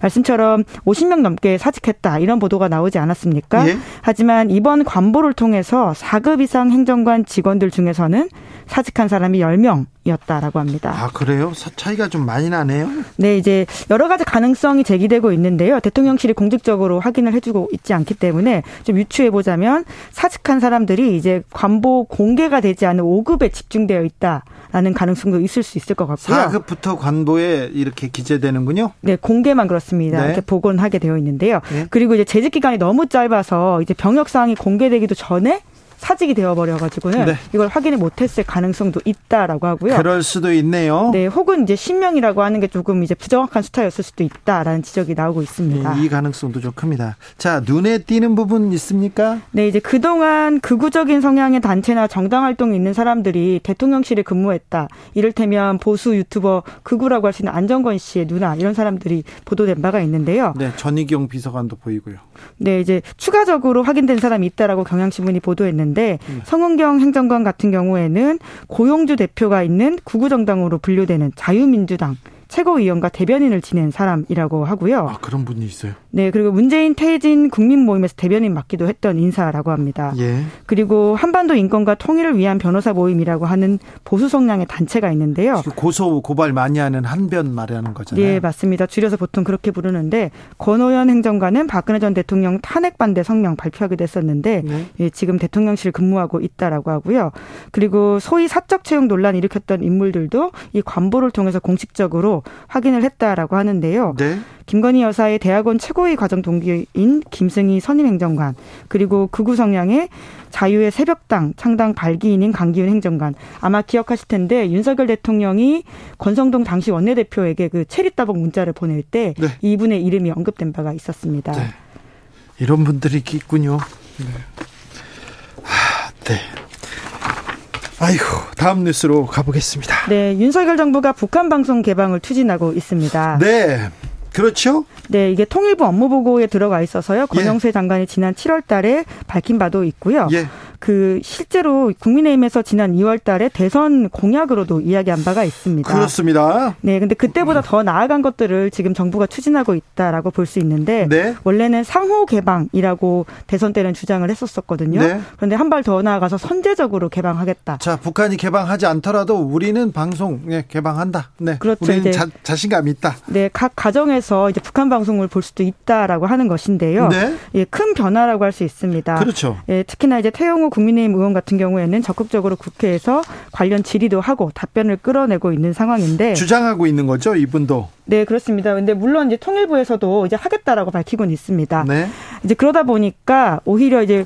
Speaker 10: 말씀처럼 50명 넘게 사직했다 이런 보도가 나오지 않았습니까?
Speaker 1: 예.
Speaker 10: 하지만 이번 관보를 통해서 4급 이상 행정관 직원들 중에서는 사직한 사람이 10명 이었다라고 합니다.
Speaker 1: 아, 그래요? 사- 차이가 좀 많이 나네요.
Speaker 10: 네, 이제 여러 가지 가능성이 제기되고 있는데요. 대통령실이 공식적으로 확인을 해주고 있지 않기 때문에 좀 유추해 보자면 사직한 사람들이 이제 관보 공개가 되지 않은 5급에 집중되어 있다라는 가능성도 있을 수 있을 것 같고요.
Speaker 1: 4급부터 관보에 이렇게 기재되는군요.
Speaker 10: 네, 공개만 그렇습니다.
Speaker 1: 네.
Speaker 10: 이렇게 복원하게 되어 있는데요.
Speaker 1: 네.
Speaker 10: 그리고 이제 재직 기간이 너무 짧아서 이제 병역 사항이 공개되기도 전에 사직이 되어버려 가지고는
Speaker 1: 네.
Speaker 10: 이걸 확인을 못했을 가능성도 있다라고 하고요.
Speaker 1: 그럴 수도 있네요.
Speaker 10: 네, 혹은 이제 신명이라고 하는 게 조금 이제 부정확한 숫자였을 수도 있다라는 지적이 나오고 있습니다.
Speaker 1: 네, 이 가능성도 좀 큽니다. 자, 눈에 띄는 부분 있습니까?
Speaker 10: 네, 이제 그동안 극우적인 성향의 단체나 정당 활동이 있는 사람들이 대통령실에 근무했다. 이를테면 보수 유튜버 극우라고 할 수 있는 안정권 씨의 누나 이런 사람들이 보도된 바가 있는데요.
Speaker 1: 네, 전희경 비서관도 보이고요.
Speaker 10: 네, 이제 추가적으로 확인된 사람이 있다라고 경향신문이 보도했는데 성은경 행정관 같은 경우에는 고용주 대표가 있는 구구정당으로 분류되는 자유민주당 최고위원과 대변인을 지낸 사람이라고 하고요.
Speaker 1: 아, 그런 분이 있어요.
Speaker 10: 네, 그리고 문재인 퇴진 국민 모임에서 대변인 맡기도 했던 인사라고 합니다.
Speaker 1: 예.
Speaker 10: 그리고 한반도 인권과 통일을 위한 변호사 모임이라고 하는 보수 성향의 단체가 있는데요.
Speaker 1: 고소 고발 많이 하는 한변 말하는 거잖아요.
Speaker 10: 예, 맞습니다. 줄여서 보통 그렇게 부르는데 권오현 행정관은 박근혜 전 대통령 탄핵 반대 성명 발표하기도 했었는데
Speaker 1: 네.
Speaker 10: 예, 지금 대통령실 근무하고 있다라고 하고요. 그리고 소위 사적 채용 논란 일으켰던 인물들도 이 관보를 통해서 공식적으로 확인을 했다라고 하는데요.
Speaker 1: 네.
Speaker 10: 김건희 여사의 대학원 최고위 과정 동기인 김승희 선임행정관 그리고 극우 성향의 자유의 새벽당 창당 발기인인 강기훈 행정관 아마 기억하실 텐데 윤석열 대통령이 권성동 당시 원내대표에게 그 체리 따봉 문자를 보낼 때
Speaker 1: 네.
Speaker 10: 이분의 이름이 언급된 바가 있었습니다.
Speaker 1: 네. 이런 분들이 있군요. 네. 아, 네. 아이고, 다음 뉴스로 가보겠습니다.
Speaker 10: 네, 윤석열 정부가 북한 방송 개방을 추진하고 있습니다.
Speaker 1: 네. 그렇죠?
Speaker 10: 네, 이게 통일부 업무보고에 들어가 있어서요.
Speaker 1: 예.
Speaker 10: 권영세 장관이 지난 7월 달에 밝힌 바도 있고요.
Speaker 1: 예.
Speaker 10: 그 실제로 국민의힘에서 지난 2월 달에 대선 공약으로도 이야기한 바가 있습니다.
Speaker 1: 그렇습니다.
Speaker 10: 네, 근데 그때보다 더 나아간 것들을 지금 정부가 추진하고 있다라고 볼 수 있는데
Speaker 1: 네.
Speaker 10: 원래는 상호 개방이라고 대선 때는 주장을 했었었거든요.
Speaker 1: 네.
Speaker 10: 그런데 한 발 더 나아가서 선제적으로 개방하겠다.
Speaker 1: 자, 북한이 개방하지 않더라도 우리는 방송 예, 개방한다. 네.
Speaker 10: 그렇죠.
Speaker 1: 우리는 자, 자신감 있다.
Speaker 10: 네, 각 가정에서 이제 북한 방송을 볼 수도 있다라고 하는 것인데요.
Speaker 1: 네.
Speaker 10: 예, 큰 변화라고 할 수 있습니다.
Speaker 1: 그렇죠.
Speaker 10: 예, 특히나 이제 태 영호 국민의힘 의원 같은 경우에는 적극적으로 국회에서 관련 질의도 하고 답변을 끌어내고 있는 상황인데
Speaker 1: 주장하고 있는 거죠, 이분도.
Speaker 10: 네, 그렇습니다. 근데 물론 이제 통일부에서도 이제 하겠다라고 밝히고는 있습니다.
Speaker 1: 네.
Speaker 10: 이제 그러다 보니까 오히려 이제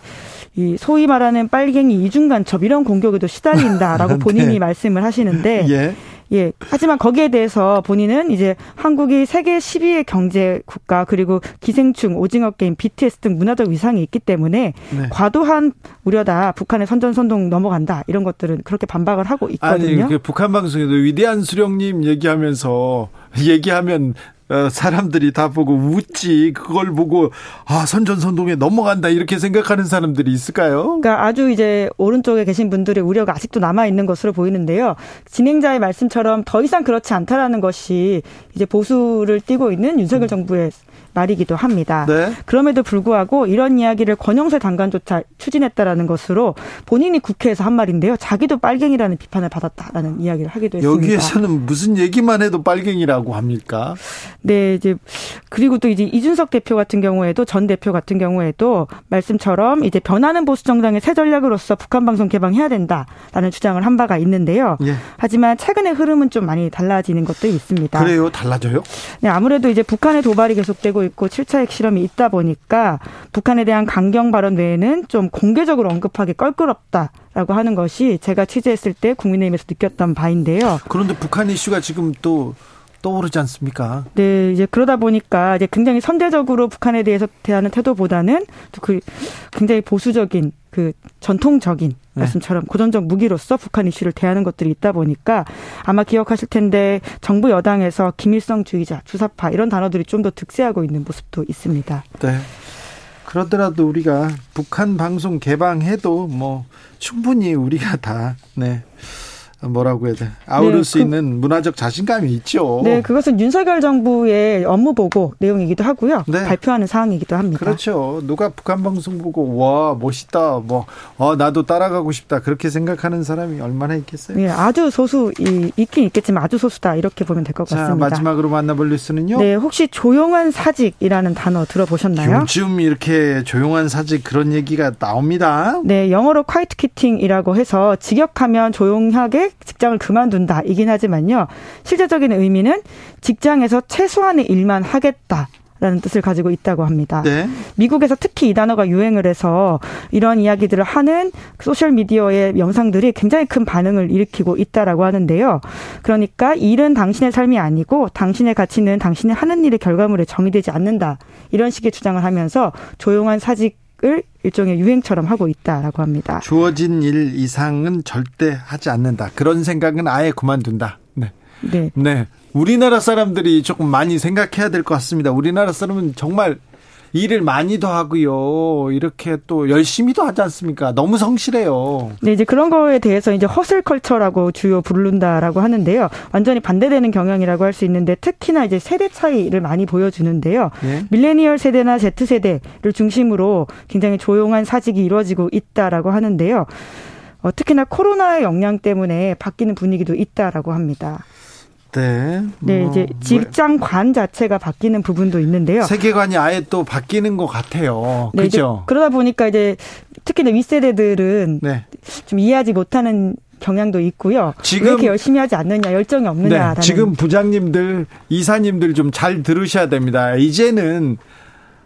Speaker 10: 이 소위 말하는 빨갱이 이중간첩 이런 공격에도 시달린다라고 <laughs> 본인이
Speaker 1: 네.
Speaker 10: 말씀을 하시는데
Speaker 1: 예.
Speaker 10: 예. 하지만 거기에 대해서 본인은 이제 한국이 세계 12위 경제 국가 그리고 기생충, 오징어 게임, BTS 등 문화적 위상이 있기 때문에
Speaker 1: 네.
Speaker 10: 과도한 우려다. 북한의 선전선동 넘어간다. 이런 것들은 그렇게 반박을 하고 있거든요.
Speaker 1: 아니, 그 북한 방송에도 위대한 수령님 얘기하면서 얘기하면 어, 사람들이 다 보고 웃지. 그걸 보고 아, 선전선동에 넘어간다 이렇게 생각하는 사람들이 있을까요?
Speaker 10: 그러니까 아주 이제 오른쪽에 계신 분들의 우려가 아직도 남아 있는 것으로 보이는데요. 진행자의 말씀처럼 더 이상 그렇지 않다라는 것이 이제 보수를 띠고 있는 윤석열 정부의 말이기도 합니다.
Speaker 1: 네.
Speaker 10: 그럼에도 불구하고 이런 이야기를 권영세 장관조차 추진했다라는 것으로 본인이 국회에서 한 말인데요. 자기도 빨갱이라는 비판을 받았다라는 이야기를 하기도 했습니다.
Speaker 1: 여기에서는 무슨 얘기만 해도 빨갱이라고 합니까?
Speaker 10: 네, 이제 그리고 또 이제 이준석 대표 같은 경우에도 전 대표 같은 경우에도 말씀처럼 이제 변하는 보수 정당의 새 전략으로서 북한 방송 개방해야 된다라는 주장을 한 바가 있는데요.
Speaker 1: 예.
Speaker 10: 하지만 최근의 흐름은 좀 많이 달라지는 것도 있습니다.
Speaker 1: 그래요? 달라져요?
Speaker 10: 네, 아무래도 이제 북한의 도발이 계속되고 있고 7차 핵실험이 있다 보니까 북한에 대한 강경 발언 외에는 좀 공개적으로 언급하기 껄끄럽다 라고 하는 것이 제가 취재했을 때 국민의힘에서 느꼈던 바인데요.
Speaker 1: 그런데 북한 이슈가 지금 또 떠오르지 않습니까?
Speaker 10: 네, 이제 그러다 보니까 이제 굉장히 선제적으로 북한에 대해서 대하는 태도보다는 또그 굉장히 보수적인 그 전통적인
Speaker 1: 네.
Speaker 10: 말씀처럼 고전적 무기로서 북한 이슈를 대하는 것들이 있다 보니까 아마 기억하실 텐데 정부 여당에서 김일성 주의자, 주사파 이런 단어들이 좀 더 득세하고 있는 모습도 있습니다.
Speaker 1: 네. 그러더라도 우리가 북한 방송 개방해도 뭐 충분히 우리가 다 네. 뭐라고 해야 돼? 아우를
Speaker 10: 네,
Speaker 1: 수
Speaker 10: 그-
Speaker 1: 있는 문화적 자신감이 있죠.
Speaker 10: 네, 그것은 윤석열 정부의 업무 보고 내용이기도 하고요.
Speaker 1: 네.
Speaker 10: 발표하는 사항이기도 합니다.
Speaker 1: 그렇죠. 누가 북한 방송 보고 와 멋있다, 뭐 어, 나도 따라가고 싶다 그렇게 생각하는 사람이 얼마나 있겠어요?
Speaker 10: 네, 아주 소수 이, 있긴 있겠지만 아주 소수다 이렇게 보면
Speaker 1: 될것자
Speaker 10: 같습니다.
Speaker 1: 마지막으로 만나볼 뉴스는요.
Speaker 10: 네, 혹시 조용한 사직이라는 단어 들어보셨나요?
Speaker 1: 요즘 이렇게 조용한 사직 그런 얘기가 나옵니다.
Speaker 10: 네, 영어로 quiet quitting이라고 해서 직역하면 조용하게 직장을 그만둔다 이긴 하지만요. 실제적인 의미는 직장에서 최소한의 일만 하겠다. 라는 뜻을 가지고 있다고 합니다.
Speaker 1: 네.
Speaker 10: 미국에서 특히 이 단어가 유행을 해서 이런 이야기들을 하는 소셜 미디어의 영상들이 굉장히 큰 반응을 일으키고 있다라고 하는데요. 그러니까 일은 당신의 삶이 아니고 당신의 가치는 당신이 하는 일의 결과물에 정의되지 않는다. 이런 식의 주장을 하면서 조용한 사직 을 일종의 유행처럼 하고 있다라고 합니다.
Speaker 1: 주어진 일 이상은 절대 하지 않는다. 그런 생각은 아예 그만둔다. 네.
Speaker 10: 네.
Speaker 1: 네. 우리나라 사람들이 조금 많이 생각해야 될 것 같습니다. 우리나라 사람은 정말 일을 많이도 하고요. 이렇게 또 열심히도 하지 않습니까? 너무 성실해요.
Speaker 10: 네, 이제 그런 거에 대해서 이제 허슬 컬처라고 주요 부른다라고 하는데요. 완전히 반대되는 경향이라고 할 수 있는데 특히나 이제 세대 차이를 많이 보여주는데요.
Speaker 1: 네.
Speaker 10: 밀레니얼 세대나 Z 세대를 중심으로 굉장히 조용한 사직이 이루어지고 있다라고 하는데요. 어, 특히나 코로나의 영향 때문에 바뀌는 분위기도 있다라고 합니다.
Speaker 1: 네.
Speaker 10: 네,
Speaker 1: 뭐,
Speaker 10: 이제 직장관 자체가 바뀌는 부분도 있는데요.
Speaker 1: 세계관이 아예 또 바뀌는 것 같아요.
Speaker 10: 네,
Speaker 1: 그죠?
Speaker 10: 그러다 보니까 이제 특히나 윗세대들은
Speaker 1: 네.
Speaker 10: 좀 이해하지 못하는 경향도 있고요.
Speaker 1: 지금-
Speaker 10: 왜 이렇게 열심히 하지 않느냐, 열정이 없느냐라는.
Speaker 1: 네, 지금 부장님들, 이사님들 좀 잘 들으셔야 됩니다. 이제는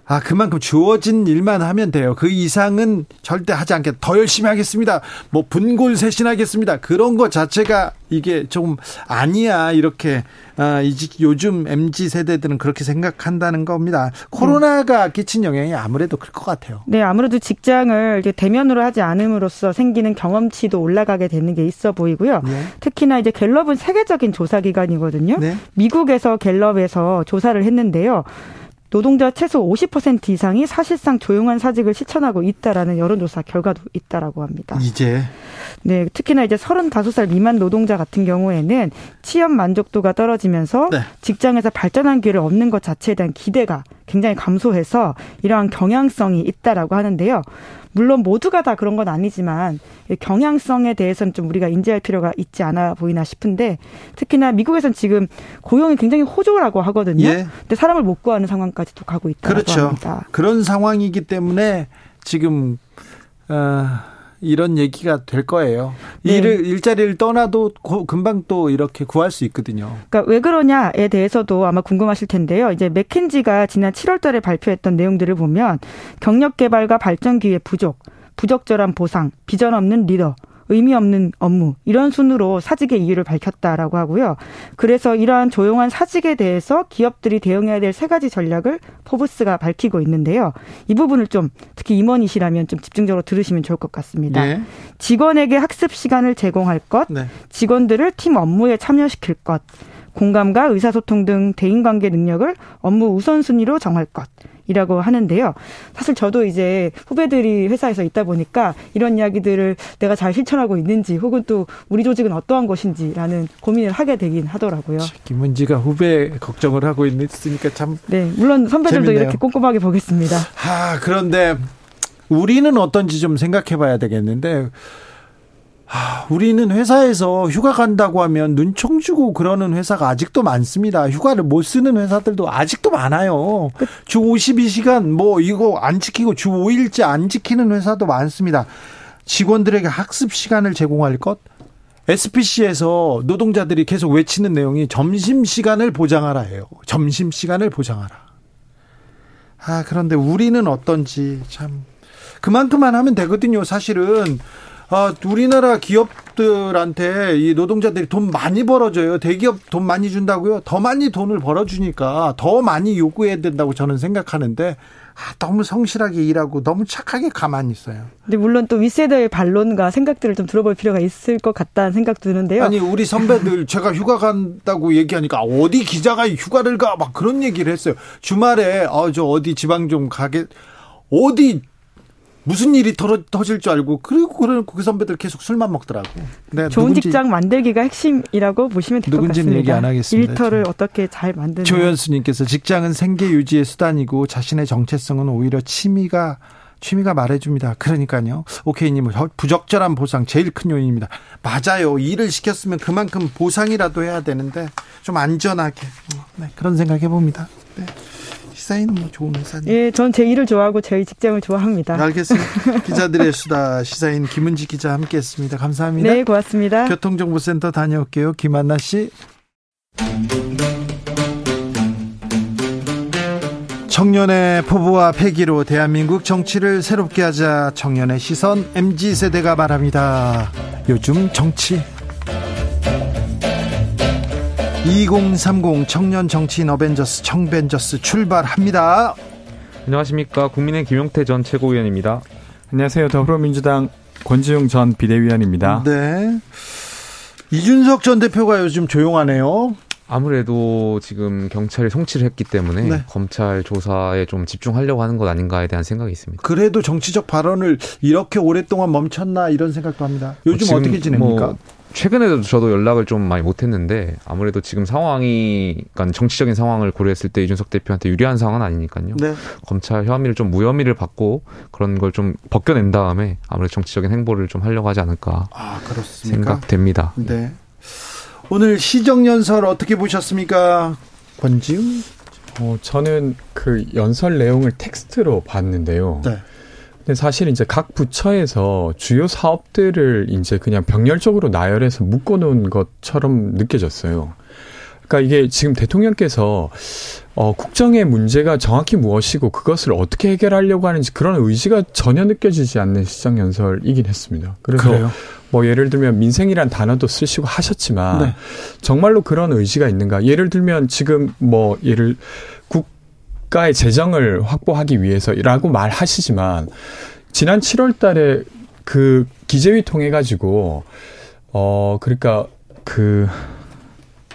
Speaker 1: 아 그만큼 주어진 일만 하면 돼요. 그 이상은 절대 하지 않겠다. 더 열심히 하겠습니다. 뭐 분골 쇄신하겠습니다. 그런 것 자체가 이게 좀 아니야 이렇게 아, 이제 요즘 mz 세대들은 그렇게 생각한다는 겁니다. 코로나가 끼친 영향이 아무래도 클 것 같아요.
Speaker 10: 네, 아무래도 직장을 이제 대면으로 하지 않음으로써 생기는 경험치도 올라가게 되는 게 있어 보이고요.
Speaker 1: 네.
Speaker 10: 특히나 이제 갤럽은 세계적인 조사 기관이거든요.
Speaker 1: 네.
Speaker 10: 미국에서 갤럽에서 조사를 했는데요. 노동자 최소 50% 이상이 사실상 조용한 사직을 실천하고 있다라는 여론조사 결과도 있다라고 합니다.
Speaker 1: 이제
Speaker 10: 네, 특히나 이제 35살 미만 노동자 같은 경우에는 취업 만족도가 떨어지면서
Speaker 1: 네.
Speaker 10: 직장에서 발전한 기회를 얻는 것 자체에 대한 기대가 굉장히 감소해서 이러한 경향성이 있다라고 하는데요. 물론 모두가 다 그런 건 아니지만 이 경향성에 대해서는 좀 우리가 인지할 필요가 있지 않아 보이나 싶은데 특히나 미국에선 지금 고용이 굉장히 호조라고 하거든요.
Speaker 1: 예.
Speaker 10: 근데 사람을 못 구하는 상황까지 도 가고 있다고
Speaker 1: 그렇죠.
Speaker 10: 합니다.
Speaker 1: 그런 상황이기 때문에 지금 어, 이런 얘기가 될 거예요.
Speaker 10: 네.
Speaker 1: 일을 일자리를 떠나도 고- 금방 또 이렇게 구할 수 있거든요.
Speaker 10: 그러니까 왜 그러냐에 대해서도 아마 궁금하실 텐데요. 이제 맥킨지가 지난 7월 달에 발표했던 내용들을 보면 경력 개발과 발전 기회 부족, 부적절한 보상, 비전 없는 리더, 의미 없는 업무 이런 순으로 사직의 이유를 밝혔다라고 하고요. 그래서 이러한 조용한 사직에 대해서 기업들이 대응해야 될 세 가지 전략을 포브스가 밝히고 있는데요. 이 부분을 좀 특히 임원이시라면 좀 집중적으로 들으시면 좋을 것 같습니다.
Speaker 1: 네.
Speaker 10: 직원에게 학습 시간을 제공할 것,
Speaker 1: 네.
Speaker 10: 직원들을 팀 업무에 참여시킬 것, 공감과 의사소통 등 대인관계 능력을 업무 우선순위로 정할 것 이라고 하는데요. 사실 저도 이제 후배들이 회사에서 있다 보니까 이런 이야기들을 내가 잘 실천하고 있는지 혹은 또 우리 조직은 어떠한 것인지라는 고민을 하게 되긴 하더라고요.
Speaker 1: 김은지가 후배 걱정을 하고 있으니까 참.
Speaker 10: 네, 물론 선배들도
Speaker 1: 재밌네요.
Speaker 10: 이렇게 꼼꼼하게 보겠습니다.
Speaker 1: 아 그런데 우리는 어떤지 좀 생각해 봐야 되겠는데. 아, 우리는 회사에서 휴가 간다고 하면 눈총 주고 그러는 회사가 아직도 많습니다. 휴가를 못 쓰는 회사들도 아직도 많아요. 주 52시간 뭐 이거 안 지키고 주 5일째 안 지키는 회사도 많습니다. 직원들에게 학습 시간을 제공할 것. SPC에서 노동자들이 계속 외치는 내용이 점심 시간을 보장하라예요. 점심 시간을 보장하라. 아, 그런데 우리는 어떤지 참 그만큼만 하면 되거든요. 사실은 아, 우리나라 기업들한테 이 노동자들이 돈 많이 벌어줘요. 대기업 돈 많이 준다고요. 더 많이 돈을 벌어주니까 더 많이 요구해야 된다고 저는 생각하는데 아, 너무 성실하게 일하고 너무 착하게 가만히 있어요.
Speaker 10: 근데 물론 또 윗세대의 반론과 생각들을 좀 들어볼 필요가 있을 것 같다는 생각도 드는데요.
Speaker 1: 아니 우리 선배들 <laughs> 제가 휴가 간다고 얘기하니까 어디 기자가 휴가를 가 막 그런 얘기를 했어요. 주말에 어 저 어디 지방 좀 가게 어디 무슨 일이 터져, 터질 줄 알고 그리고 그런 그 선배들 계속 술만 먹더라고. 네,
Speaker 10: 좋은
Speaker 1: 누군지
Speaker 10: 직장 만들기가 핵심이라고 보시면 될 것 같습니다.
Speaker 1: 얘기 안 하겠습니다.
Speaker 10: 일터를 어떻게 잘 만드는
Speaker 1: 조현수님께서 직장은 생계 유지의 수단이고 자신의 정체성은 오히려 취미가 취미가 말해줍니다. 그러니까요. 오케이님 부적절한 보상 제일 큰 요인입니다. 맞아요. 일을 시켰으면 그만큼 보상이라도 해야 되는데 좀 안전하게 네, 그런 생각 해 봅니다. 네. 시사인은 뭐 좋은 회사니.
Speaker 10: 예, 전 제 일을 좋아하고 저희 직장을 좋아합니다.
Speaker 1: 알겠습니다. <laughs> 기자들의 수다 시사인 김은지 기자 함께했습니다. 감사합니다.
Speaker 10: 네, 고맙습니다.
Speaker 1: 교통정보센터 다녀올게요. 김한나 씨. 청년의 포부와 패기로 대한민국 정치를 새롭게 하자 청년의 시선 MZ 세대가 말합니다. 요즘 정치 2030 청년 정치인 어벤져스 청벤져스 출발합니다.
Speaker 11: 안녕하십니까 국민의 김용태 전 최고위원입니다.
Speaker 2: 안녕하세요. 더불어민주당 권지웅 전 비대위원입니다.
Speaker 1: 네. 이준석 전 대표가 요즘 조용하네요.
Speaker 11: 아무래도 지금 경찰이 송치를 했기 때문에
Speaker 1: 네.
Speaker 11: 검찰 조사에 좀 집중하려고 하는 것 아닌가에 대한 생각이 있습니다.
Speaker 1: 그래도 정치적 발언을 이렇게 오랫동안 멈췄나 이런 생각도 합니다. 요즘
Speaker 11: 지금
Speaker 1: 어떻게 지냅니까?
Speaker 11: 뭐 최근에도 저도 연락을 좀 많이 못했는데 아무래도 지금 상황이 그러니까 정치적인 상황을 고려했을 때 이준석 대표한테 유리한 상황은 아니니까요.
Speaker 1: 네.
Speaker 11: 검찰 혐의를 좀 무혐의를 받고 그런 걸 좀 벗겨낸 다음에 아무래도 정치적인 행보를 좀 하려고 하지 않을까
Speaker 1: 아, 그렇습니까?
Speaker 11: 생각됩니다.
Speaker 1: 네. 오늘 시정 연설 어떻게 보셨습니까? 권지웅?
Speaker 12: 어, 저는 그 연설 내용을 텍스트로 봤는데요.
Speaker 1: 네.
Speaker 12: 근데 사실 이제 각 부처에서 주요 사업들을 이제 그냥 병렬적으로 나열해서 묶어놓은 것처럼 느껴졌어요. 그러니까 이게 지금 대통령께서 어, 국정의 문제가 정확히 무엇이고 그것을 어떻게 해결하려고 하는지 그런 의지가 전혀 느껴지지 않는 시정 연설이긴 했습니다. 그래서
Speaker 1: 그래요?
Speaker 12: 뭐 예를 들면 민생이란 단어도 쓰시고 하셨지만
Speaker 1: 네.
Speaker 12: 정말로 그런 의지가 있는가? 예를 들면 지금 뭐 예를 국가의 재정을 확보하기 위해서라고 말하시지만 지난 7월 달에 그 기재위 통해 가지고 어 그러니까 그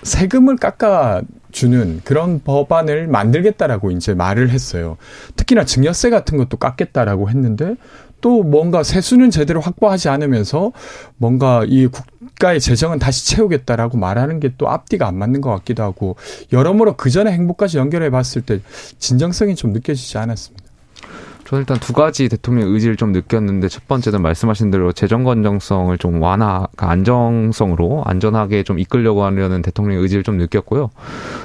Speaker 12: 세금을 깎아 주는 그런 법안을 만들겠다라고 이제 말을 했어요. 특히나 증여세 같은 것도 깎겠다라고 했는데 또 뭔가 세수는 제대로 확보하지 않으면서 뭔가 이 국가의 재정은 다시 채우겠다라고 말하는 게 또 앞뒤가 안 맞는 것 같기도 하고 여러모로 그 전에 행보까지 연결해 봤을 때 진정성이 좀 느껴지지 않았습니다.
Speaker 11: 저는 일단 두 가지 대통령 의지를 좀 느꼈는데 첫 번째는 말씀하신 대로 재정 건정성을 좀 완화, 그러니까 안정성으로 안전하게 좀 이끌려고 하려는 대통령의 의지를 좀 느꼈고요.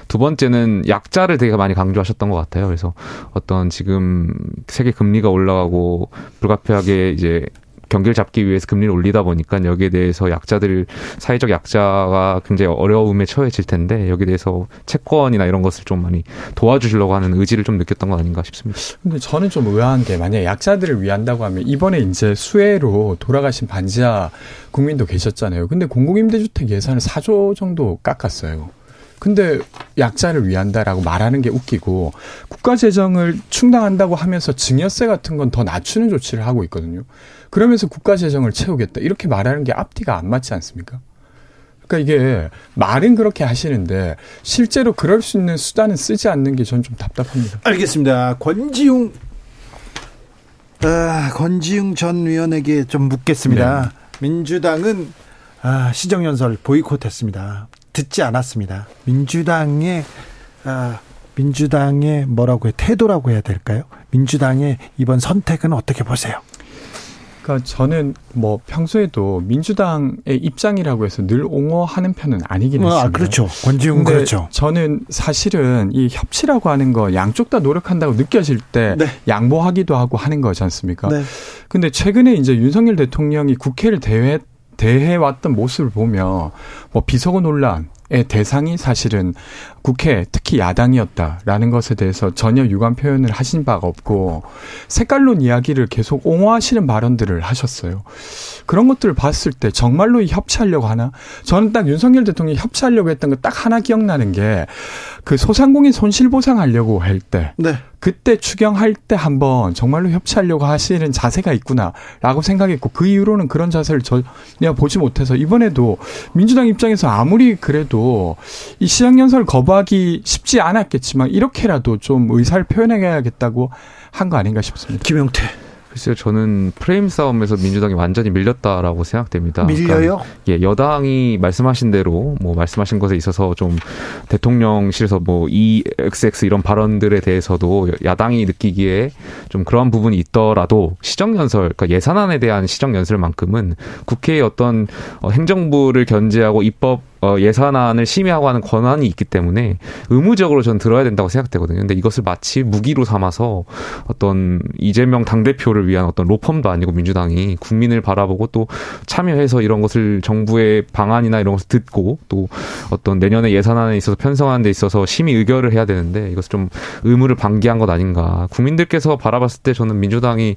Speaker 11: 두 번째는 약자를 되게 많이 강조하셨던 것 같아요. 그래서 어떤 지금 세계 금리가 올라가고 불가피하게 이제 경기를 잡기 위해서 금리를 올리다 보니까 여기에 대해서 약자들 사회적 약자가 굉장히 어려움에 처해질 텐데 여기에 대해서 채권이나 이런 것을 좀 많이 도와주시려고 하는 의지를 좀 느꼈던 것 아닌가 싶습니다.
Speaker 12: 근데 저는 좀 의아한 게 만약에 약자들을 위한다고 하면 이번에 이제 수해로 돌아가신 반지하 국민도 계셨잖아요. 근데 공공임대주택 예산을 4조 정도 깎았어요. 근데 약자를 위한다라고 말하는 게 웃기고 국가 재정을 충당한다고 하면서 증여세 같은 건 더 낮추는 조치를 하고 있거든요. 그러면서 국가 재정을 채우겠다 이렇게 말하는 게 앞뒤가 안 맞지 않습니까? 그러니까 이게 말은 그렇게 하시는데 실제로 그럴 수 있는 수단은 쓰지 않는 게 전 좀 답답합니다.
Speaker 1: 알겠습니다. 권지웅 아, 권지웅 전 위원에게 좀 묻겠습니다. 민주당은 아, 시정연설 보이콧했습니다. 듣지 않았습니다. 민주당의 아, 민주당의 뭐라고 해 태도라고 해야 될까요? 민주당의 이번 선택은 어떻게 보세요?
Speaker 12: 그러니까 저는 뭐 평소에도 민주당의 입장이라고 해서 늘 옹호하는 편은 아니긴
Speaker 1: 아,
Speaker 12: 했습니다.
Speaker 1: 그렇죠. 권지웅 그렇죠.
Speaker 12: 저는 사실은 이 협치라고 하는 거 양쪽 다 노력한다고 느껴질 때
Speaker 1: 네.
Speaker 12: 양보하기도 하고 하는 거지 않습니까?
Speaker 1: 네.
Speaker 12: 근데 최근에 이제 윤석열 대통령이 국회를 대회 대해 왔던 모습을 보면 뭐 비서고 논란의 대상이 사실은 국회 특히 야당이었다라는 것에 대해서 전혀 유감 표현을 하신 바가 없고 색깔론 이야기를 계속 옹호하시는 발언들을 하셨어요. 그런 것들을 봤을 때 정말로 이 협치하려고 하나? 저는 딱 윤석열 대통령이 협치하려고 했던 거 딱 하나 기억나는 게 그 소상공인 손실 보상하려고 할 때
Speaker 1: 네.
Speaker 12: 그때 추경할 때 한번 정말로 협치하려고 하시는 자세가 있구나라고 생각했고 그 이후로는 그런 자세를 전혀 보지 못해서 이번에도 민주당 입장에서 아무리 그래도 이 시장 연설 거부하기 쉽지 않았겠지만 이렇게라도 좀 의사를 표현해야겠다고 한 거 아닌가 싶습니다.
Speaker 1: 김용태
Speaker 11: 글쎄요, 저는 프레임 싸움에서 민주당이 완전히 밀렸다라고 생각됩니다.
Speaker 1: 밀려요?
Speaker 11: 그러니까 예, 여당이 말씀하신 대로 뭐 말씀하신 것에 있어서 좀 대통령실에서 뭐 EXX 이런 발언들에 대해서도 야당이 느끼기에 좀 그러한 부분이 있더라도 시정연설, 그러니까 예산안에 대한 시정연설만큼은 국회의 어떤 어, 행정부를 견제하고 입법 어, 예산안을 심의하고 하는 권한이 있기 때문에 의무적으로 전 들어야 된다고 생각되거든요. 근데 이것을 마치 무기로 삼아서 어떤 이재명 당대표를 위한 어떤 로펌도 아니고 민주당이 국민을 바라보고 또 참여해서 이런 것을 정부의 방안이나 이런 것을 듣고 또 어떤 내년에 예산안에 있어서 편성하는 데 있어서 심의 의결을 해야 되는데 이것을 좀 의무를 방기한 것 아닌가. 국민들께서 바라봤을 때 저는 민주당이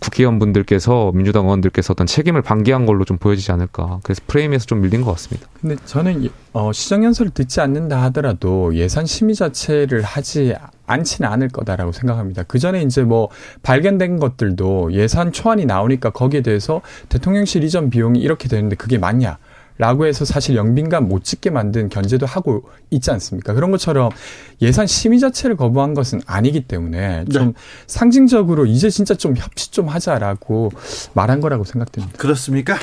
Speaker 11: 국회의원분들께서 민주당 의원들께서 어떤 책임을 방기한 걸로 좀 보여지지 않을까. 그래서 프레임에서 좀 밀린 것 같습니다.
Speaker 12: 근데 저는 어, 시정 연설을 듣지 않는다 하더라도 예산 심의 자체를 하지 않지는 않을 거다라고 생각합니다. 그 전에 이제 뭐 발견된 것들도 예산 초안이 나오니까 거기에 대해서 대통령실 이전 비용이 이렇게 되는데 그게 맞냐? 라고 해서 사실 영빈감 못 찍게 만든 견제도 하고 있지 않습니까? 그런 것처럼 예산 심의 자체를 거부한 것은 아니기 때문에 좀
Speaker 1: 네.
Speaker 12: 상징적으로 이제 진짜 좀 협치 좀 하자라고 말한 거라고 생각됩니다.
Speaker 1: 그렇습니까?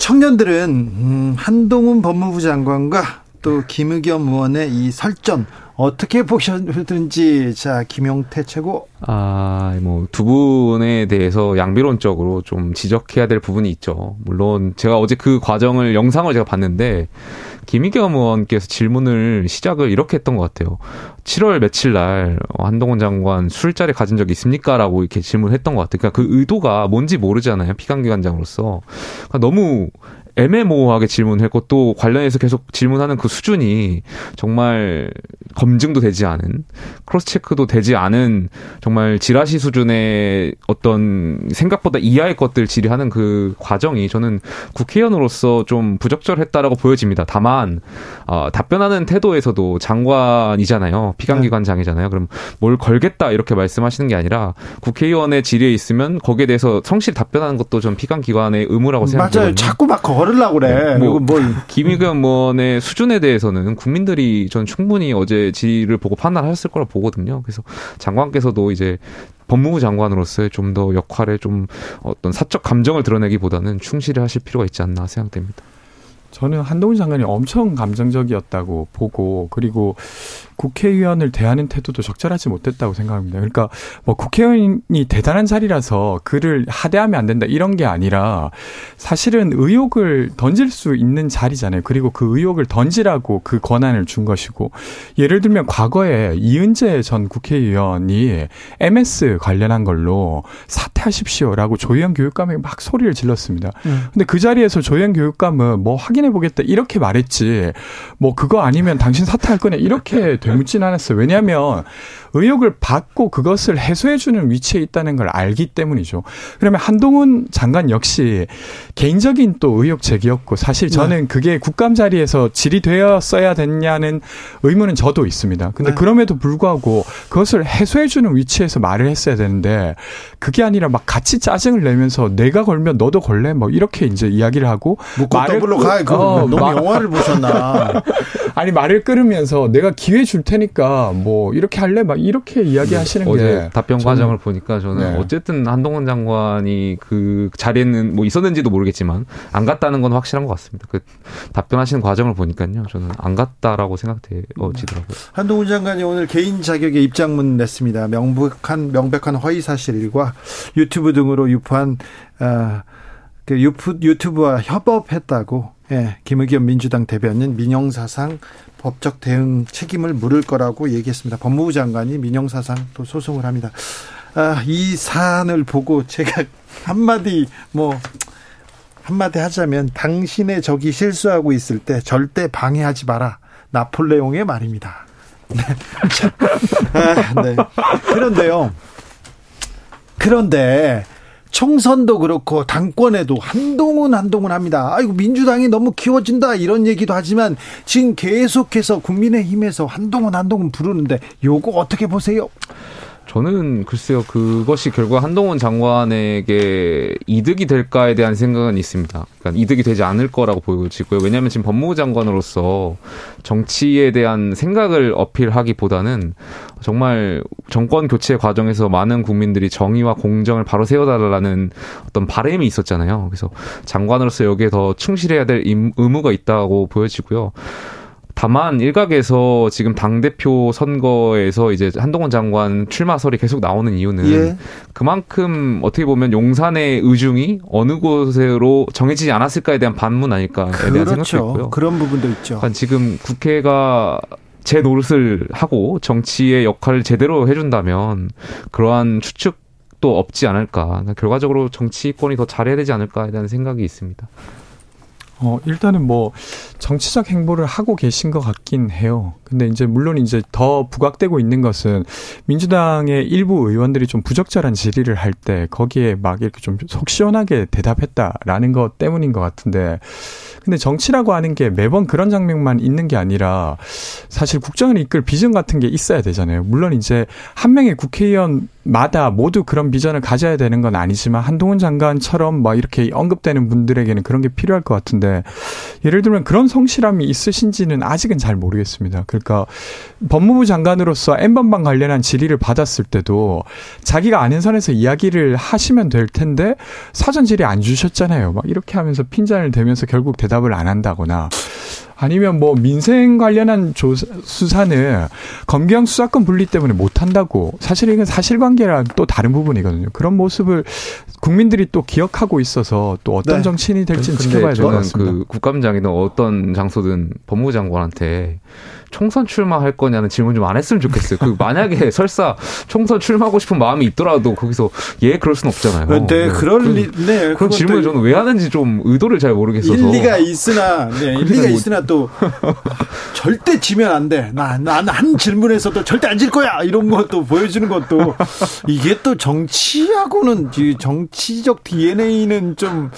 Speaker 1: 청년들은 음, 한동훈 법무부 장관과 또 김의겸 의원의 이 설전 어떻게 보셨는지 자 김용태 최고
Speaker 11: 아, 뭐, 두 분에 대해서 양비론적으로 좀 지적해야 될 부분이 있죠. 물론, 제가 어제 그 과정을, 영상을 제가 봤는데, 김희겸 의원께서 질문을 시작을 이렇게 했던 것 같아요. 7월 며칠 날, 어, 한동훈 장관 술자리 가진 적 있습니까? 라고 이렇게 질문을 했던 것 같아요. 그러니까 그 의도가 뭔지 모르잖아요. 피감기관장으로서. 그러니까 너무 애매모호하게 질문했고 또 관련해서 계속 질문하는 그 수준이 정말 검증도 되지 않은 크로스 체크도 되지 않은 정말 지라시 수준의 어떤 생각보다 이하의 것들 질의하는 그 과정이 저는 국회의원으로서 좀 부적절했다라고 보여집니다. 다만 어, 답변하는 태도에서도 장관이잖아요. 피감기관장이잖아요. 그럼 뭘 걸겠다 이렇게 말씀하시는 게 아니라 국회의원의 질의에 있으면 거기에 대해서 성실 답변하는 것도 좀 피감기관의 의무라고 생각해요.
Speaker 1: 맞아요. 자꾸 막 걸어 자르려고 그래.
Speaker 11: 뭐,
Speaker 1: 이거 뭐
Speaker 11: 김의겸 의원의 수준에 대해서는 국민들이 전 충분히 어제 질의를 보고 판단하셨을 거라 보거든요. 그래서 장관께서도 이제 법무부 장관으로서의 좀 더 역할에 좀 어떤 사적 감정을 드러내기보다는 충실히 하실 필요가 있지 않나 생각됩니다.
Speaker 12: 저는 한동훈 장관이 엄청 감정적이었다고 보고 그리고 국회의원을 대하는 태도도 적절하지 못했다고 생각합니다. 그러니까 뭐 국회의원이 대단한 자리라서 그를 하대하면 안 된다 이런 게 아니라 사실은 의혹을 던질 수 있는 자리잖아요. 그리고 그 의혹을 던지라고 그 권한을 준 것이고 예를 들면 과거에 이은재 전 국회의원이 MS 관련한 걸로 사퇴하십시오라고 조희연 교육감에게 막 소리를 질렀습니다.
Speaker 1: 음.
Speaker 12: 근데 그 자리에서 조희연 교육감은 뭐 확인 해 보겠다 이렇게 말했지 뭐 그거 아니면 당신 사퇴할 거냐 이렇게 <laughs> 되묻진 않았어요. 왜냐하면 의혹을 받고 그것을 해소해 주는 위치에 있다는 걸 알기 때문이죠. 그러면 한동훈 장관 역시 개인적인 또 의혹 제기였고 사실 저는 그게 국감 자리에서 질의되었어야 됐냐는 의문은 저도 있습니다. 근데
Speaker 1: 네.
Speaker 12: 그럼에도 불구하고 그것을 해소해 주는 위치에서 말을 했어야 되는데 그게 아니라 막 같이 짜증을 내면서 내가 걸면 너도 걸래 뭐 이렇게 이제 이야기를 하고
Speaker 1: 묻고 더블로 가. 그
Speaker 12: 어,
Speaker 1: 너무
Speaker 12: 마-
Speaker 1: 영화를 보셨나? <laughs>
Speaker 12: 아니 말을 끊으면서 내가 기회 줄 테니까 뭐 이렇게 할래 막 이렇게 이야기하시는
Speaker 11: 어제
Speaker 12: 게
Speaker 11: 답변
Speaker 12: 저는-
Speaker 11: 과정을 보니까 저는
Speaker 12: 네.
Speaker 11: 어쨌든 한동훈 장관이 그 자리에는 뭐 있었는지도 모르겠지만 안 갔다는 건 확실한 것 같습니다. 그 답변하시는 과정을 보니까요, 저는 안 갔다라고 생각되어지더라고요.
Speaker 1: 한동훈 장관이 오늘 개인 자격의 입장문 냈습니다. 명백한 명백한 허위 사실과 유튜브 등으로 유포한 아, 그 유튜, 유튜브와 협업했다고 예, 김의겸 민주당 대변인 민영사상 법적 대응 책임을 물을 거라고 얘기했습니다. 법무부 장관이 민영사상 또 소송을 합니다. 아, 이 사안을 보고 제가 <laughs> 한마디 뭐 한마디 하자면 당신의 적이 실수하고 있을 때 절대 방해하지 마라. 나폴레옹의 말입니다. 네. 자, <laughs> 아, 네. 그런데요. 그런데 총선도 그렇고 당권에도 한동훈 한동훈 합니다. 아이고 민주당이 너무 키워진다 이런 얘기도 하지만 지금 계속해서 국민의힘에서 한동훈 한동훈 부르는데 요거 어떻게 보세요?
Speaker 11: 저는 글쎄요, 그것이 결국 한동훈 장관에게 이득이 될까에 대한 생각은 있습니다. 그러니까 이득이 되지 않을 거라고 보여지고요. 왜냐하면 지금 법무부 장관으로서 정치에 대한 생각을 어필하기보다는 정말 정권 교체 과정에서 많은 국민들이 정의와 공정을 바로 세워달라는 어떤 바람이 있었잖아요. 그래서 장관으로서 여기에 더 충실해야 될 임- 의무가 있다고 보여지고요. 다만 일각에서 지금 당 대표 선거에서 이제 한동훈 장관 출마설이 계속 나오는 이유는
Speaker 1: 예.
Speaker 11: 그만큼 어떻게 보면 용산의 의중이 어느 곳으로 정해지지 않았을까에 대한 반문 아닐까에 대한 생각도
Speaker 1: 그렇죠.
Speaker 11: 있고요.
Speaker 1: 그런 부분도 있죠.
Speaker 11: 그러니까 지금 국회가 제 노릇을 하고 정치의 역할을 제대로 해준다면 그러한 추측도 없지 않을까. 그러니까 결과적으로 정치권이 더 잘해야 되지 않을까에 대한 생각이 있습니다.
Speaker 12: 어, 일단은 뭐, 정치적 행보를 하고 계신 것 같긴 해요. 근데 이제, 물론 이제 더 부각되고 있는 것은, 민주당의 일부 의원들이 좀 부적절한 질의를 할 때, 거기에 막 이렇게 좀 속 시원하게 대답했다라는 것 때문인 것 같은데, 근데 정치라고 하는 게 매번 그런 장면만 있는 게 아니라, 사실 국정을 이끌 비전 같은 게 있어야 되잖아요. 물론 이제, 한 명의 국회의원 마다 모두 그런 비전을 가져야 되는 건 아니지만, 한동훈 장관처럼 막 이렇게 언급되는 분들에게는 그런 게 필요할 것 같은데, 예를 들면 그런 성실함이 있으신지는 아직은 잘 모르겠습니다. 그러니까 법무부 장관으로서 N번방 관련한 질의를 받았을 때도 자기가 아는 선에서 이야기를 하시면 될 텐데 사전 질의 안 주셨잖아요. 막 이렇게 하면서 핀잔을 대면서 결국 대답을 안 한다거나 아니면 뭐 민생 관련한 조사, 수사는 검경 수사권 분리 때문에 못 한다고 사실 이건 사실관계랑 또 다른 부분이거든요. 그런 모습을 국민들이 또 기억하고 있어서 또 어떤
Speaker 1: 네.
Speaker 12: 정치인이 될지는 지켜봐야 될것
Speaker 11: 저는
Speaker 12: 같습니다.
Speaker 11: 그 국감장이든 어떤 장소든 법무부 장관한테 총선 출마할 거냐는 질문 좀 안 했으면 좋겠어요. 그 <laughs> 만약에 설사 총선 출마하고 싶은 마음이 있더라도 거기서 예 그럴 수는 없잖아요.
Speaker 1: 네, 그럴
Speaker 11: 그런-
Speaker 1: 리, 네,
Speaker 11: 그런 질문을 저는 왜 하는지 좀 의도를 잘 모르겠어서
Speaker 1: 일리가 있으나, 네, 일리가
Speaker 11: 그러니까 뭐-
Speaker 1: 있으나 또 <laughs> 절대 지면 안 돼. 나, 나한 질문에서도 절대 안 질 거야. 이런 것도 보여주는 것도 이게 또 정치하고는 이 정치적 DNA는 좀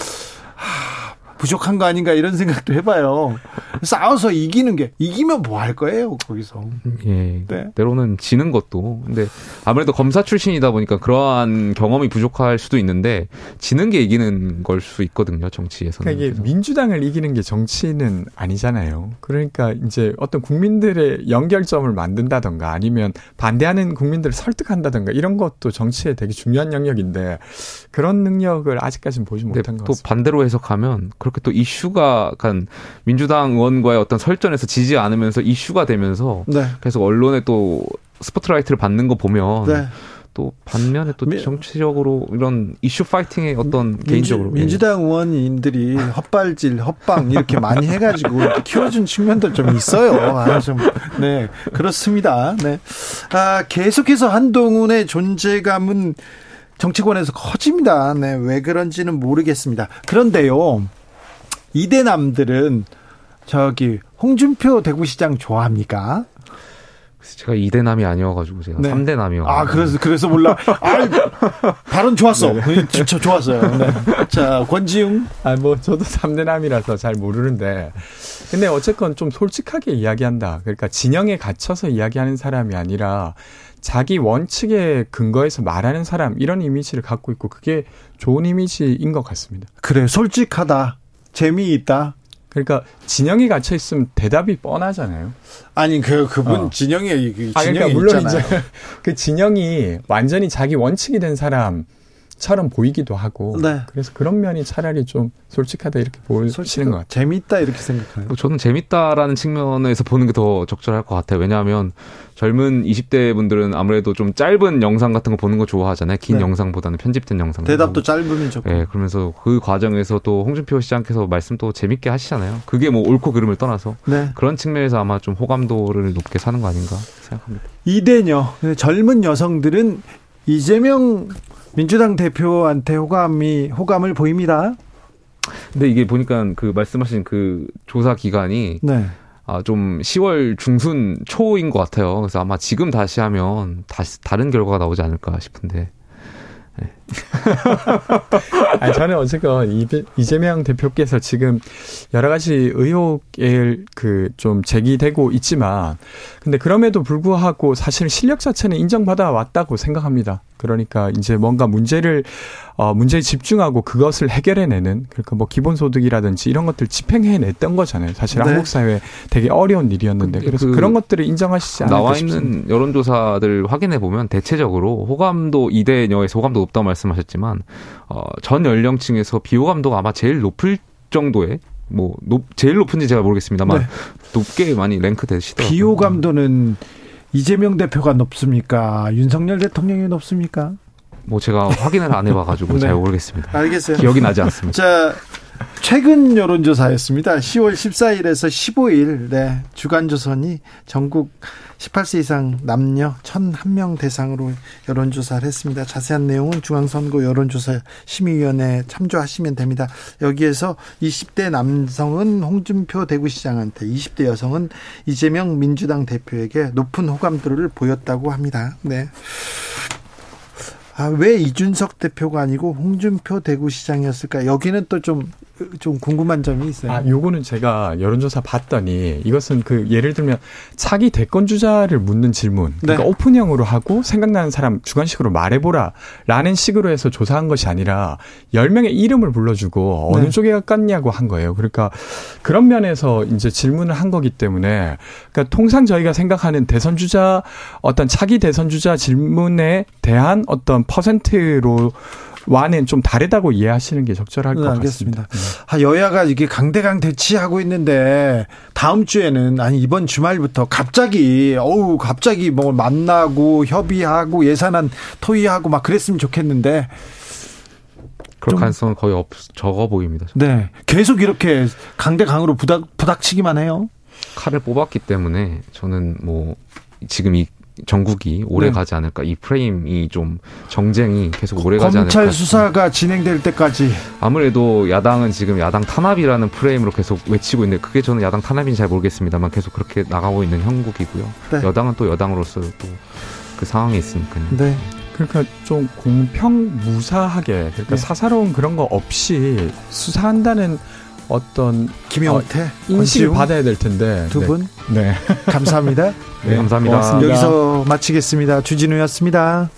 Speaker 1: 하, 부족한 거 아닌가 이런 생각도 해봐요. 싸워서 이기는 게 이기면 뭐 할 거예요 거기서.
Speaker 11: 예.
Speaker 1: 네.
Speaker 11: 때로는 지는 것도. 근데 아무래도 검사 출신이다 보니까 그러한 경험이 부족할 수도 있는데 지는 게 이기는 걸 수 있거든요. 정치에서는.
Speaker 12: 그러니까 이게 민주당을 이기는 게 정치는 아니잖아요. 그러니까 이제 어떤 국민들의 연결점을 만든다던가 아니면 반대하는 국민들을 설득한다던가 이런 것도 정치에 되게 중요한 영역인데 그런 능력을 아직까지는 보지 못한
Speaker 11: 것또
Speaker 12: 같습니다.
Speaker 11: 반대로 해석하면 그렇게 또 이슈가 약간 민주당 의원과의 어떤 설전에서 지지 않으면서 이슈가 되면서
Speaker 1: 네.
Speaker 11: 계속 언론에 또 스포트라이트를 받는 거 보면
Speaker 1: 네.
Speaker 11: 또 반면에 또
Speaker 1: 미-
Speaker 11: 정치적으로 이런 이슈 파이팅의 어떤 개인적으로 예.
Speaker 1: 민주, 당 의원인들이 헛발질, 헛방 이렇게 많이 해가지고 키워준 측면도 좀 있어요. 아, 좀, 네, 그렇습니다. 네. 아, 계속해서 한동훈의 존재감은 정치권에서 커집니다. 네, 왜 그런지는 모르겠습니다. 그런데요, 이대남들은 저기 홍준표 대구시장 좋아합니까?
Speaker 11: 제가 2대남이 아니어가지고 제가
Speaker 1: 네.
Speaker 11: 3대남이요.
Speaker 1: 아, 그래서, 그래서 몰라. <laughs> 아, 발언 좋았어. 진짜 좋았어요. 네. 자, 권지웅.
Speaker 12: 아, 뭐, 저도 3대남이라서 잘 모르는데. 근데 어쨌건 좀 솔직하게 이야기한다. 그러니까 진영에 갇혀서 이야기하는 사람이 아니라 자기 원칙에 근거해서 말하는 사람, 이런 이미지를 갖고 있고 그게 좋은 이미지인 것 같습니다.
Speaker 1: 그래, 솔직하다. 재미있다.
Speaker 12: 그러니까 진영에 갇혀 있으면 대답이 뻔하잖아요.
Speaker 1: 아니, 그, 그분
Speaker 12: 어.
Speaker 1: 진영에, 그
Speaker 12: 아,
Speaker 1: 진영에
Speaker 12: 그러니까 물론
Speaker 1: 있잖아요.
Speaker 12: 이제 <laughs> 그 진영이 완전히 자기 원칙이 된 사람 처럼 보이기도 하고.
Speaker 1: 네.
Speaker 12: 그래서 그런 면이 차라리 좀 솔직하다 이렇게 보시는 것 같아요.
Speaker 1: 재미있다, 이렇게 생각하는
Speaker 11: 뭐 저는 재밌다라는 측면에서 보는 게 더 적절할 것 같아요. 왜냐하면 젊은 20대 분들은 아무래도 좀 짧은 영상 같은 거 보는 거 좋아하잖아요. 긴
Speaker 1: 네.
Speaker 11: 영상보다는 편집된 영상.
Speaker 1: 대답도 짧으면 좋고.
Speaker 11: 네, 그러면서 그 과정에서 또 홍준표 시장께서 말씀 또 재밌게 하시잖아요. 그게 뭐 옳고 그름을 떠나서
Speaker 1: 네.
Speaker 11: 그런 측면에서 아마 좀 호감도를 높게 사는 거 아닌가 생각합니다.
Speaker 1: 이대녀. 젊은 여성들은 이재명 민주당 대표한테 호감이, 호감을 보입니다.
Speaker 11: 근데 이게 보니까 그 말씀하신 그 조사 기간이
Speaker 1: 네.
Speaker 11: 아, 좀 10월 중순 초인 것 같아요. 그래서 아마 지금 다시 하면 다시 다른 결과가 나오지 않을까 싶은데. <laughs>
Speaker 12: 아니, 저는 어쨌건 이- 이재명 대표께서 지금 여러 가지 의혹을 그좀 제기되고 있지만, 근데 그럼에도 불구하고 사실 실력 자체는 인정받아 왔다고 생각합니다. 그러니까 이제 뭔가 문제를 어 문제에 집중하고 그것을 해결해내는 그러니까 뭐 기본소득이라든지 이런 것들 집행해냈던 거잖아요. 사실
Speaker 11: 네.
Speaker 12: 한국 사회 에 되게 어려운 일이었는데 그래서
Speaker 11: 그
Speaker 12: 그, 런 것들을 인정하시지 않을까
Speaker 11: 나와
Speaker 12: 싶습니다.
Speaker 11: 있는 여론조사들 확인해 보면 대체적으로 호감도 2대녀에서 호감도 높다고 말씀하셨지만 어, 전 연령층에서 비호감도가 아마 제일 높을 정도의 뭐 높, 제일 높은지 제가 모르겠습니다만
Speaker 1: 네.
Speaker 11: 높게 많이 랭크 되시더라고요.
Speaker 1: 비호감도는 이재명 대표가 높습니까? 윤석열 대통령이 높습니까?
Speaker 11: 뭐 제가 확인을 안 해봐가지고 <laughs>
Speaker 1: 네.
Speaker 11: 잘 모르겠습니다.
Speaker 1: 알겠어요.
Speaker 11: 기억이 나지 않습니다.
Speaker 1: 자, 최근 여론조사였습니다. 10월 14일에서 15일, 네, 주간조선이 전국 18세 이상 남녀 1,001명 대상으로 여론조사를 했습니다. 자세한 내용은 중앙선거 여론조사 심의위원회에 참조하시면 됩니다. 여기에서 20대 남성은 홍준표 대구시장한테, 20대 여성은 이재명 민주당 대표에게 높은 호감도를 보였다고 합니다. 네. 아, 왜 이준석 대표가 아니고 홍준표 대구시장이었을까? 여기는 또 좀, 좀 궁금한 점이 있어요.
Speaker 12: 아, 요거는 제가 여론조사 봤더니 이것은 그 예를 들면 차기 대권 주자를 묻는 질문. 그러니까
Speaker 1: 네.
Speaker 12: 오픈형으로 하고 생각나는 사람 주관식으로 말해보라. 라는 식으로 해서 조사한 것이 아니라 10명의 이름을 불러주고 어느
Speaker 1: 네.
Speaker 12: 쪽에 가깝냐고 한 거예요. 그러니까 그런 면에서 이제 질문을 한 거기 때문에 그러니까 통상 저희가 생각하는 대선 주자 어떤 차기 대선 주자 질문에 대한 어떤 퍼센트로 와는 좀 다르다고 이해하시는 게 적절할
Speaker 1: 네,
Speaker 12: 것
Speaker 1: 알겠습니다.
Speaker 12: 같습니다.
Speaker 1: 아, 여야가 이게 강대강 대치하고 있는데 다음 주에는 아니 이번 주말부터 갑자기 어우 갑자기 뭐 만나고 협의하고 예산안 토의하고 막 그랬으면 좋겠는데
Speaker 11: 그럴
Speaker 1: 좀-
Speaker 11: 가능성은 거의 없, 적어 보입니다.
Speaker 1: 네 계속 이렇게 강대강으로 부닥 부닥치기만 해요.
Speaker 11: 칼을 뽑았기 때문에 저는 뭐 지금 이 전국이 오래
Speaker 1: 네.
Speaker 11: 가지 않을까 이 프레임이 좀 정쟁이 계속 오래 가지 않을까
Speaker 1: 검찰 수사가 진행될 때까지
Speaker 11: 아무래도 야당은 지금 야당 탄압이라는 프레임으로 계속 외치고 있는데 그게 저는 야당 탄압인지 잘 모르겠습니다만 계속 그렇게 나가고 있는 형국이고요
Speaker 1: 네.
Speaker 11: 여당은 또 여당으로서 또 그 상황에 있으니까요
Speaker 1: 네.
Speaker 12: 그러니까 좀 공평 무사하게 그러니까
Speaker 1: 네.
Speaker 12: 사사로운 그런 거 없이 수사한다는 어떤
Speaker 1: 김영태,
Speaker 12: 어, 인식을 받아야 될 텐데
Speaker 1: 두
Speaker 12: 네.
Speaker 1: 분
Speaker 12: 네.
Speaker 1: 감사합니다. <laughs>
Speaker 11: 네, 감사합니다.
Speaker 1: 여기서 마치겠습니다. 주진우였습니다.